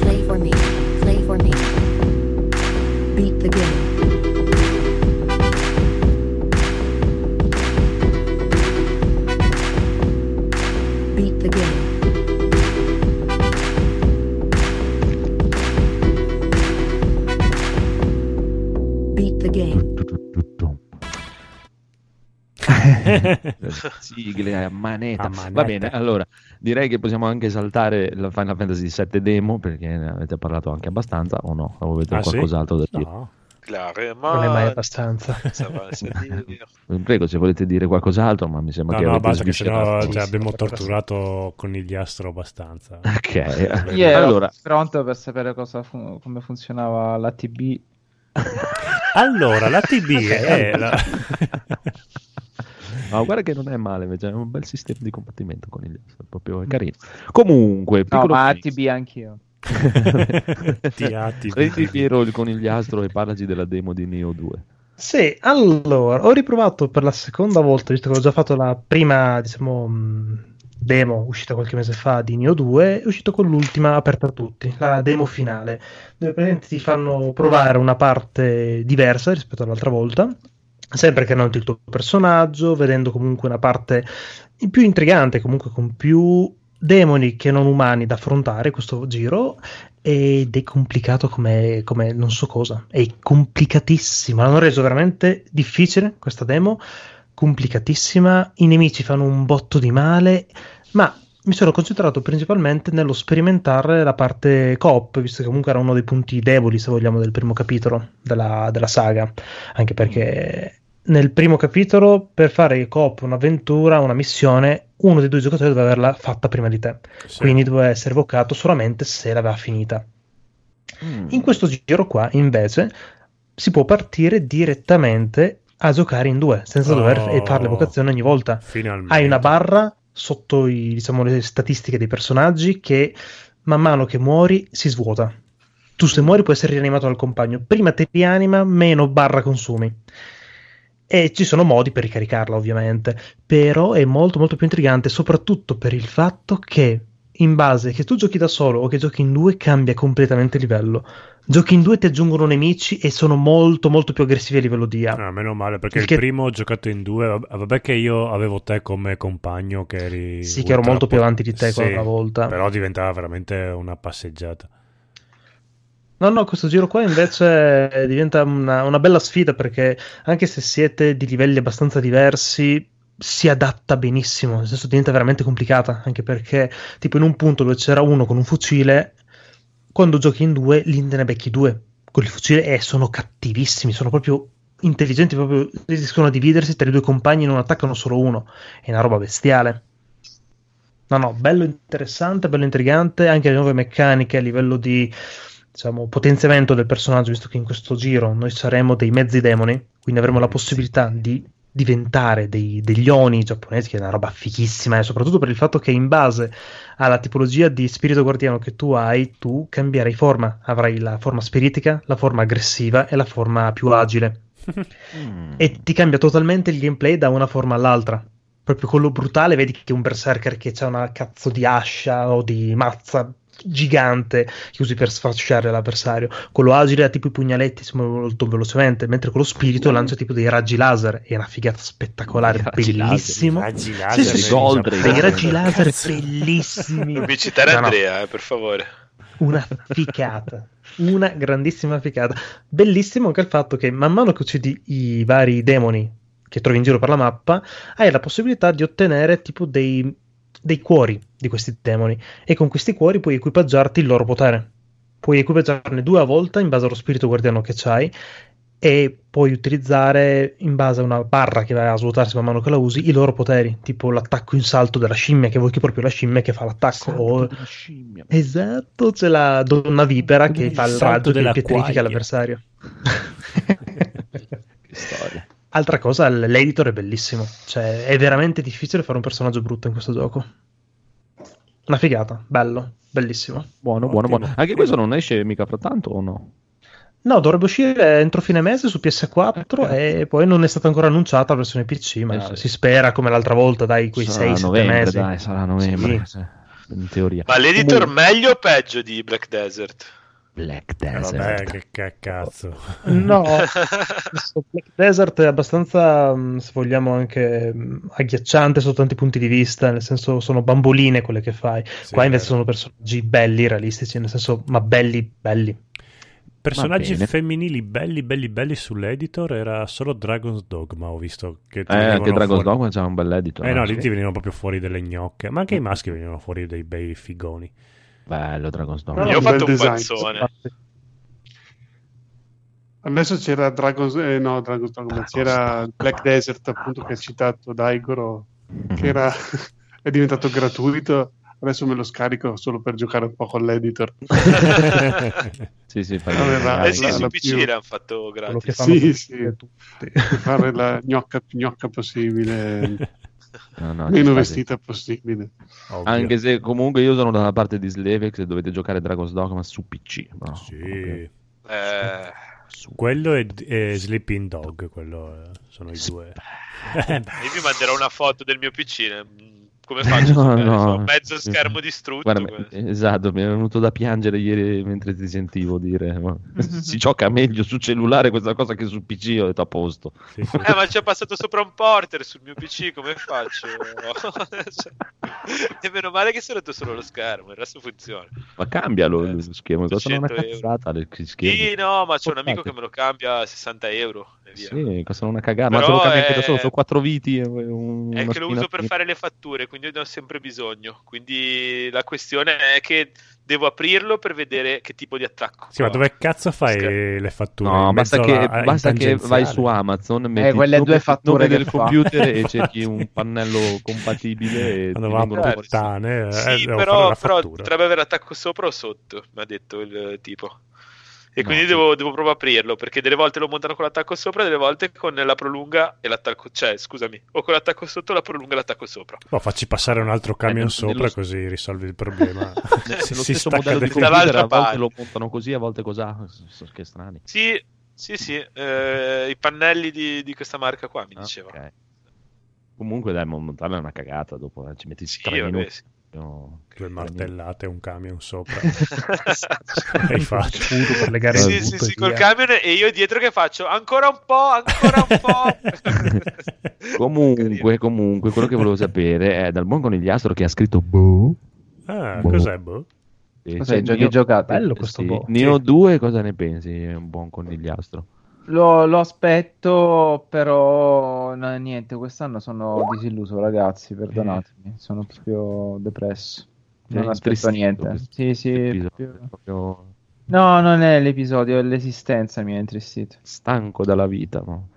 Play for me. Play for me. Beat the game. Sigle a manetta. A manetta. Va bene, allora direi che possiamo anche saltare la Final Fantasy VII demo perché ne avete parlato anche abbastanza o no? O avete Ah, sì? qualcos'altro da dire? No. Claro, ma Non è mai abbastanza. Prego, se volete dire qualcos'altro, ma mi sembra No, che no, basta che sennò Sì, cioè, sì, abbiamo torturato conigliastro abbastanza. Ok, Io ero allora, pronto per sapere cosa fu- come funzionava la TB. Allora, la TB è la... ma guarda che non è male, invece è un bel sistema di combattimento con il è proprio carino. Comunque, No, ma quiz. TB anch'io. Prendi Piero il conigliastro e parlaci della demo di Neo 2. Sì, allora, ho riprovato per la seconda volta, visto che ho già fatto la prima, diciamo, mh, demo uscita qualche mese fa di Neo 2, è uscito con l'ultima aperta a tutti, la demo finale, dove praticamente ti fanno provare una parte diversa rispetto all'altra volta, sempre creando il tuo personaggio, vedendo comunque una parte più intrigante, comunque con più demoni che non umani da affrontare questo giro ed è complicato come, come non so cosa. È complicatissimo. L'hanno reso veramente difficile questa demo. Complicatissima. I nemici fanno un botto di male. Ma mi sono concentrato principalmente nello sperimentare la parte coop, visto che comunque era uno dei punti deboli, se vogliamo, del primo capitolo della, della saga. Anche perché nel primo capitolo, per fare coop un'avventura, una missione, uno dei due giocatori doveva averla fatta prima di te. Sì. Quindi doveva essere evocato solamente se l'aveva finita. Mm. In questo giro qua, invece, si può partire direttamente a giocare in due, senza Oh. dover fare l'evocazione ogni volta. Finalmente. Hai una barra sotto i, diciamo, le statistiche dei personaggi che man mano che muori si svuota. Tu se muori puoi essere rianimato dal compagno. Prima ti rianima, meno barra consumi. E ci sono modi per ricaricarla, ovviamente. Però è molto molto più intrigante, soprattutto per il fatto che in base che tu giochi da solo o che giochi in due cambia completamente il livello. Giochi in due ti aggiungono nemici e sono molto molto più aggressivi a livello di A. Ah, meno male, perché Il il che- primo ho giocato in due. vab- Vabbè, che io avevo te come compagno, che eri. Sì, che ero molto più avanti di te Sì, quella volta. Però diventava veramente una passeggiata. No, no, questo giro qua invece diventa una, una bella sfida perché anche se siete di livelli abbastanza diversi, si adatta benissimo, nel senso diventa veramente complicata, anche perché tipo in un punto dove c'era uno con un fucile, quando giochi in due, lì ne becchi due. Con il fucile e sono cattivissimi, sono proprio intelligenti, proprio riescono a dividersi tra i due compagni e non attaccano solo uno, è una roba bestiale. No, no, bello interessante, bello intrigante, anche le nuove meccaniche a livello di diciamo, potenziamento del personaggio, visto che in questo giro noi saremo dei mezzi demoni, quindi avremo la possibilità di diventare dei, degli oni giapponesi, che è una roba fighissima, e soprattutto per il fatto che in base alla tipologia di spirito guardiano che tu hai, tu cambierai forma, avrai la forma spiritica, la forma aggressiva e la forma più agile Mm. e ti cambia totalmente il gameplay da una forma all'altra. Proprio quello brutale, vedi che un berserker che ha una cazzo di ascia o di mazza gigante che usi per sfasciare l'avversario. Quello agile ha tipo i pugnaletti, si muove molto velocemente, mentre quello spirito lancia tipo dei raggi laser. È una figata spettacolare, raggi laser, bellissimo. Raggi laser, sì, sì, Gold dei raggi laser Cazzo. bellissimi. Non mi citare No, no. Andrea, eh, per favore. Una ficata, una grandissima ficata. Bellissimo anche il fatto che man mano che uccidi i vari demoni che trovi in giro per la mappa, hai la possibilità di ottenere tipo dei, dei cuori di questi demoni e con questi cuori puoi equipaggiarti il loro potere. Puoi equipaggiarne due a volta in base allo spirito guardiano che c'hai e puoi utilizzare in base a una barra che va a svuotarsi man mano che la usi i loro poteri, tipo l'attacco in salto della scimmia, che vuoi che proprio la scimmia che fa l'attacco o. Esatto, c'è la donna vipera che Il fa il salto raggio che pietrifica quaglia. l'avversario. Che storia. Altra cosa, l'editor è bellissimo. Cioè, è veramente difficile fare un personaggio brutto in questo gioco. Una figata, bello, bellissimo. Buono, buono, Ottimo. buono. Anche questo non esce mica fra tanto o no? No, dovrebbe uscire entro fine mese su PS4 Ok. e poi non è stata ancora annunciata la versione PC, ma Eh sì. si spera come l'altra volta, dai, quei sarà 6-7 novembre, mesi. dai, sarà novembre. Sì. sì, In teoria. Ma l'editor Comunque- meglio o peggio di Black Desert? Black Eh, Desert. Vabbè, che, che cazzo. No, questo Black Desert è abbastanza, mh, se vogliamo, anche mh, agghiacciante sotto tanti punti di vista, nel senso sono bamboline quelle che fai. Sì, Qua invece eh. sono personaggi belli, realistici, nel senso, ma belli, belli. Personaggi femminili belli, belli, belli sull'editor era solo Dragon's Dogma. Ho visto che ti Eh, anche Dragon's fuori- Dogma c'ha un bel editor. Eh no, sì. lì ti venivano proprio fuori delle gnocche. Ma anche i maschi venivano fuori dei bei figoni. Bello Dragon's Dogma. Io ho fatto un design. Adesso c'era Dragon's, eh, no, Dragon's Dogma, Dragon's c'era Dogma. Black Desert, appunto, che ha citato Daigoro, Mhm. che era, è diventato gratuito. Adesso me lo scarico solo per giocare un po' con l'editor. Sì, sì, va, dai, Eh sì, la- su la PC più- l'hanno fatto gratis. Sì, sì. tutti. per fare la gnocca più gnocca possibile, No, no, meno vestita possibile. Ovvio. Anche se comunque io sono dalla parte di Slevex e dovete giocare Dragon's Dogma su PC. no? Sì. Proprio Eh, su- Quello è, è Sleeping Dog, quello eh, sono i due. Io vi manderò una foto del mio PC. Eh, Come faccio? No, no. Mezzo schermo distrutto. Guarda, questo. esatto, mi è venuto da piangere ieri mentre ti sentivo dire ma si gioca meglio su cellulare questa cosa che su PC, ho detto a posto. sì, sì. Eh, ma c'è passato sopra un porter sul mio PC, come faccio? Cioè, e meno male che si è rotto solo lo schermo, il resto funziona. Ma cambialo Eh, lo schermo, costano una 200 euro. cazzata le schermi. Sì, no, ma c'è un amico Portate. che me lo cambia a 60 euro. E via. Sì, costano una cagata, ma Però te lo cambio anche è- da solo, sono quattro viti e un, È che lo uso per fare le fatture, quindi io ne ho sempre bisogno. Quindi la questione è che devo aprirlo per vedere che tipo di attacco. Sì, ma dove cazzo fai Scher- le fatture? No, basta che, alla- in basta che vai su Amazon, metti il quelle due fatture del fa. computer e cerchi un pannello compatibile e Quando ti va a puttane, eh, Sì, devo però, però potrebbe avere attacco sopra o sotto, mi ha detto il tipo. E No, quindi sì. devo, devo proprio aprirlo, perché delle volte lo montano con l'attacco sopra, delle volte con la prolunga e l'attacco... Cioè, scusami, o con l'attacco sotto, la prolunga e l'attacco sopra. Oh, facci passare un altro camion nello- sopra nello- così risolvi il problema. Nello Si stesso modello di del- computer. a volte parte. lo montano così, a volte cos'ha. Che strani. Sì, sì, sì, eh, i pannelli di, di questa marca qua mi Ah, diceva. ok. Comunque dai, montarla è una cagata dopo, eh, ci metti Sì, tre vabbè, minuti. sì. No. Due martellate e un camion sopra. Hai fatto. Scudo per legare Sì, sì, sì, e col camion e io dietro che faccio ancora un po', ancora un po'. Comunque, comunque, quello che volevo sapere è dal buon conigliastro che ha scritto Boh. Ah, Boh. cos'è, boh? E Cos'è, c'è giochi Neo- giocati? Bello questo sì, boh. Ne ho due, cosa ne pensi? È un buon conigliastro. Lo, lo aspetto, però no, niente, quest'anno sono disilluso, ragazzi, perdonatemi, sono proprio depresso. Non aspetto niente. Sì, sì, proprio- No, non è l'episodio, è l'esistenza mi ha intristito. stanco dalla vita. no?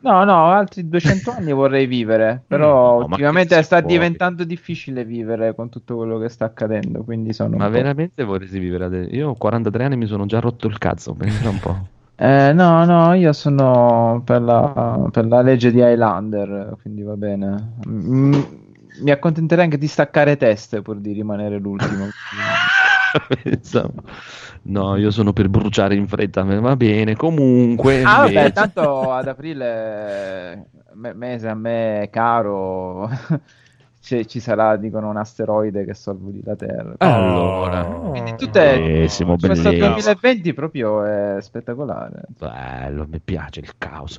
No, no, altri 200 anni vorrei vivere, però No, ma ultimamente sta può diventando difficile vivere con tutto quello che sta accadendo, quindi sono Ma veramente vorresti vivere adesso? Io ho 43 anni e mi sono già rotto il cazzo, pensa un po'. Eh, no, no, io sono per la, per la legge di Highlander, quindi va bene. Mm, mi accontenterei anche di staccare teste pur di rimanere l'ultimo. No, io sono per bruciare in fretta, va bene. Comunque, Ah, vabbè, invece- tanto ad aprile, me- mese a me caro, ci, ci sarà, dicono, un asteroide che sorvoli la Terra. Allora, Quindi tutte, bellissimo, questo bellissimo. 2020 proprio è spettacolare. Bello, mi piace il caos.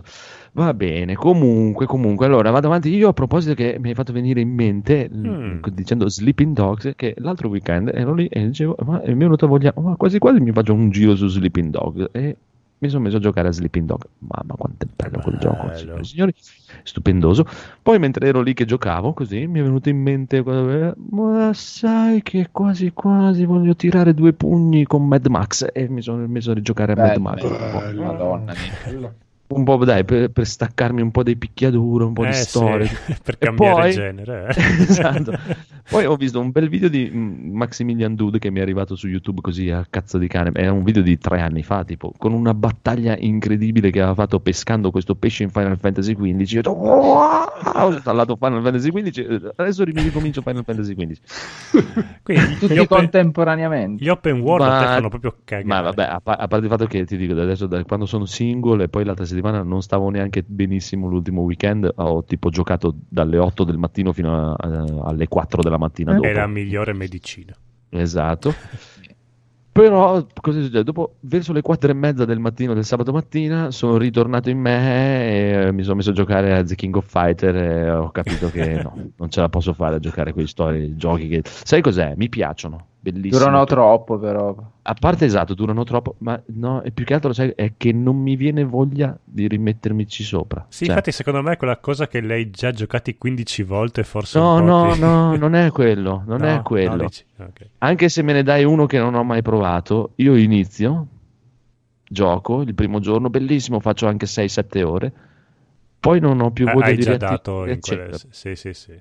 Va bene, comunque, comunque, allora vado avanti. Io a proposito che mi hai fatto venire in mente, Mm. dicendo Sleeping Dogs, che l'altro weekend ero lì e dicevo, ma mi è venuta voglia, ma quasi quasi mi faccio un giro su Sleeping Dogs e mi sono messo a giocare a Sleeping Dog. Mamma, quanto è bello quel Bello. gioco, signore e signori, stupendoso. Poi mentre ero lì che giocavo, così mi è venuto in mente, ma sai che quasi quasi voglio tirare due pugni con Mad Max e mi sono messo a rigiocare a Mad Max. bello. Bello. Un po' dai, per, per staccarmi un po' dei picchiaduro, un po' di Eh, sì, storie. per E cambiare poi- genere. eh. esatto. Poi ho visto un bel video di mm, Maximilian Dude che mi è arrivato su YouTube così a cazzo di cane. Era un video di tre anni fa, tipo, con una battaglia incredibile che aveva fatto pescando questo pesce in Final Fantasy XV. Ho detto, ho installato Final Fantasy XV, adesso mi ricomincio Final Fantasy XV. Quindi Tutti gli open, contemporaneamente. gli open world Ma- fanno proprio cagare. Ma vabbè, a, a parte il fatto che ti dico, adesso da quando sono single e poi l'altra settimana non stavo neanche benissimo l'ultimo weekend, ho tipo giocato dalle 8 del mattino fino a- a- alle 4 della mattina dopo. È la migliore medicina. Esatto. Però cosa succede? Dopo, verso le 4 e mezza del mattino del sabato mattina, sono ritornato in me e mi sono messo a giocare a The King of Fighter e ho capito che no, non ce la posso fare a giocare quei storie, giochi che... Sai cos'è? Mi piacciono, bellissimi. Durano troppo, però. A parte esatto, durano troppo, ma no, e più che altro sai, è che non mi viene voglia di rimettermici sopra. Sì, Cioè, infatti secondo me è quella cosa che lei già giocati 15 volte forse no, un po' no, ti- no, non è quello, non No, è no, quello. dici- ok. Anche se me ne dai uno che non ho mai provato, io inizio, gioco il primo giorno, bellissimo, faccio anche 6-7 ore, poi non ho più Eh, voglia Hai di già dato in quelle... Sì, sì, sì.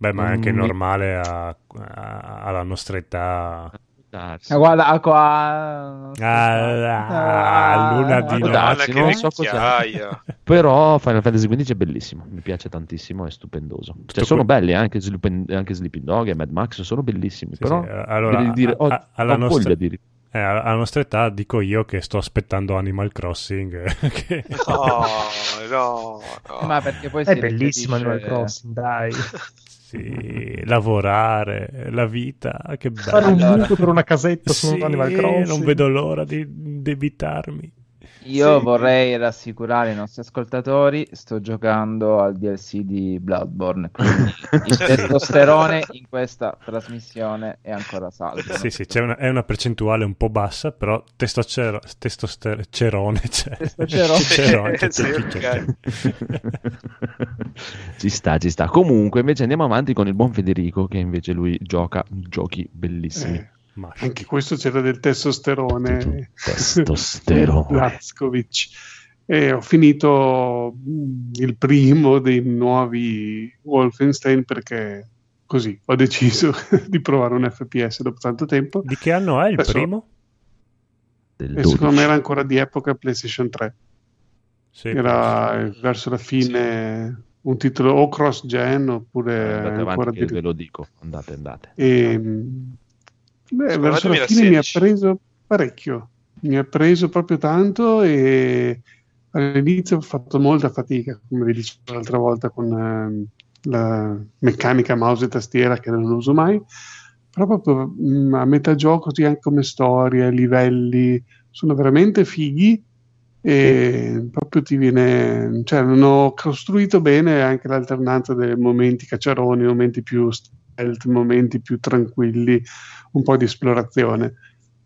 Beh, ma è anche Mm, normale a- a- alla nostra età. Darsi. Ah, guarda, a qua... Ah, luna di notte. non so vecchiaia. Però Final Fantasy XV è bellissimo, mi piace tantissimo, è stupendoso. Cioè, sono belli eh, anche, Sleeping, anche Sleeping Dog e Mad Max, sono bellissimi. Sì, però sì, allora, dire, a- ho, a- alla ho nostra- voglia di... Eh, alla nostra età dico io che sto aspettando Animal Crossing. che- No, no, no. Ma perché poi È si bellissimo Animal Crossing, dai. Sì, lavorare, la vita, che bello. Fare un mutuo per una casetta su Sì, un Animal Crossing. non vedo l'ora di debitarmi. Io Sì. vorrei rassicurare i nostri ascoltatori, sto giocando al DLC di Bloodborne, quindi il testosterone in questa trasmissione è ancora saldo. Sì, sì, c'è una, è una percentuale un po' bassa, però testocero, testosterone c'è. Testosterone. C'è, c'è. ci sta, ci sta. Comunque, invece andiamo avanti con il buon Federico, che invece lui gioca giochi bellissimi. Eh, Maschi. anche questo c'era del testosterone. Testosterone. E ho finito mm, il primo dei nuovi Wolfenstein perché così ho deciso di provare un FPS dopo tanto tempo. Di che anno è il Adesso- primo? Del E secondo 12. me era ancora di epoca PlayStation 3. Sì, Era eh, verso la fine un titolo o cross gen oppure Andate ancora avanti che di... ve lo dico. Andate, andate. E, mh, beh, verso la fine mi ha 2016. preso parecchio, mi ha preso proprio tanto e all'inizio ho fatto molta fatica, come vi dicevo l'altra volta con, ehm, la meccanica mouse e tastiera che non uso mai, però proprio mh, a metà gioco, così anche come storia, livelli, sono veramente fighi e proprio ti viene, cioè non ho costruito bene anche l'alternanza dei momenti cacciaroni, momenti più stealth, momenti più tranquilli, un po' di esplorazione.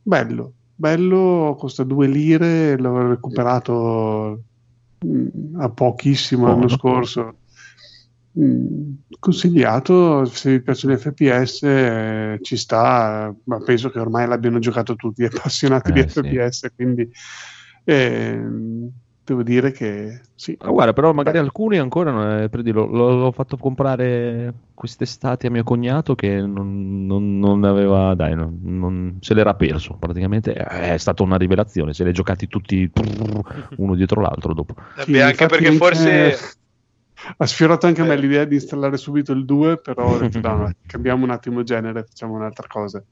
Bello, bello, costa due lire, l'ho recuperato mh, a pochissimo l'anno scorso. Mm, Consigliato se vi piacciono gli FPS, eh, ci sta, ma penso che ormai l'abbiano giocato tutti gli appassionati di Eh, sì. FPS, quindi ehm, devo dire che sì. Ma guarda, però magari alcuni ancora, non è- per dire, l'ho, fatto comprare quest'estate a mio cognato che non, non- non aveva, dai, non, non- se l'era perso praticamente. È stata una rivelazione, se li hai giocati tutti uno dietro l'altro dopo. Sì, anche infatti perché forse... ha sfiorato anche a me Eh. l'idea di installare subito il 2, però detto, no, cambiamo un attimo genere, facciamo un'altra cosa.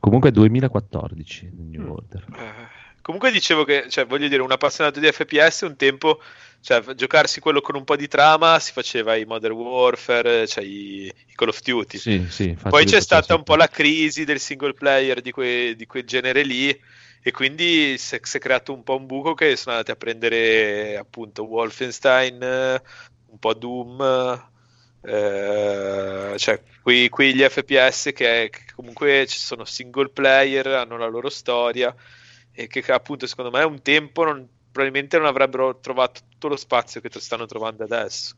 Comunque è 2014 il New Mm. Order. Eh, Comunque dicevo che, cioè, voglio dire, un appassionato di FPS un tempo, cioè, giocarsi quello con un po' di trama si faceva i Modern Warfare, cioè i, i Call of Duty. Sì, sì, Poi c'è stata un po' la crisi del single player di, que- di quel genere lì e quindi si è, si è creato un po' un buco che sono andati a prendere appunto Wolfenstein, un po' Doom, eh, cioè quei, quegli FPS che, che comunque ci sono single player, hanno la loro storia e che, appunto secondo me un tempo non- probabilmente non avrebbero trovato tutto lo spazio che stanno trovando adesso.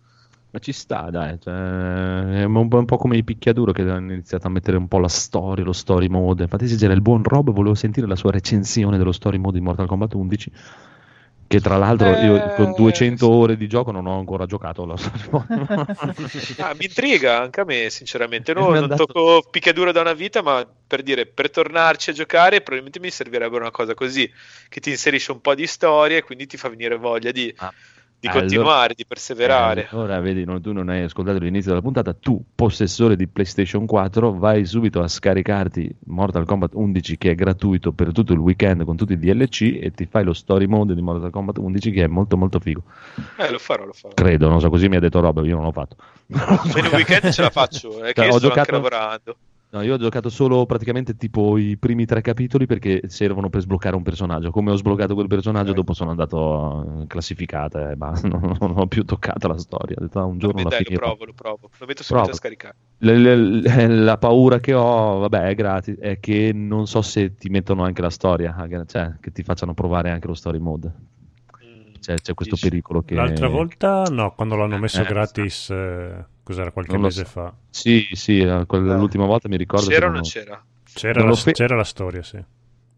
Ma ci sta, dai, cioè, è un po', un po' come i picchiaduro che hanno iniziato a mettere un po' la storia, lo story mode. Infatti, se c'era il buon Rob, volevo sentire la sua recensione dello story mode di Mortal Kombat 11. Che tra l'altro io Eh, con 200 sì. ore di gioco non ho ancora giocato la. Ah, mi intriga anche a me, sinceramente. No, non dato- tocco picchiaduro da una vita, ma per dire, per tornarci a giocare, probabilmente mi servirebbe una cosa così, che ti inserisce un po' di storia e quindi ti fa venire voglia di, Ah, di allora- continuare, di perseverare. Eh, ora vedi, no, tu non hai ascoltato l'inizio della puntata, tu, possessore di PlayStation 4, vai subito a scaricarti Mortal Kombat 11 che è gratuito per tutto il weekend con tutti i DLC e ti fai lo story mode di Mortal Kombat 11 che è molto molto figo. Eh, lo farò, lo farò. Credo, non so, così mi ha detto Rob, io non l'ho fatto. Per il weekend ce la faccio, è che Cioè, io ho sto giocato- anche lavorando. No, io ho giocato solo praticamente tipo i primi tre capitoli perché servono per sbloccare un personaggio. Come ho sbloccato quel personaggio, Ecco. dopo sono andato eh, classificata e basta, non, non ho più toccato la storia. Ho detto, ah, un giorno Vabbè, la dai, lo provo, lo provo. Lo metto subito Prova. a scaricare. Le- le- la paura che ho, vabbè, è gratis, è che non so se ti mettono anche la storia, cioè che ti facciano provare anche lo story mode. Mm, C'è, c'è questo dici. pericolo che... L'altra volta no, quando l'hanno messo Eh, gratis, eh, cos'era qualche Non mese so. fa. Sì, sì, eh, quella- l'ultima volta mi ricordo... C'era che o non- c'era? C'era, Non la, fe- c'era la storia, sì.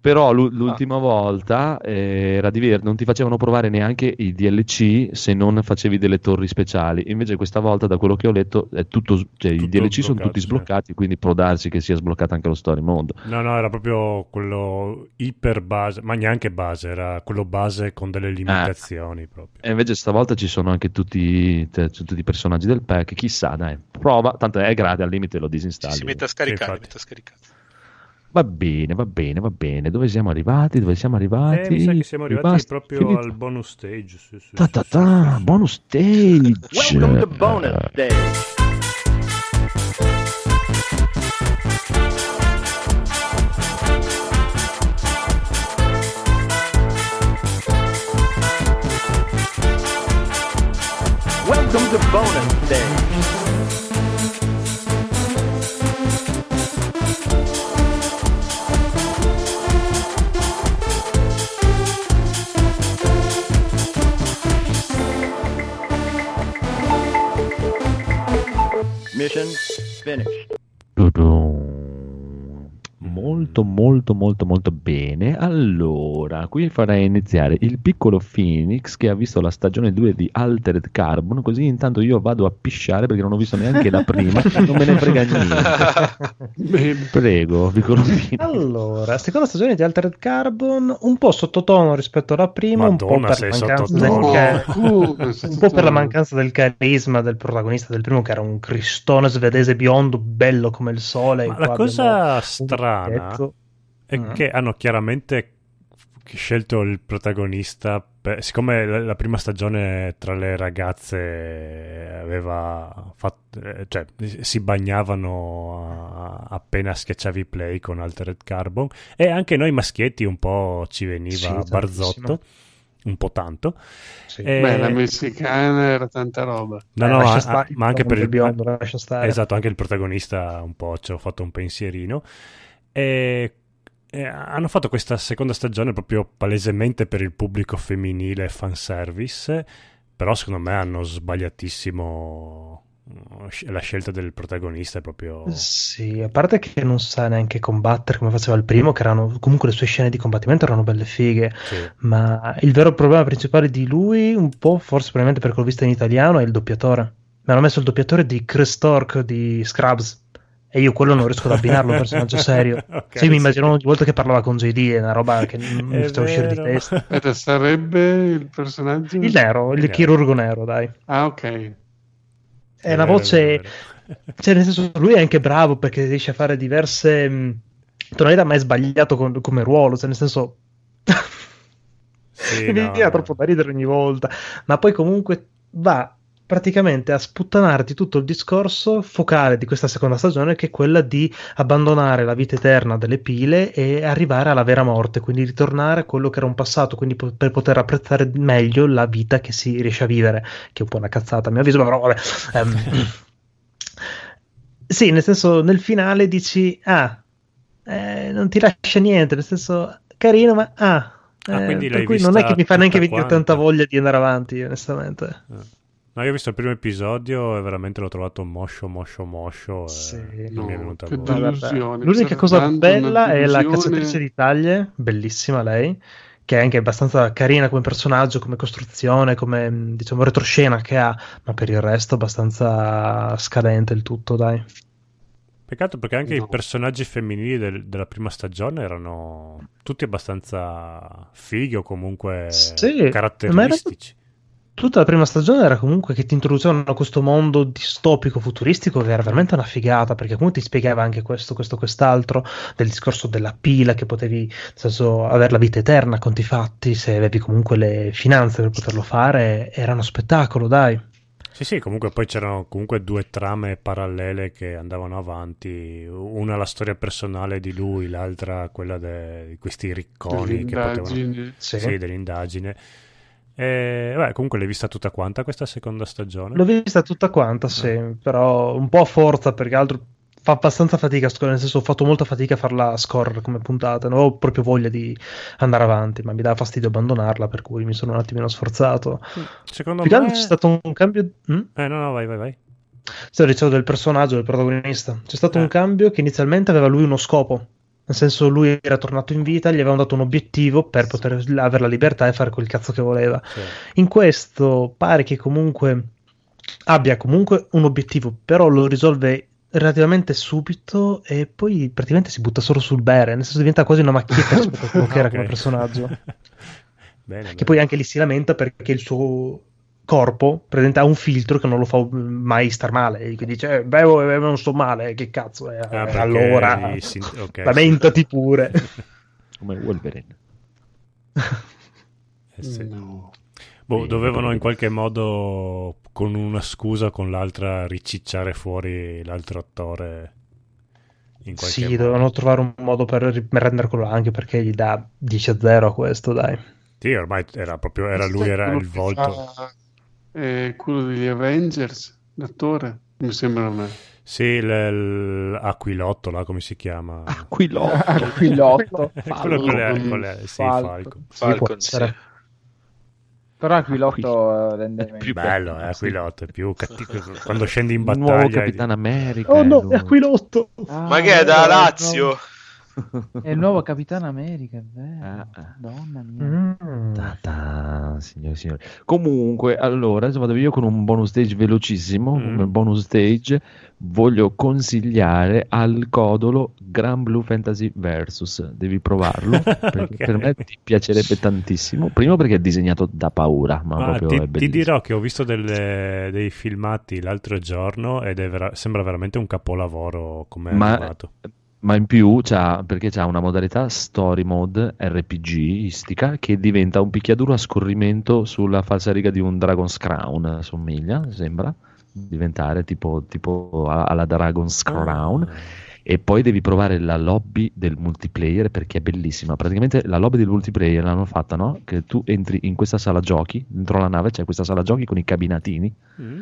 Però l'u- l'ultima volta eh, era diverso, non ti facevano provare neanche i DLC se non facevi delle torri speciali. Invece questa volta, da quello che ho letto, è tutto, cioè, i Tutto DLC sono tutti sbloccati, quindi può darsi che sia sbloccato anche lo story mode. No, no, era proprio quello iper base, ma neanche base, era quello base con delle limitazioni proprio. E invece stavolta ci sono anche tutti, cioè, tutti i personaggi del pack, chissà, dai, prova, tanto è gratis, al limite lo Si, disinstalli. si mette a scaricare, infatti. mette a scaricare. Va bene, va bene, va bene. Dove siamo arrivati? Dove siamo arrivati? Eh, mi sa che siamo arrivati Basta, proprio finito. al bonus stage. sì, sì, Ta ta sì, ta, sì, bonus stage. Welcome to bonus day. Welcome to bonus day. Mission finished. Tu-dum. Molto, molto, molto, molto bene. Allora, qui farei iniziare il piccolo Phoenix che ha visto la stagione 2 di Altered Carbon. Così intanto io vado a pisciare perché non ho visto neanche la prima, non me ne frega niente. Prego, piccolo Phoenix. Allora, seconda stagione di Altered Carbon, un po' sottotono rispetto alla prima, Madonna, un po' per mancanza del Uh, un po' per la mancanza del carisma del protagonista del primo, che era un cristone svedese biondo, bello come il sole. Ma la cosa abbiamo un strana vecchietto. è Mm. che hanno chiaramente scelto il protagonista, per- siccome la, la prima stagione tra le ragazze aveva fatto, eh, cioè si bagnavano a- appena schiacciavi play con Altered Carbon e anche noi maschietti un po' ci veniva Sì, barzotto, tantissimo. un po' tanto. Sì. E- Beh, la messicana era tanta roba. No, Eh, no, ma, stare, ma anche per il biondo, lascia stare. Esatto, anche il protagonista un po' ci ho fatto un pensierino. E, e hanno fatto questa seconda stagione proprio palesemente per il pubblico femminile fanservice, però secondo me hanno sbagliatissimo uh, la scelta del protagonista è proprio... Sì, a parte che non sa neanche combattere come faceva il primo, che erano comunque le sue scene di combattimento erano belle fighe. Sì. Ma il vero problema principale di lui, un po', forse probabilmente perché l'ho vista in italiano, è il doppiatore. Mi hanno messo il doppiatore di Chris Tork di Scrubs. E io quello non riesco ad abbinarlo a un personaggio serio. Ok, sì, mi immagino ogni volta che parlava con JD, è una roba che non mi È faceva uscire di testa. Aspetta, sarebbe il personaggio? Il nero, il Nero. chirurgo nero, dai. Ah, ok. È una vero, voce... è è. Cioè, nel senso, lui è anche bravo perché riesce a fare diverse mh, tonalità, ma è sbagliato con- come ruolo. Cioè, nel senso, Sì, mi no. troppo da ridere ogni volta. Ma poi, comunque, va praticamente a sputtanarti tutto il discorso focale di questa seconda stagione, che è quella di abbandonare la vita eterna delle pile e arrivare alla vera morte, quindi ritornare a quello che era un passato, quindi po- per poter apprezzare meglio la vita che si riesce a vivere, che è un po' una cazzata a mio avviso, però vabbè. Ehm, sì, nel senso, nel finale dici, ah, eh, non ti lascia niente, nel senso, carino, ma ah. Ah, eh, quindi per cui non è che mi fa neanche venire tanta voglia di andare avanti, onestamente. No, io ho visto il primo episodio e veramente l'ho trovato moscio, moscio, moscio. E Sì. non mi è No, venuta che delusione. L'unica cosa bella è la cacciatrice di taglie, bellissima lei, che è anche abbastanza carina come personaggio, come costruzione, come mh, diciamo retroscena che ha, ma per il resto abbastanza scadente il tutto, dai. Peccato perché anche No. i personaggi femminili del- della prima stagione erano tutti abbastanza fighi o comunque Sì, caratteristici. Tutta la prima stagione era comunque che ti introducevano a questo mondo distopico futuristico che era veramente una figata perché comunque ti spiegava anche questo, questo, quest'altro del discorso della pila che potevi nel senso avere la vita eterna a conti fatti se avevi comunque le finanze per poterlo fare era uno spettacolo dai Sì, sì, comunque poi c'erano comunque due trame parallele che andavano avanti, una la storia personale di lui, l'altra quella di questi ricconi che potevano... Sì. Sì, dell'indagine. E, vabbè, comunque l'hai vista tutta quanta questa seconda stagione? l'ho vista tutta quanta sì però un po' a forza perché altro fa abbastanza fatica nel senso ho fatto molta fatica a farla scorrere come puntata non ho proprio voglia di andare avanti ma mi dà fastidio abbandonarla per cui mi sono un attimino sforzato Secondo Più me... c'è stato un cambio. mm? Eh, no, no, vai, vai, vai. Sto dicendo del personaggio, del protagonista. C'è stato Eh. un cambio che inizialmente aveva lui uno scopo. Nel senso, lui era tornato in vita, gli avevano dato un obiettivo per poter avere la libertà e fare quel cazzo che voleva. Sì. In questo pare che comunque abbia comunque un obiettivo, però lo risolve relativamente subito e poi praticamente si butta solo sul bere, nel senso diventa quasi una macchietta rispetto a quello che era Ok. come personaggio. Bene, Che bene. poi anche lì si lamenta perché il suo corpo presenta un filtro che non lo fa mai star male. E quindi dice: eh, bevo e non sto male. Che cazzo è? Ah, allora, i sin- ok, lamentati pure. come Wolverine. Eh, sì. No. Boh, dovevano in qualche modo, con una scusa o con l'altra, ricicciare fuori l'altro attore. Sì, modo. dovevano trovare un modo per renderlo anche perché gli dà 10 a 0 a questo, dai. Sì, ormai era proprio era lui, era il che volto. Eh, quello degli Avengers, l'attore, mi sembra a me. Sì, l'Aquilotto, là come si chiama? Aquilotto. Aquilotto. Quello con le, Falcon. con le- sì, Falcon. Falcon. Sì. Però Aquilotto eh, rende meglio. Più bello, eh, Aquilotto, è più cattivo. Quando scendi in Il nuovo battaglia... Capitano America. Oh no, è Aquilotto! Ah, Ma che è da Lazio? È il nuovo Capitano America, è vero. Ah, ah. Madonna mia. Mm. Ta ta, signore e signori. Comunque, allora, adesso vado io con un bonus stage velocissimo. Mm. Come bonus stage, voglio consigliare al codolo Gran Blue Fantasy Versus. Devi provarlo perché Ok. per me ti piacerebbe tantissimo. Primo perché è disegnato da paura, ma Ma proprio ti, è ti dirò che ho visto delle- dei filmati l'altro giorno ed è vera- sembra veramente un capolavoro come è Ma- animato. Ma in più c'ha, perché c'ha una modalità story mode RPG-istica che diventa un picchiaduro a scorrimento sulla falsariga di un Dragon's Crown, somiglia, sembra, diventare tipo, tipo alla Dragon's Crown. E poi devi provare la lobby del multiplayer perché è bellissima. Praticamente la lobby del multiplayer l'hanno fatta, no? Che tu entri in questa sala giochi, dentro la nave c'è questa sala giochi con i cabinatini Mm.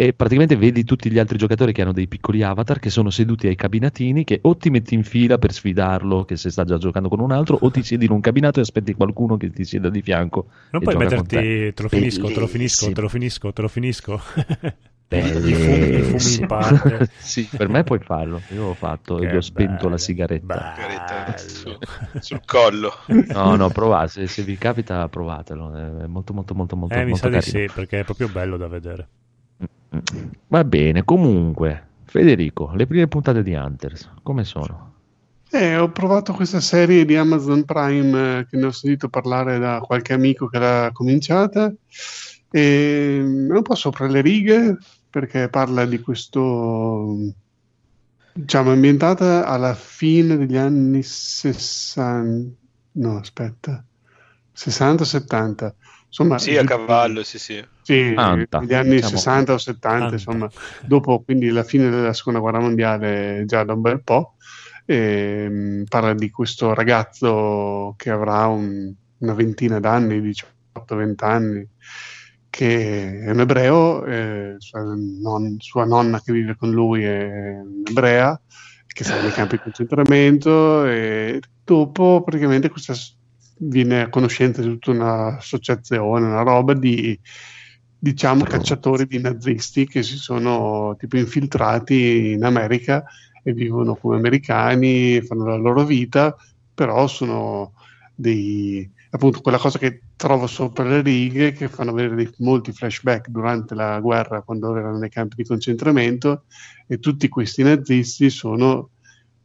E praticamente vedi tutti gli altri giocatori che hanno dei piccoli avatar che sono seduti ai cabinatini che o ti metti in fila per sfidarlo che se sta già giocando con un altro o ti siedi in un cabinato e aspetti qualcuno che ti sieda di fianco Non e puoi metterti, te. te lo finisco, te lo finisco, te lo finisco, te lo finisco. I fumi, i fumi in Bellissimo. parte. sì, per me puoi farlo. Io l'ho fatto e Che gli ho spento bello, la sigaretta. Bello. sul collo. No, no, provate. Se, se vi capita, provatelo. È molto, molto, molto, molto, Eh, mi molto sa di carino. sì, perché è proprio bello da vedere. Va bene, comunque, Federico, le prime puntate di Hunters, come sono? Eh, ho provato questa serie di Amazon Prime eh, che ne ho sentito parlare da qualche amico che l'ha cominciata e è un po' sopra le righe perché parla di questo, diciamo, ambientata alla fine degli anni 60, no, aspetta, 60-70. Insomma, Sì, a cavallo, sì, sì. sì, negli anni diciamo. 60 o 70, Anta. insomma, dopo quindi la fine della seconda guerra mondiale, già da un bel po', ehm, parla di questo ragazzo che avrà un- una ventina d'anni, 18-20 anni, che è un ebreo, eh, sua, non- sua nonna che vive con lui è ebrea, che sta nei campi di concentramento e dopo praticamente questa viene a conoscenza di tutta un'associazione, una roba di diciamo cacciatori di nazisti che si sono tipo infiltrati in America e vivono come americani, fanno la loro vita, però sono dei appunto quella cosa che trovo sopra le righe che fanno vedere dei- molti flashback durante la guerra quando erano nei campi di concentramento e tutti questi nazisti sono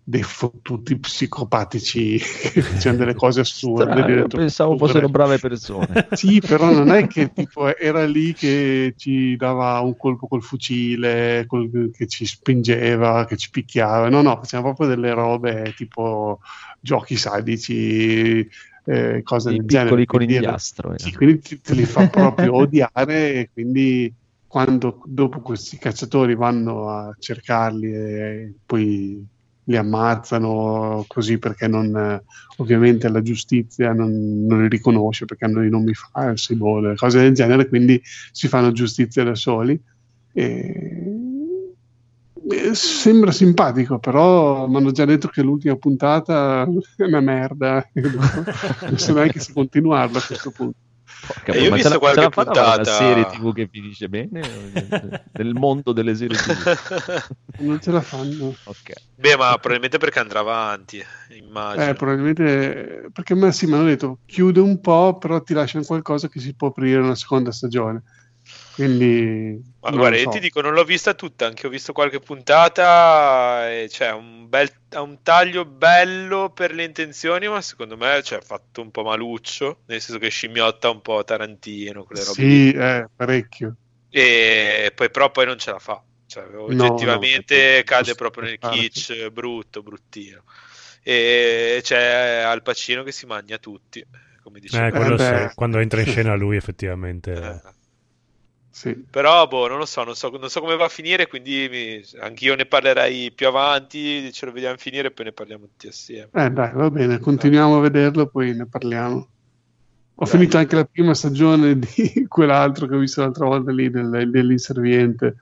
dei fottuti psicopatici che facevano delle cose assurde. Addirittura pensavo fossero brave persone. Sì, però non è che tipo, era lì che ci dava un colpo col fucile, col- che ci spingeva, che ci picchiava. No, no, faceva proprio delle robe tipo giochi sadici, eh, cose I del genere. piccoli Quindi era- conigliastro. sì, quindi ti- te li fa proprio odiare e quindi quando dopo questi cacciatori vanno a cercarli e poi li ammazzano così perché non, eh, ovviamente la giustizia non, non li riconosce perché hanno i nomi falsi, boh, cose del genere, quindi si fanno giustizia da soli. E... e Sembra simpatico, però mi hanno già detto che l'ultima puntata è una merda. Non so neanche se continuarla a questo punto. Porca Eh, io ho ma visto qualche ce la fanno a fare una puntata- serie tv che finisce bene nel mondo delle serie tv Non ce la fanno. ok Beh, ma probabilmente perché andrà avanti, immagino. Eh, probabilmente perché me sì, mi hanno detto chiude un po', però ti lasciano qualcosa che si può aprire una seconda stagione. Quindi, Ma guarda, io so. ti dico, non l'ho vista tutta, anche ho visto qualche puntata, e c'è un, bel, ha un taglio bello per le intenzioni, ma secondo me cioè, è fatto un po' maluccio, nel senso che scimmiotta un po' Tarantino, quelle robe. Sì, eh, parecchio. E poi però poi non ce la fa. Cioè, oggettivamente no, cade posso proprio nel kitsch brutto, bruttino. E c'è Al Pacino che si mangia tutti, come Eh, dicevo. Eh, sì, quando entra in scena lui effettivamente... Sì. Però, boh, non lo so, non so, non so come va a finire, quindi mi- anch'io ne parlerei più avanti, ce lo vediamo finire e poi ne parliamo tutti assieme. Eh, dai, va bene, continuiamo a vederlo, poi ne parliamo. Ho Dai. finito anche la prima stagione di quell'altro che ho visto l'altra volta lì, del- dell'inserviente.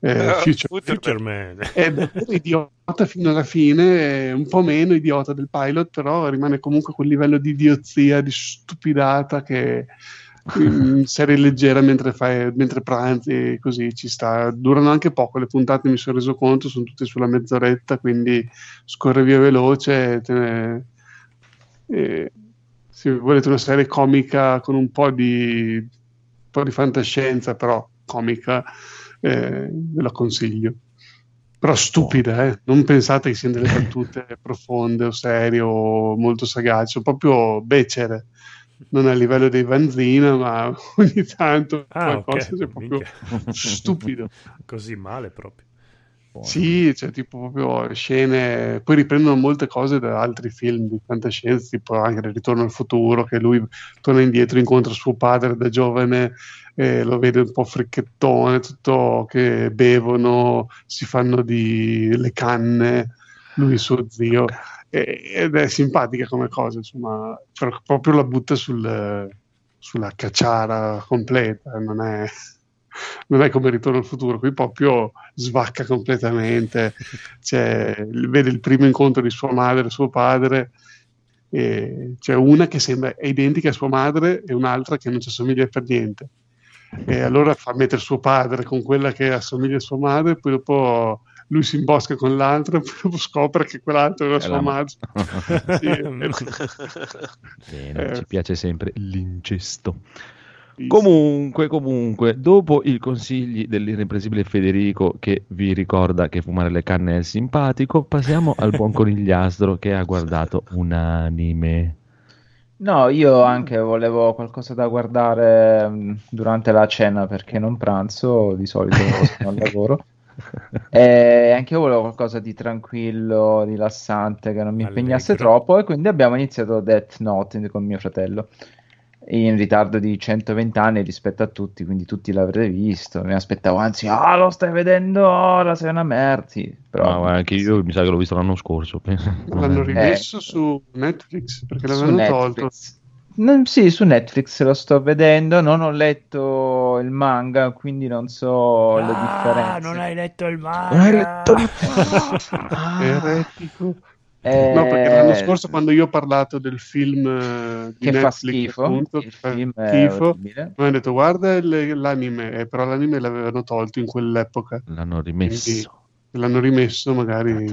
eh, Eh, Future. Future Man. È davvero idiota fino alla fine, un po' meno idiota del pilot, però rimane comunque quel livello di idiozia, di stupidata che in serie leggera mentre, fai, mentre pranzi così ci sta. Durano anche poco le puntate, mi sono reso conto, sono tutte sulla mezz'oretta, quindi scorre via veloce. ne- e se volete una serie comica con un po' di, un po' di fantascienza, però comica, eh, ve la consiglio. Però stupida, eh? non pensate che siano delle battute profonde o serie o molto sagaci, sono proprio becere, non a livello dei Vanzina, ma ogni tanto Ah, qualcosa ok. c'è proprio minchia. stupido. Così male proprio. Sì, cioè tipo proprio scene, poi riprendono molte cose da altri film di fantascienza, tipo anche il Ritorno al futuro, che lui torna indietro, incontra suo padre da giovane, e lo vede un po' fricchettone, tutto che bevono, si fanno di le canne, lui e suo zio, ed è simpatica come cosa, insomma, però proprio la butta sul- sulla cacciara completa, non è non è come Ritorno al futuro, qui proprio svacca completamente, cioè, vede il primo incontro di sua madre e suo padre, e c'è una che sembra identica a sua madre e un'altra che non ci assomiglia per niente. E allora fa mettere suo padre con quella che assomiglia a sua madre, poi dopo lui si imbosca con l'altra, e scopre che quell'altra era È sua la- madre. Bene, Eh. ci piace sempre l'incesto. Comunque, comunque, dopo i consigli dell'irreprensibile Federico che vi ricorda che fumare le canne è simpatico, passiamo al buon conigliastro che ha guardato un anime. No, io anche volevo qualcosa da guardare mh, durante la cena perché non pranzo, di solito sono al lavoro. E anche io volevo qualcosa di tranquillo, rilassante, che non mi impegnasse Allegro. troppo. E quindi abbiamo iniziato Death Note con mio fratello. In ritardo di 120 anni rispetto a tutti, quindi tutti l'avrete visto. Mi aspettavo, anzi, ah, lo stai vedendo ora, sei una merda. Sì, però Ma anche io mi sa che l'ho visto l'anno scorso. penso. L'hanno Eh. rimesso su Netflix perché su l'avevano tolto. No, sì, su Netflix lo sto vedendo, non ho letto il manga, quindi non so le differenze. Ah, non hai letto il manga. Non hai letto il Ah. Eretico. Eh, No, perché l'anno scorso quando io ho parlato del film eh, di che fa Netflix, schifo, appunto, il che fa film è schifo, mi hanno detto guarda il- l'anime, eh, però l'anime l'avevano tolto in quell'epoca, L'hanno rimesso. Quindi- l'hanno rimesso magari...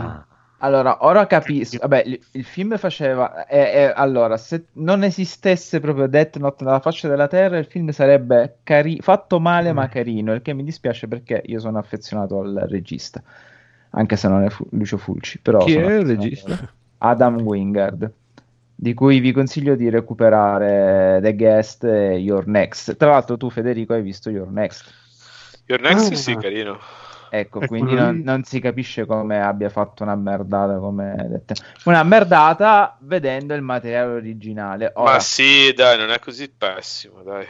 Allora, ora capisco. Vabbè, il, il film faceva. eh, eh, allora, se non esistesse proprio Death Note nella faccia della terra, il film sarebbe cari- fatto male ma carino. Il che mi dispiace perché io sono affezionato al regista. Anche se non è Fu- Lucio Fulci. Però Chi è il regista? Adam Wingard. Di cui vi consiglio di recuperare The Guest e Your Next. Tra l'altro, tu, Federico, hai visto Your Next. Your Next, Ah. sì, carino. Ecco, Ecco, quindi non, non si capisce come abbia fatto una merdata come dette. Una merdata vedendo il materiale originale. Ora, Ma sì, dai, non è così pessimo, dai.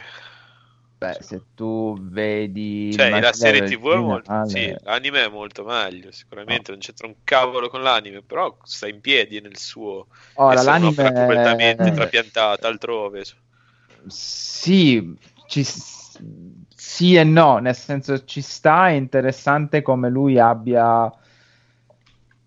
beh, se tu vedi Cioè, la serie TV è molto... Sì, l'anime è molto meglio, sicuramente, non c'entra un cavolo con l'anime, però sta in piedi nel suo... Ora, l'anime un'opera completamente trapiantata altrove. Sì, ci- sì e no, nel senso ci sta, è interessante come lui abbia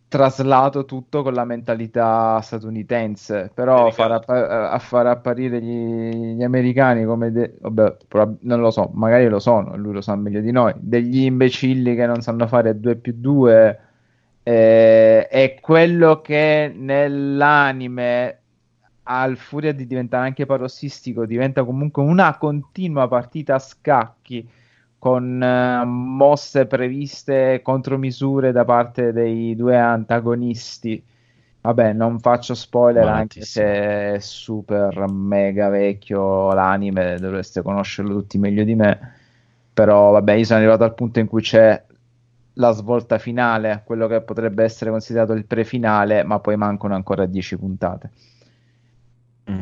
traslato tutto con la mentalità statunitense, però far appa- a far apparire gli, gli americani come de- vabbè, prob- non lo so, magari lo sono, lui lo sa meglio di noi, degli imbecilli che non sanno fare 2 più 2 eh, è quello che nell'anime al furia di diventare anche parossistico diventa comunque una continua partita a scacchi con eh, mosse previste contromisure da parte dei due antagonisti. Vabbè, non faccio spoiler anche se è super mega vecchio l'anime, dovreste conoscerlo tutti meglio di me. Però vabbè, io sono arrivato al punto in cui c'è la svolta finale, quello che potrebbe essere considerato il prefinale, ma poi mancano ancora 10 puntate.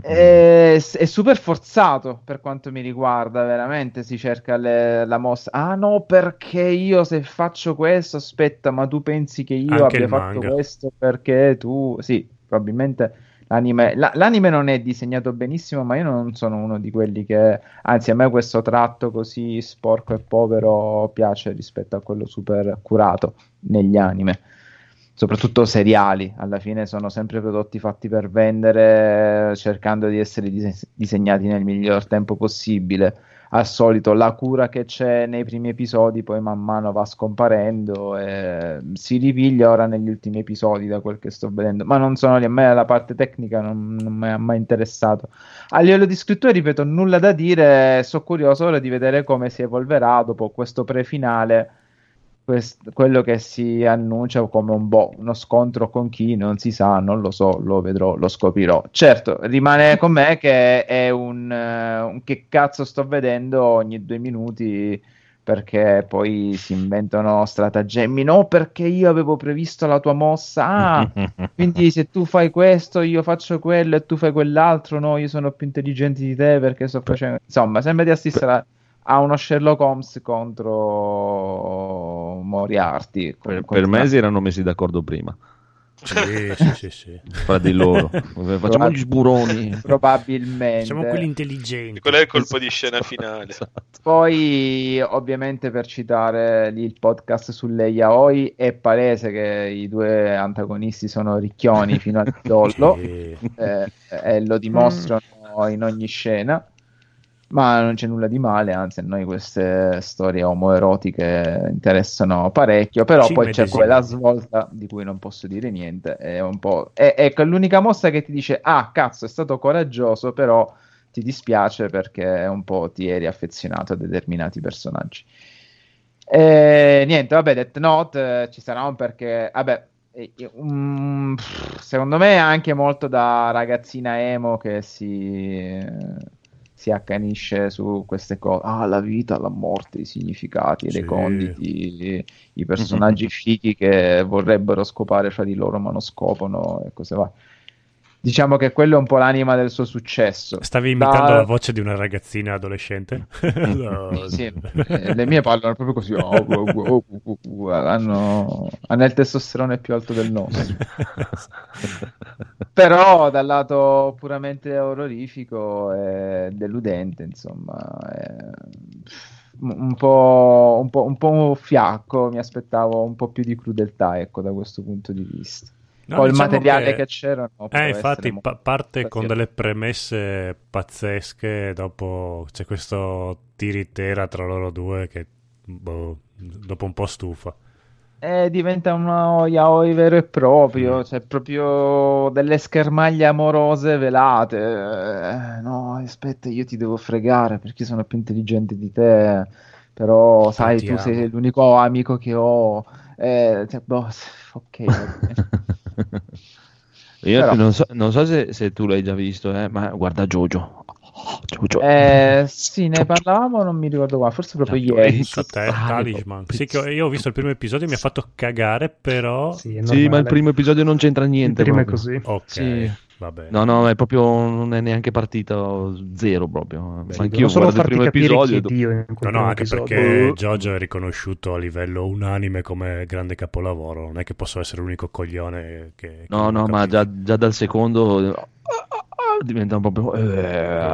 È, è super forzato per quanto mi riguarda, veramente si cerca le- la mossa. Ah no, perché io se faccio questo, aspetta, ma tu pensi che io Anche abbia fatto questo perché tu... Sì, probabilmente l'anime, la- l'anime non è disegnato benissimo, ma io non sono uno di quelli che... Anzi, a me questo tratto così sporco e povero piace rispetto a quello super curato negli anime soprattutto seriali, alla fine sono sempre prodotti fatti per vendere, cercando di essere dise- disegnati nel miglior tempo possibile. Al solito la cura che c'è nei primi episodi poi man mano va scomparendo e si ripiglia ora negli ultimi episodi da quel che sto vedendo, ma non sono lì, a me la parte tecnica non, non mi ha mai interessato. A livello di scrittura, ripeto, nulla da dire, sono curioso ora di vedere come si evolverà dopo questo prefinale quest- quello che si annuncia come un boh, uno scontro con chi non si sa, non lo so, lo vedrò, lo scoprirò. Certo, rimane con me che è un, eh, un che cazzo sto vedendo ogni due minuti perché poi si inventano stratagemmi. No, perché io avevo previsto la tua mossa. Ah, quindi se tu fai questo, io faccio quello e tu fai quell'altro. No, io sono più intelligente di te perché sto facendo. Insomma, sembra di assistere a, a uno Sherlock Holmes contro Moriarty. Per, per me si erano messi d'accordo prima. Sì, sì, sì, sì. Fra di loro. Facciamo gli sburoni. Probabilmente. Siamo quelli intelligenti. Quello è il colpo di scena finale. Esatto. Poi, ovviamente, per citare lì il podcast sulle yaoi, è palese che i due antagonisti sono ricchioni fino al dollo Sì. eh, e lo dimostrano in ogni scena. Ma non c'è nulla di male, anzi, a noi queste storie omoerotiche interessano parecchio. Però Ci poi c'è medesimiamo. quella svolta di cui non posso dire niente. È un po'. È, ecco, è l'unica mossa che ti dice: Ah, cazzo, è stato coraggioso, però ti dispiace perché un po' ti eri affezionato a determinati personaggi. E niente, vabbè, Death Note eh, ci sarà un perché, vabbè, pff, secondo me è anche molto da ragazzina emo che si, si accanisce su queste cose. Ah, la vita, la morte, i significati, i Sì. reconditi, i personaggi fighi che vorrebbero scopare fra di loro ma non scopano e cose va. Diciamo che quello è un po' l'anima del suo successo. Stavi imitando Da- la voce di una ragazzina adolescente? No. Sì, eh, le mie parlano proprio così. oh, oh, oh, oh, oh, hanno, hanno il testosterone più alto del nostro. Però dal lato puramente orrorifico è deludente, insomma. È un po', un po', un po' fiacco. Mi aspettavo un po' più di crudeltà, ecco, da questo punto di vista. No, il diciamo materiale che, che- c'era. no, Eh, infatti pa- parte con delle premesse pazzesche, dopo c'è questo tiritera tra loro due che boh, dopo un po' stufa. Eh, diventa uno yaoi vero e proprio, Mm. cioè proprio delle schermaglie amorose velate. Eh, no, aspetta, io ti devo fregare perché sono più intelligente di te, però sai, tu sei l'unico amico che ho. Eh, cioè, boh, ok. Io Però- non so, non so se, se tu l'hai già visto, eh, ma guarda Jojo. Eh, sì, ne parlavamo, non mi ricordo qua, forse proprio Cazzo, ieri. Su te, Talisman. Sì, io ho visto il primo episodio e mi ha fatto cagare, però... Sì, è Sì, ma il primo episodio non c'entra Il niente. primo è proprio. così. Ok, Sì. va bene. No, no, è proprio non è neanche partito zero proprio. Sì, Ma anch'io solo guardo il primo capire episodio. chi è Dio in No, primo no, anche episodio. perché Jojo è riconosciuto a livello unanime come grande capolavoro. Non è che posso essere l'unico coglione che... che No, no, ma capisce. già, già dal secondo diventa un proprio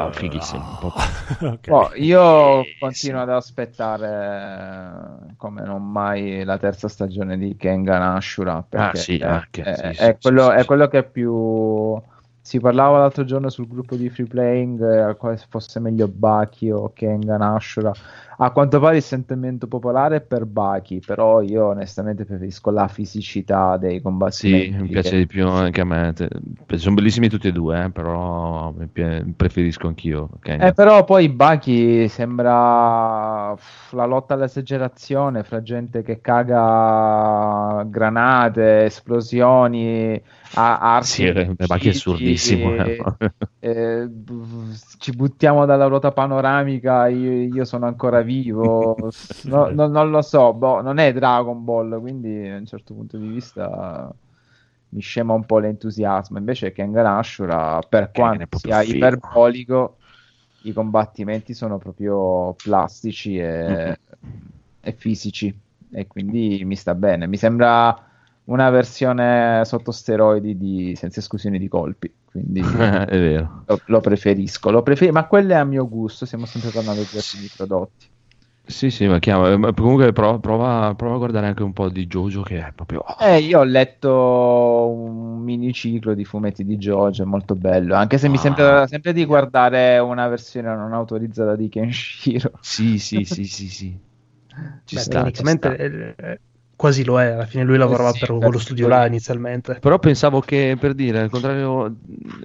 eh, fighissimo. proprio. Ok. Boh, io Sì, continuo ad aspettare eh, come non mai la terza stagione di Kengan Ashura perché Ah, sì, è, anche, è- sì, è sì, quello, sì, è quello che più si parlava l'altro giorno sul gruppo di free playing eh, quale fosse meglio Baki o Kengan Ashura a quanto pare il sentimento popolare è per Baki però io onestamente preferisco la fisicità dei Sì, combattimenti mi piace che- di più anche a me. Sono bellissimi tutti e due, eh, però preferisco anch'io. ok? Eh, però poi Baki sembra la lotta all'esagerazione fra gente che caga granate, esplosioni, a- arti Sì, eh, Baki è uccisi, assurdissimo. e- eh. eh, ci buttiamo dalla ruota panoramica, io, io sono ancora vivo, No- no- non lo so, boh, non è Dragon Ball, quindi a un certo punto di vista mi scema un po' l'entusiasmo. Invece Kengan Ashura, per quanto sia figo. iperbolico, i combattimenti sono proprio plastici e, e fisici, e quindi mi sta bene. Mi sembra una versione sotto steroidi di Senza esclusione di colpi, quindi è vero. lo, lo preferisco, lo prefer- ma quello è a mio gusto, siamo sempre tornati a questi prodotti. Sì, sì, ma chiama. ma Comunque prova, prova, prova a guardare anche un po' di Jojo che è proprio... Eh, io ho letto un miniciclo di fumetti di Jojo, è molto bello, anche se mi Ah. sembra sempre di guardare una versione non autorizzata di Kenshiro. Sì, sì, sì, sì, sì. Ci Beh, sta, ci sta. eh, quasi lo è. Alla fine lui lavorava sì, per quello studio là inizialmente. Però pensavo che per dire al contrario,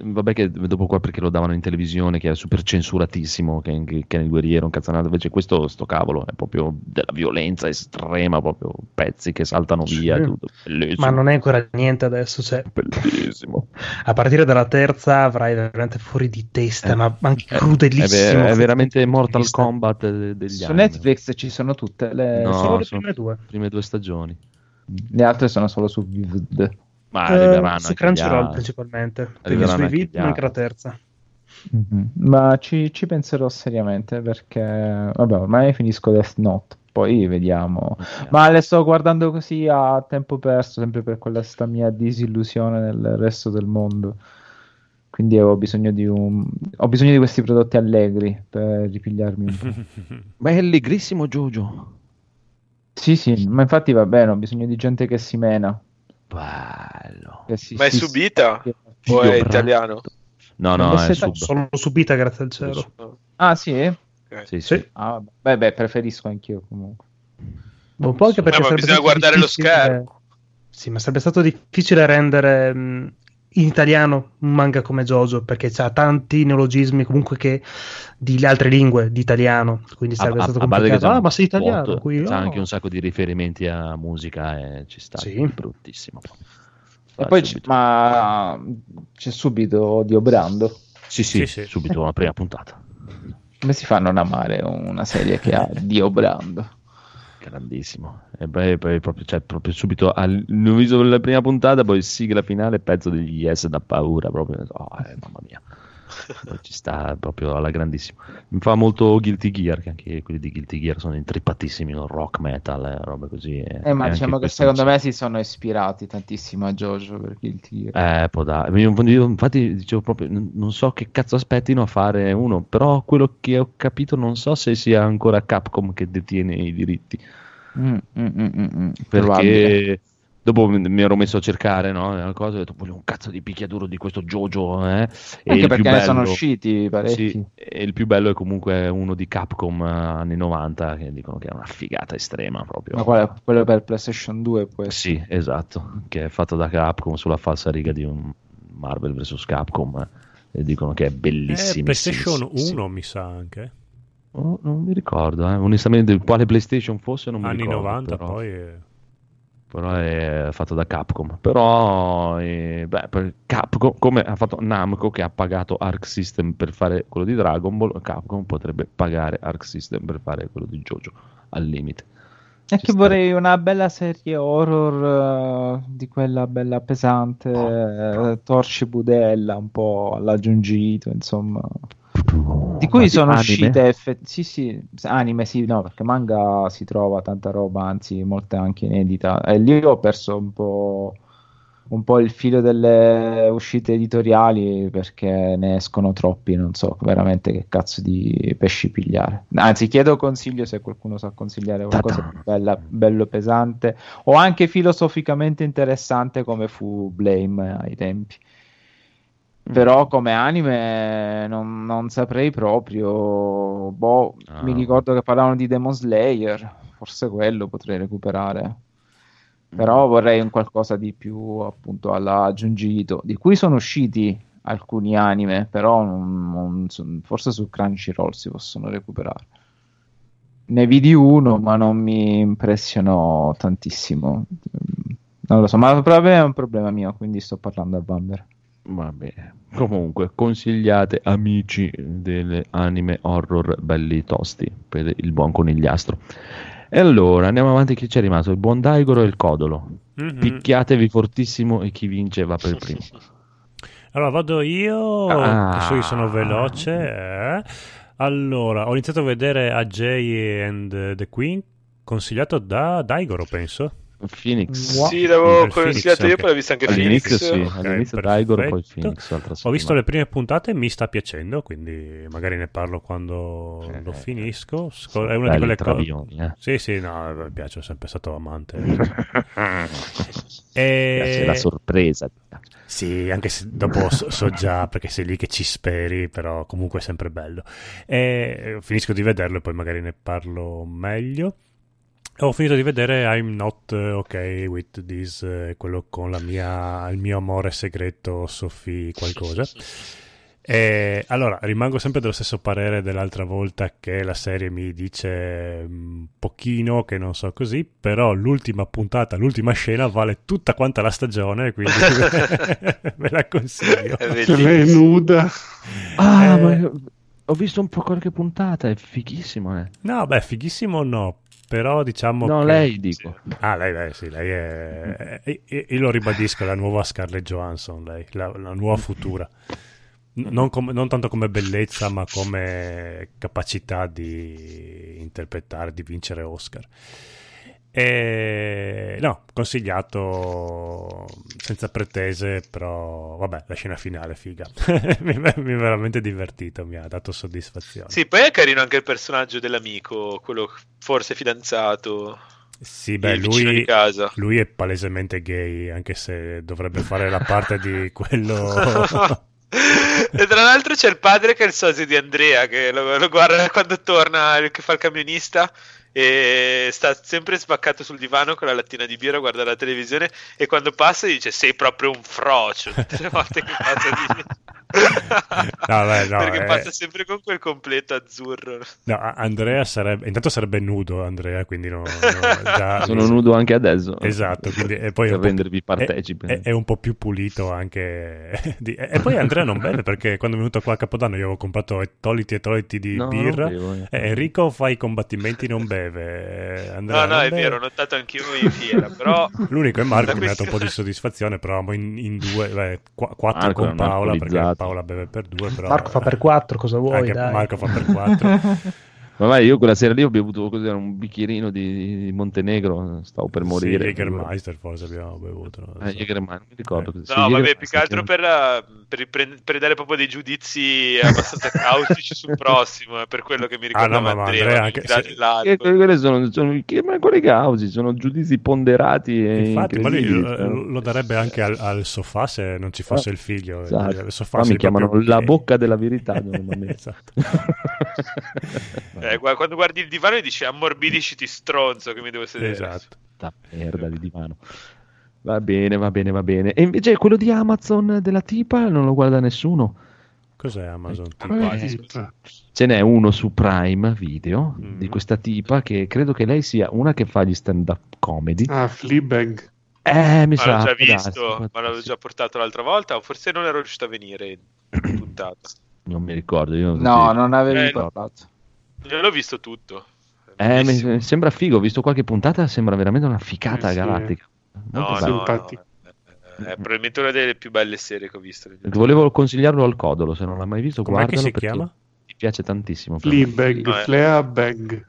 vabbè, che dopo qua perché lo davano in televisione, che è super censuratissimo, che, che, che nel guerriero, un cazzanato, invece questo, sto cavolo, è proprio della violenza estrema, proprio pezzi che saltano via, Sì. tutto bellissimo. Ma non è ancora niente adesso. Cioè, bellissimo. a partire dalla terza avrai veramente fuori di testa, Eh, ma anche È, crudelissimo. ver- è veramente fuori di Mortal. Kombat de- degli Su anni. Netflix ci sono tutte le, No, Solo le sono- prime due. prime due stagioni. Le altre sono solo su Vivid. Ma Eh, arriveranno su Crunchyroll principalmente. Perché video gli manca la terza. Ma ci, ci penserò seriamente perché, vabbè, ormai finisco Death Note, poi vediamo. Ma le sto guardando così a tempo perso, sempre per quella sta mia disillusione nel resto del mondo. Quindi ho bisogno di un... ho bisogno di questi prodotti allegri per ripigliarmi un po'. Ma è allegrissimo Jojo. Sì, sì, ma infatti va bene, ho bisogno di gente che si mena. Bello. che si- Ma è si- subita? si- O è italiano? No, no, è sub. Sono subita grazie al cielo. Ah, sì? Sì, sì. Sì. Ah, vabbè. beh, beh, preferisco anch'io comunque. Un po' anche perché Eh, bisogna guardare lo schermo. Sì, ma sarebbe stato difficile rendere mh, in italiano un manga come Jojo perché ha tanti neologismi comunque che di altre lingue di italiano, quindi sarebbe A- stato a complicato. Ah, ma sei italiano, vuoto, qui, c'è oh. anche un sacco di riferimenti a musica e ci sta. Sì. bruttissimo. E poi, c- ma c'è subito Dio Brando. Sì, sì, Sì, sì. subito la prima puntata. Come si fa a non amare una serie che ha Dio Brando? Grandissimo. E poi, poi proprio, cioè, proprio subito al- ho visto la prima puntata, poi sigla finale, pezzo degli yes da paura. Proprio, oh, eh, mamma mia. Ci sta proprio alla grandissima. Mi fa molto Guilty Gear, che anche quelli di Guilty Gear sono intrippatissimi nel rock metal e robe così. e- Eh, ma diciamo che secondo me si sono ispirati tantissimo a Jojo per Guilty Gear. Eh, può dare. Io, infatti dicevo proprio, non so che cazzo aspettino a fare uno, però quello che ho capito non so se sia ancora Capcom che detiene i diritti, Mm, mm, mm, mm, mm. Perché dopo mi ero messo a cercare, no, una cosa, ho detto, voglio un cazzo di picchiaduro di questo Jojo, eh, e Anche il perché più ne sono bello- usciti parecchi. Sì, e il più bello è comunque uno di Capcom eh, anni 90 che dicono che è una figata estrema proprio. Ma qual è? quello per PlayStation 2 può essere. Sì, esatto, che è fatto da Capcom sulla falsa riga di un Marvel vs Capcom eh, e dicono che è Eh, bellissimo. PlayStation 1 mi sa anche. Oh, non mi ricordo, eh. onestamente quale PlayStation fosse non mi Anni ricordo. 90 però, poi... eh, però è fatto da Capcom. Però eh, beh, per Capcom, come ha fatto Namco che ha pagato Arc System per fare quello di Dragon Ball, Capcom potrebbe pagare Arc System per fare quello di JoJo al limite. È Ci che vorrei una bella serie horror eh, di quella bella pesante, eh, torci budella, un po' alla Giungito, insomma. Di cui sono anime? uscite effe- sì, sì, anime sì, no, perché manga si trova tanta roba, anzi, molte anche inedita. E lì ho perso un po', un po' il filo delle uscite editoriali perché ne escono troppi, non so veramente che cazzo di pesci pigliare. Anzi, chiedo consiglio se qualcuno sa consigliare qualcosa di bella- bello pesante o anche filosoficamente interessante come fu Blame ai tempi. Però come anime non, non saprei proprio. Boh, Ah. mi ricordo che parlavano di Demon Slayer, forse quello potrei recuperare. Però vorrei un qualcosa di più appunto alla Junjito, di cui sono usciti alcuni anime, però non- non forse su Crunchyroll si possono recuperare. Ne vidi uno, ma non mi impressionò tantissimo. Non lo so, ma probabilmente è un problema mio, quindi sto parlando a Bamber. Va bene. Comunque, consigliate amici delle anime horror belli tosti per il buon conigliastro. E allora andiamo avanti. Chi c'è rimasto? Il buon Daigoro e il Codolo. mhm. Picchiatevi fortissimo e chi vince va per primo. Allora vado io, Ah. adesso io sono veloce. eh. Allora, ho iniziato a vedere AJ and the Queen, consigliato da Daigoro, penso. Phoenix. Sì, l'avevo consigliato io, poi l'ho vista anche All'inizio Phoenix. sì, all'inizio Daigoro, poi perfetto. Phoenix. Ho visto le prime puntate, mi sta piacendo, quindi magari ne parlo quando Eh, lo eh, finisco. Sco- sono è una di quelle cose. eh. Sì, sì, no, mi piace, sono sempre stato amante. Piace la e... sorpresa. Sì, anche se dopo so, so già perché sei lì che ci speri, però comunque è sempre bello. E finisco di vederlo e poi magari ne parlo meglio. Ho finito di vedere I'm Not eh, Ok With This, eh, quello con la mia, il mio amore segreto Sophie qualcosa. E allora, rimango sempre dello stesso parere dell'altra volta che la serie mi dice un pochino che non so così, però l'ultima puntata, l'ultima scena vale tutta quanta la stagione, quindi ve la consiglio. È nuda. Ah, Eh. ma ho visto un po' qualche puntata, è fighissimo, eh. No, beh, fighissimo no, però diciamo No, che- lei dico. Ah, lei, lei, sì, lei è... Io lo ribadisco, è la nuova Scarlett Johansson, lei, la, la nuova futura. Non, come- non tanto come bellezza, ma come capacità di interpretare, di vincere Oscar. E, no, consigliato senza pretese, però vabbè, la scena finale, figa. mi, mi è veramente divertito, mi ha dato soddisfazione. Sì, poi è carino anche il personaggio dell'amico, quello forse fidanzato. Sì, beh, lui, lui è palesemente gay, anche se dovrebbe fare la parte di quello... e tra l'altro c'è il padre che è il sosia di Andrea che lo, lo guarda quando torna che fa il camionista e sta sempre spaccato sul divano con la lattina di birra a guardare la televisione e quando passa dice sei proprio un frocio. Tutte le volte che passa di No, beh, no, perché eh. passa sempre con quel completo azzurro No, Andrea sarebbe... Intanto sarebbe nudo, Andrea, quindi no, no, già... Sono nudo anche adesso. Esatto, quindi, e poi è per rendervi partecipi. È, è un po' più pulito anche. di- e poi Andrea non beve perché quando è venuto qua a Capodanno io avevo comprato toliti e toliti di No, birra. bevo, eh. E Enrico fa i combattimenti, non beve. eh, Andrea no no è beve. vero ho notato anch'io in fiera però L'unico è Marco che mi ha dato un po' di soddisfazione, però in, in due, beh, qu- quattro Marco è con Paola perché. Paola beve per due. Però, Marco fa per quattro, cosa vuoi? Marco fa per quattro. Ma vai, io quella sera lì ho bevuto un bicchierino di, di Montenegro, stavo per Sì, morire. Jägermeister forse abbiamo bevuto. non lo Eh. Jägermeister, non mi ricordo. Eh. così. No, Sì, vabbè, più che altro sì. per, eh, per, per dare proprio dei giudizi abbastanza cautici sul prossimo, è per quello che mi Ah, no, ma- ma Andrea, Andrea anche- Eh, l'alcol. que- quelle sono, sono che- ma quelle causi sono giudizi ponderati e Infatti, ma lui lo, lo darebbe anche al, al sofà se non ci fosse Ah, il figlio. esatto. Il sofà Qua mi chiamano la bocca della verità normalmente. esatto. Eh, gu- quando guardi il divano e dici ammorbidisci stronzo che mi devo sedere. esatto. Sta merda di divano. Va bene, va bene, va bene. E invece quello di Amazon della tipa non lo guarda nessuno. Cos'è Amazon? Eh, Tipa. Ce n'è uno su Prime Video Mm. di questa tipa che credo che lei sia una che fa gli stand-up comedy. Ah, Fleabag. Eh, mi Ma sa. l'ho già visto, ma l'avevo già portato l'altra volta, o forse non ero riuscito a venire in puntata. Non mi ricordo. Io No, sì. non avevi Eh, portato. Io l'ho visto tutto. Eh, mi, sembra figo. Ho visto qualche puntata, sembra veramente una ficata Sì, sì. galattica. Molto No, simpatico. no, eh, È probabilmente una delle più belle serie che ho visto. Volevo consigliarlo al codolo, se non l'hai mai visto, Com'è che guardalo si perché chiama? Mi piace tantissimo. me. Fleabag,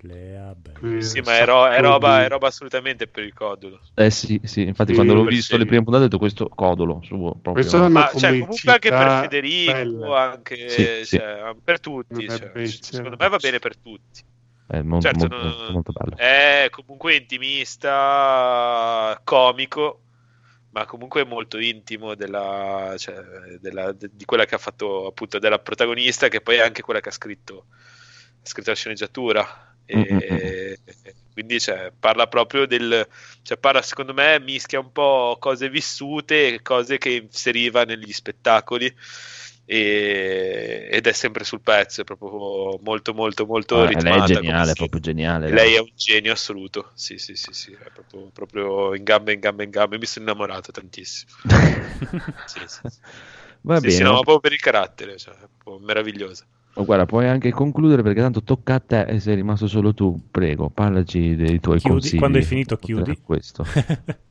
Eh. Fleabag. Sì, ma è, ro- è roba, è roba assolutamente per il codolo. Eh sì, sì, infatti Sì, quando l'ho visto serie. le prime puntate ho detto questo codolo suo proprio. Questo Ma cioè, comunque anche per Federico, anche, Sì, sì. cioè, per tutti. Cioè, becero. secondo me va bene per tutti. È molto, Certo, molto, non- molto, molto bello. È comunque intimista, comico, ma comunque molto intimo della, cioè, della- de- di quella che ha fatto appunto della protagonista, che poi è anche quella che ha scritto, ha scritto la sceneggiatura. E, Mm-mm. quindi cioè, parla proprio del, cioè, parla secondo me mischia un po' cose vissute e cose che inseriva negli spettacoli. E- ed è sempre sul pezzo, è proprio molto molto molto lei ritmata, è geniale, come è si- proprio geniale. lei è un genio assoluto. Sì, sì, sì, sì, è proprio, proprio in gambe, in gambe, in gambe. Mi sono innamorato tantissimo. Sì, sì, sì. Va Sì, bene. sì, no, proprio per il carattere, cioè, è meravigliosa. Oh, guarda, puoi anche concludere perché tanto tocca a te e sei rimasto solo tu. Prego, parlaci dei tuoi Chiudi, consigli. quando hai finito chiudi. Questo.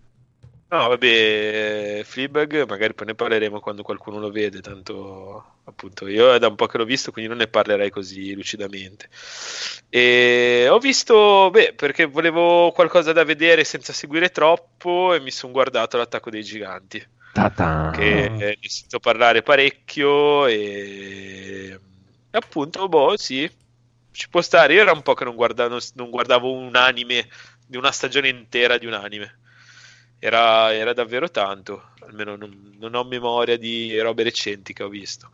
No, vabbè, Fleabag magari poi ne parleremo quando qualcuno lo vede, tanto appunto io è da un po' che l'ho visto, quindi non ne parlerei così lucidamente. E ho visto, beh, perché volevo qualcosa da vedere senza seguire troppo e mi sono guardato l'attacco dei giganti. Ta-ta. che ne sento parlare parecchio e appunto, boh, sì, ci può stare. Io era un po' che non guardavo, non guardavo un anime di una stagione intera di un anime. Era, era davvero tanto, almeno non, non ho memoria di robe recenti che ho visto.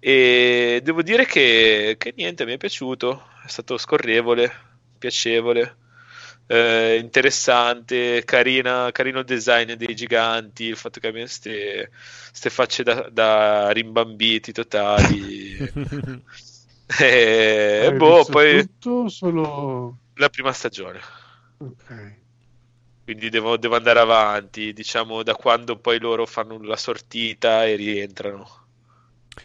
E devo dire che, che niente, mi è piaciuto, è stato scorrevole, piacevole. Eh, interessante, carina, carino il design dei giganti, il fatto che abbiano queste facce da, da rimbambiti totali. e Hai boh, poi tutto solo... la prima stagione. Ok. Quindi devo, devo andare avanti, diciamo, da quando poi loro fanno la sortita e rientrano.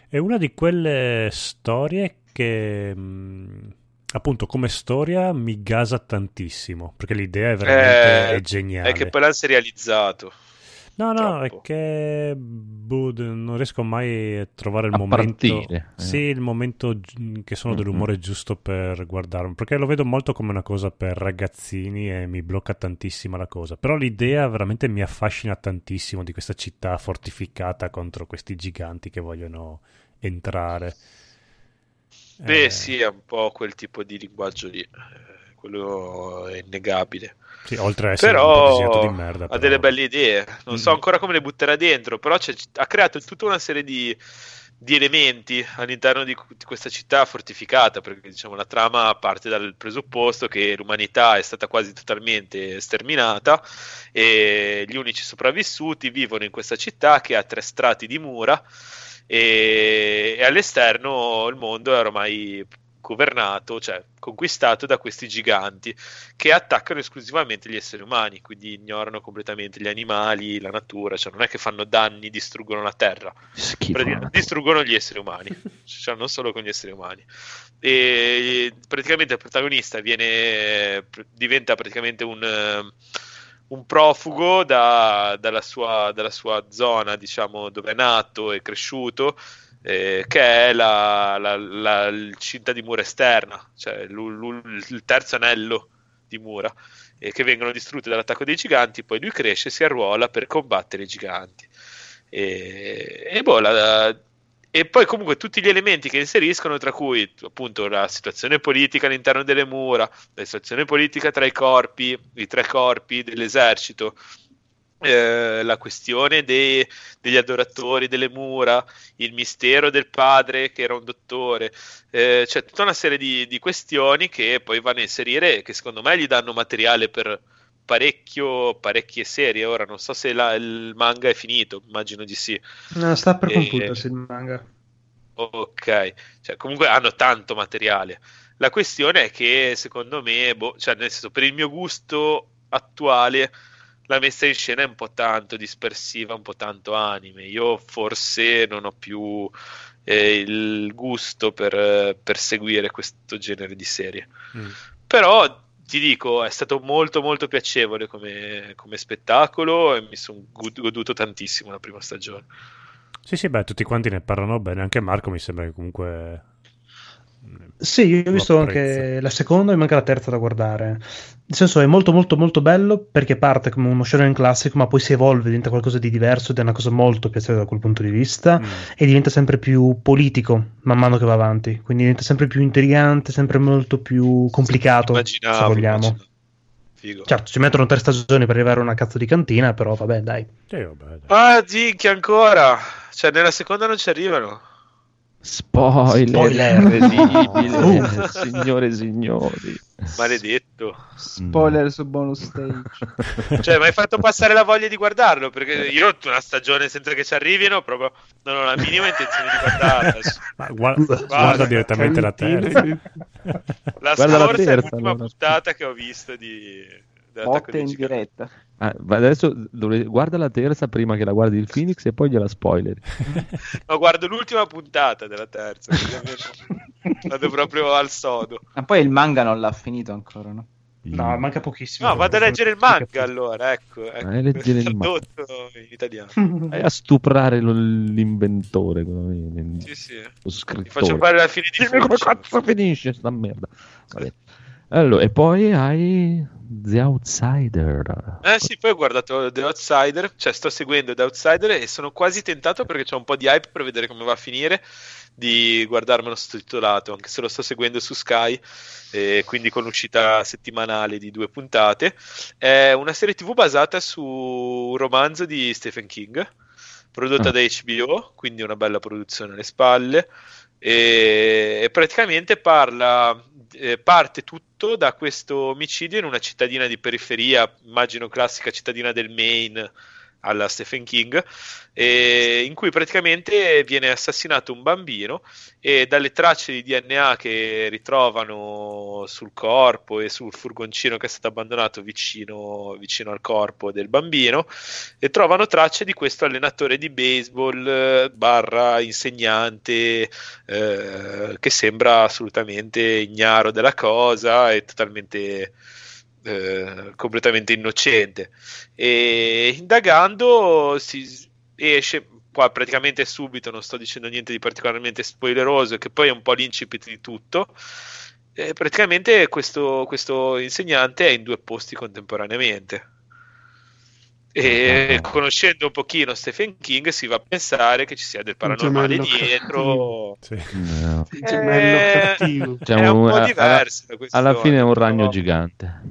È una di quelle storie che, mh, appunto, come storia mi gasa tantissimo, perché l'idea è veramente Eh, è geniale. È che poi l'hanno serializzato. No, no, è troppo. che boh, non riesco mai a trovare il A momento. partire, eh. Sì, il momento che sono dell'umore giusto per guardarlo. Perché lo vedo molto come una cosa per ragazzini e mi blocca tantissimo la cosa. Però l'idea veramente mi affascina tantissimo di questa città fortificata contro questi giganti che vogliono entrare. Beh, Eh, sì, è un po' quel tipo di linguaggio lì. Eh, Quello è innegabile. sì, oltre ad essere Però di merda. ha però- delle belle idee. Non so Mm. ancora come le butterà dentro, però ha creato tutta una serie di, di elementi all'interno di, di questa città fortificata, perché diciamo la trama parte dal presupposto che l'umanità è stata quasi totalmente sterminata e gli unici sopravvissuti vivono in questa città che ha tre strati di mura e, e all'esterno il mondo è ormai governato, cioè conquistato da questi giganti che attaccano esclusivamente gli esseri umani, quindi ignorano completamente gli animali, la natura, cioè non è che fanno danni, distruggono la terra, Schifo. distruggono gli esseri umani, cioè non solo con gli esseri umani. E praticamente il protagonista viene, diventa praticamente un, un profugo da- dalla, sua, dalla sua zona, diciamo, dove è nato e cresciuto, eh, che è la, la- la- il cinta di mura esterna, cioè il terzo anello di mura, eh, che vengono distrutte dall'attacco dei giganti, poi lui cresce e si arruola per combattere i giganti. E, e boh, la- e poi comunque tutti gli elementi che inseriscono, tra cui appunto la situazione politica all'interno delle mura, la situazione politica tra i corpi, i tre corpi dell'esercito, eh, la questione dei- degli adoratori delle mura, il mistero del padre che era un dottore, eh, c'è tutta una serie di, di questioni che poi vanno a inserire e che secondo me gli danno materiale per parecchie serie. Ora non so se la- il manga è finito, immagino di sì. No, sta per concludersi il manga. Ok, cioè, comunque hanno tanto materiale. La questione è che secondo me, boh, cioè, nel senso, per il mio gusto attuale, la messa in scena è un po' tanto dispersiva, un po' tanto anime. Io forse non ho più eh, il gusto per, per seguire questo genere di serie. Mm. Però ti dico, è stato molto molto piacevole come, come spettacolo e mi sono goduto tantissimo la prima stagione. Sì, sì, beh, tutti quanti ne parlano bene. Anche Marco mi sembra che comunque. Sì, io ho visto apprezza. anche la seconda e manca la terza da guardare. Nel senso è molto molto molto bello perché parte come uno shonen classico ma poi si evolve, diventa qualcosa di diverso ed è una cosa molto piacevole da quel punto di vista Mm. e diventa sempre più politico man mano che va avanti, quindi diventa sempre più intrigante, sempre molto più complicato, Immaginavo, se vogliamo. immaginavo. Figo. Certo, ci mettono tre stagioni per arrivare a una cazzo di cantina, però vabbè, dai. Sì, vabbè, dai. Ah, zinchi ancora. Cioè, nella seconda non ci arrivano. Spoiler, Spoiler. incredibile, Uh. signore e signori. Maledetto. Spoiler su bonus stage. Cioè, mi hai fatto passare la voglia di guardarlo. Perché io una stagione senza che ci arrivino, proprio non ho la minima intenzione di guardarla. Ma guarda, guarda direttamente la terza. La Guarda la scorsa è terza, l'ultima allora. puntata che ho visto di. Botte in diretta. Ah, ma adesso dovre- guarda la terza prima che la guardi il Phoenix e poi gliela spoiler. No, guardo l'ultima puntata della terza. Vado proprio al sodo. Ma poi il manga non l'ha finito ancora, no? No, manca pochissimo. No, vado a leggere il manga allora. Ecco, ecco. Vai a leggere il manga. in italiano. Vai a stuprare lo- l'inventore, viene, Sì, sì. lo Ti scrittore. faccio fare la fine di Dimmi come cazzo finisce sta merda. Vabbè. Allora, e poi hai The Outsider. Eh sì, poi ho guardato The Outsider, cioè sto seguendo The Outsider e sono quasi tentato perché c'è un po' di hype per vedere come va a finire di guardarmelo sottotitolato, anche se lo sto seguendo su Sky, e quindi con l'uscita settimanale di due puntate. È una serie TV basata su un romanzo di Stephen King, prodotta Ah. da HBO, quindi una bella produzione alle spalle. E praticamente parla eh, parte tutto da questo omicidio in una cittadina di periferia, immagino classica cittadina del Maine alla Stephen King, eh, in cui praticamente viene assassinato un bambino e dalle tracce di DNA che ritrovano sul corpo e sul furgoncino che è stato abbandonato vicino, vicino al corpo del bambino, e trovano tracce di questo allenatore di baseball barra insegnante eh, che sembra assolutamente ignaro della cosa e totalmente eh, completamente innocente. E indagando si esce qua praticamente subito non sto dicendo niente di particolarmente spoileroso che poi è un po' l'incipit di tutto. E praticamente questo, questo insegnante è in due posti contemporaneamente e conoscendo un pochino Stephen King si va a pensare che ci sia del paranormale dietro Sì. No. Eh. Diciamo, è un po' alla- diverso questione, Alla fine è un però- ragno gigante.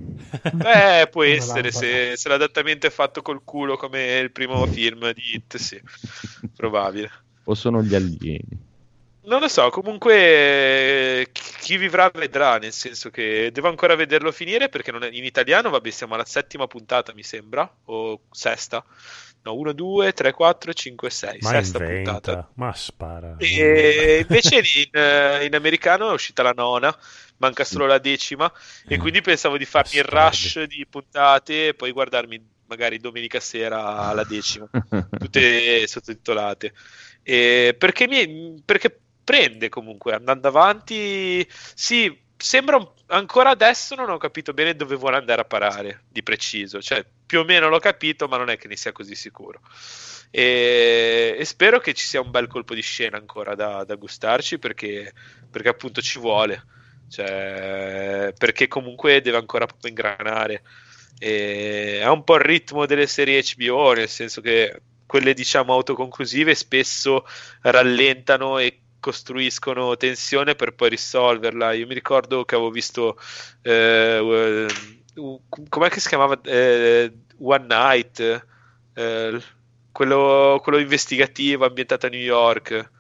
Beh, può essere se, se l'adattamento è fatto col culo come il primo film di Hit, sì, probabile. O sono gli alieni. Non lo so, comunque chi vivrà vedrà, nel senso che devo ancora vederlo finire perché non è- in italiano, vabbè, siamo alla settima puntata, mi sembra, o sesta. No, 1, 2, 3, 4, 5, 6, Ma sesta inventa, puntata. ma spara. E invece in, eh, in americano è uscita la nona, manca solo la decima, e Mm. quindi pensavo di farmi il rush di puntate e poi guardarmi magari domenica sera alla decima, tutte sottotitolate. E perché, mi, perché prende comunque, andando avanti, sì, sembra un- ancora adesso non ho capito bene dove vuole andare a parare di preciso, cioè più o meno l'ho capito, ma non è che ne sia così sicuro. E, e spero che ci sia un bel colpo di scena ancora da, da gustarci perché, perché appunto ci vuole, cioè, perché comunque deve ancora proprio ingranare. Ha un po' il ritmo delle serie HBO, nel senso che quelle diciamo autoconclusive spesso rallentano e costruiscono tensione per poi risolverla. Io mi ricordo che avevo visto eh, uh, com'è che si chiamava Eh, One Night eh, quello, quello investigativo ambientato a New York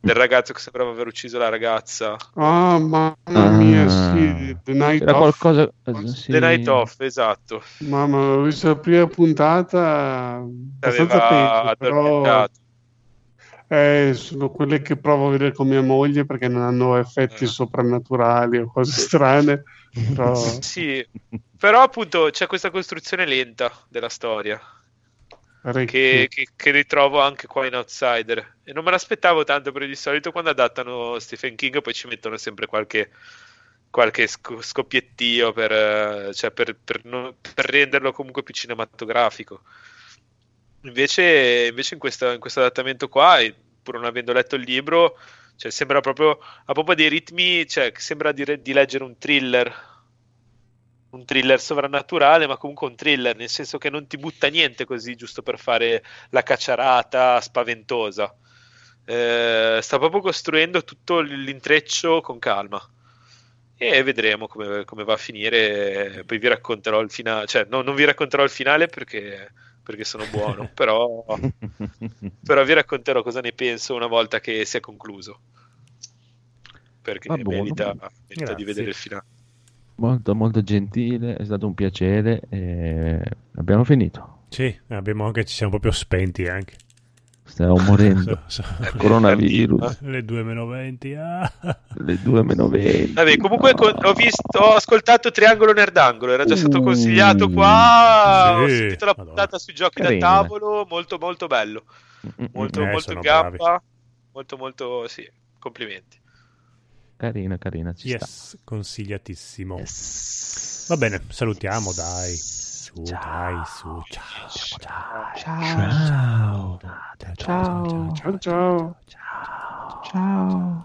del ragazzo che sembrava aver ucciso la ragazza Ah, mamma mia, Ah. sì, The Night Era Off. qualcosa. eh, sì. The Night Off esatto Mamma, ho visto la prima puntata abbastanza aveva peggio, però addormentato eh, sono quelle che provo a vedere con mia moglie perché non hanno effetti Eh. soprannaturali o cose strane. Però sì però appunto c'è questa costruzione lenta della storia che, che- che ritrovo anche qua in Outsider e non me l'aspettavo tanto perché di solito quando adattano Stephen King poi ci mettono sempre qualche, qualche sc- scoppiettio per, eh, cioè per, per per renderlo comunque più cinematografico invece, invece in, questa- in questo adattamento qua pur non avendo letto il libro cioè sembra proprio ha proprio dei ritmi cioè sembra di, re- di leggere un thriller un thriller sovrannaturale, ma comunque un thriller, nel senso che non ti butta niente così giusto per fare la cacciarata spaventosa. Eh, sta proprio costruendo tutto l'intreccio con calma. E vedremo come, come va a finire. Poi vi racconterò il finale, cioè no, non vi racconterò il finale perché, perché sono buono, però, però vi racconterò cosa ne penso una volta che sia concluso. Perché Va merita, merita di vedere il finale. molto, molto gentile. È stato un piacere. E abbiamo finito. Sì, abbiamo anche, ci siamo proprio spenti anche. Stiamo morendo. Coronavirus. Le 2 meno 20. ah. Le due meno 20. Vabbè, comunque con- ho, visto, ho ascoltato Triangolo Nerdangolo, era già stato Uh, consigliato qua. Ho sì, sentito la Madonna. puntata sui giochi Carina. da tavolo, molto molto bello, molto, Eh, molto in gamba, molto molto sì, complimenti. Carina, carina. Ci Yes, consigliatissimo. sta. Va bene, salutiamo, dai. Su, dai, su. Ciao. Ciao. Ciao. Ciao. Ciao. Ciao ciao. Ciao.